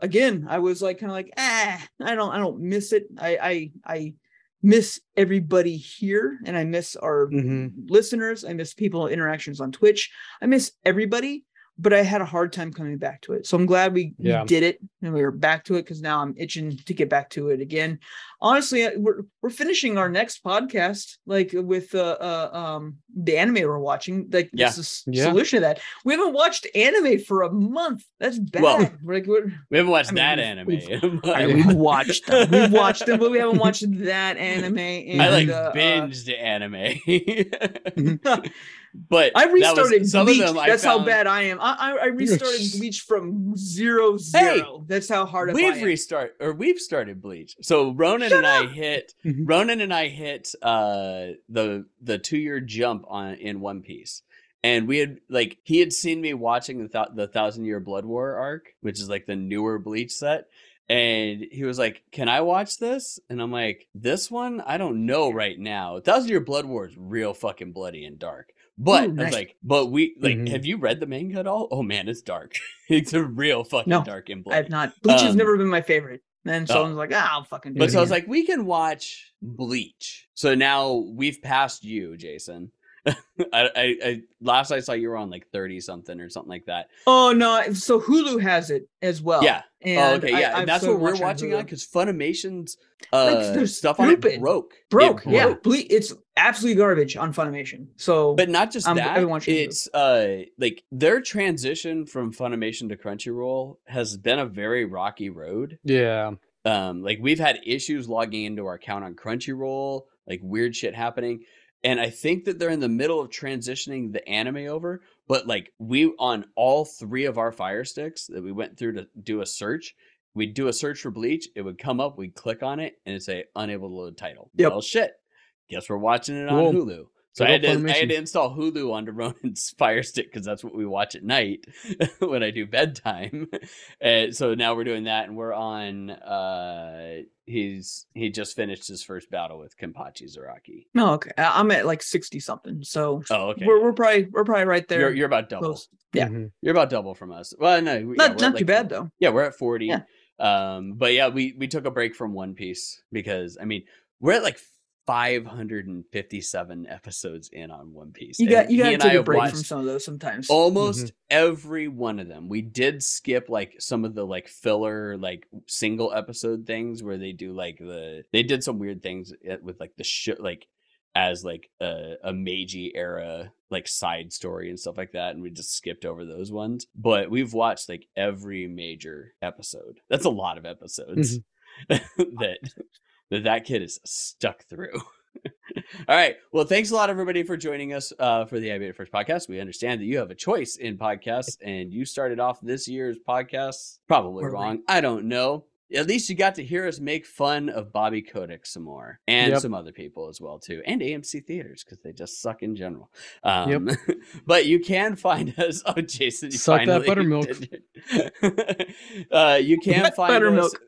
again, I was like, kind of like, ah, I don't, I don't miss it. I, I, I miss everybody here, and I miss our Mhm. listeners. I miss people interactions on Twitch. I miss everybody. But I had a hard time coming back to it. So I'm glad we, we Yeah. did it and we were back to it because now I'm itching to get back to it again. Honestly, we're we're finishing our next podcast like with uh, uh um the anime we're watching. Like Yeah. this is Yeah. solution to that. We haven't watched anime for a month. That's bad. Well, we're like we're, We haven't watched I mean, that we've- anime. I mean, we've watched them. We've watched them, but we haven't watched that anime. And, I like uh, uh, binged anime. but I that was- restarted some Bleach. of them I That's how bad I am. I, I, I restarted Bleach from zero zero. That's how hard I We've am. restart or we've started Bleach. So Ronan Shut and I hit Mhm. Ronan and I hit uh the the two year jump on in One Piece. And we had like he had seen me watching the thou- the Thousand Year Blood War arc, which is like the newer Bleach set. And he was like, "Can I watch this?" And I'm like, "This one, I don't know right now. Thousand Year Blood War is real fucking bloody and dark." But Ooh, I was like, "But we like, Mhm. have you read the manga at all? Oh man, it's dark. it's a real fucking No, dark and I've not. Bleach has Um, never been my favorite. And oh. someone's like, ah, I'll fucking do But it so I was like, we can watch Bleach. So now we've passed you, Jason. I, I, I last I saw you were on like thirty something or something like that. Oh no! So Hulu has it as well. yeah. And oh, okay. Yeah, I've and that's started what we're watching on because Funimation's Like, uh, they're stuff on it stupid. broke. It broke. Yeah, ble- it's absolutely garbage on Funimation. So, But not just I'm- that. I've been watching Hulu. it's uh like their transition from Funimation to Crunchyroll has been a very rocky road. Yeah. Um, like we've had issues logging into our account on Crunchyroll, like weird shit happening. And I think that they're in the middle of transitioning the anime over, but like we on all three of our fire sticks that we went through to do a search, we'd do a search for Bleach, it would come up, we'd click on it, and it'd say unable to load title. Yep. Well shit. Guess we're watching it on Cool. Hulu. So I had, to, I had to install Hulu onto Ronan's Fire Stick because that's what we watch at night when I do bedtime. And so now we're doing that, and we're on. uh He's he just finished his first battle with Kenpachi Zaraki. no, okay. I- I'm at like sixty something. So Oh, okay. we're we're probably we're probably right there. you're, you're about double. close. Yeah. Mhm. You're about double from us. Well, no, we- yeah, Not we're not like too bad though. Yeah, we're at 40. Yeah. Um, but yeah, we we took a break from One Piece because I mean, we're at like 557 episodes in on One Piece. You and got you got to take I a break from some of those sometimes. almost every one of them. We did skip like some of the like filler like single episode things where they do like the they did some weird things uh, with like the shit like as like a, a Meiji era like side story and stuff like that, and we just skipped over those ones. But we've watched like every major episode. That's a lot of episodes that that that kid is stuck through. All right. Well, thanks a lot, everybody, for joining us uh, for the I Made It First podcast. We understand that you have a choice in podcasts, and you started off this year's podcast probably Or wrong. I don't know. At least you got to hear us make fun of Bobby Kotick some more, and Yep. some other people as well too, and AMC theaters because they just suck in general. Um, but you can find us. Oh, Jason, you Suck that buttermilk. uh, you can find us buttermilk.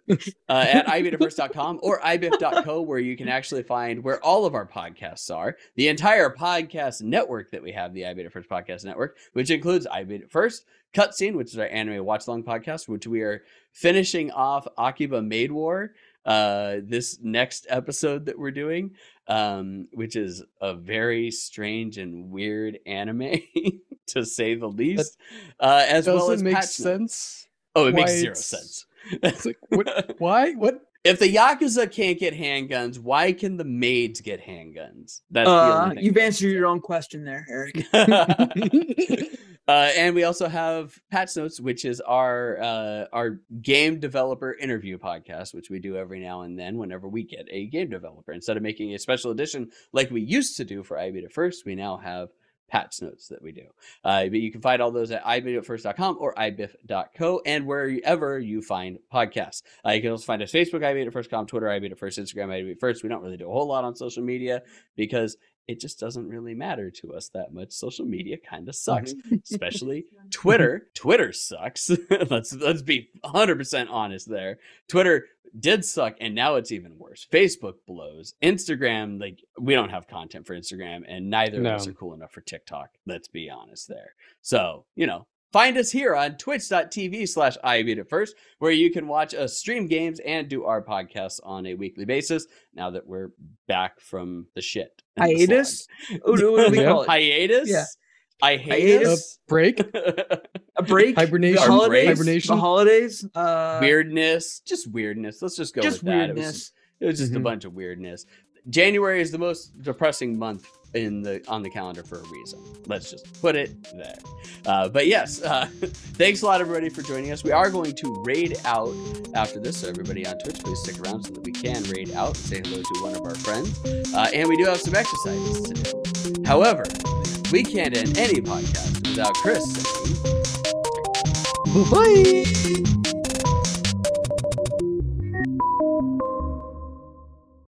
uh, at ibeatitfirst.com or ibif.co, where you can actually find where all of our podcasts are. The entire podcast network that we have, the I Beat It First Podcast Network, which includes I Beat It First, Cutscene, which is our anime watch long podcast, which we are finishing off Akiba Maid War uh this next episode that we're doing um which is a very strange and weird anime to say the least uh as Does well it as make Patch Note. sense? oh it makes zero it's- sense It's like, what, why? What? if the yakuza can't get handguns why can the maids get handguns that's the Uh, only thing you've answered your own question there, Eric. uh, and we also have Patch Notes, which is our uh, our game developer interview podcast, which we do every now and then whenever we get a game developer. Instead of making a special edition like we used to do for I Beat It First, we now have patch notes that we do. Uh, but you can find all those at ibeatitfirst.com or ibif.co and wherever you find podcasts. Uh, you can also find us Facebook, ibeatitfirst.com, Twitter, ibeatitfirst, Instagram, ibeatitfirst. We don't really do a whole lot on social media because it just doesn't really matter to us that much. Social media kind of sucks, especially Twitter. Twitter sucks. let's let's be 100% honest there. Twitter did suck and now it's even worse. Facebook blows. Instagram like we don't have content for Instagram and neither of us are cool enough for TikTok. Let's be honest there. So, you know, Find us here on twitch.tv slash I Beat It First, where you can watch us stream games and do our podcasts on a weekly basis now that we're back from the shit. and the Hiatus? What do we Yeah. call it? Hiatus? Yeah. I Hiatus? Break? A break? Hibernation? The holidays? Hibernation? The holidays? Uh, weirdness, just weirdness. Let's just go Just with that. It was just, it was just a Mhm. bunch of weirdness. January is the most depressing month in the on the calendar for a reason. Let's just put it there. Uh, but yes, uh, thanks a lot everybody for joining us. We are going to raid out after this, so everybody on Twitch, please stick around so that we can raid out and say hello to one of our friends. Uh, and we do have some exercises to do. However, we can't end any podcast without Chris saying. Bye.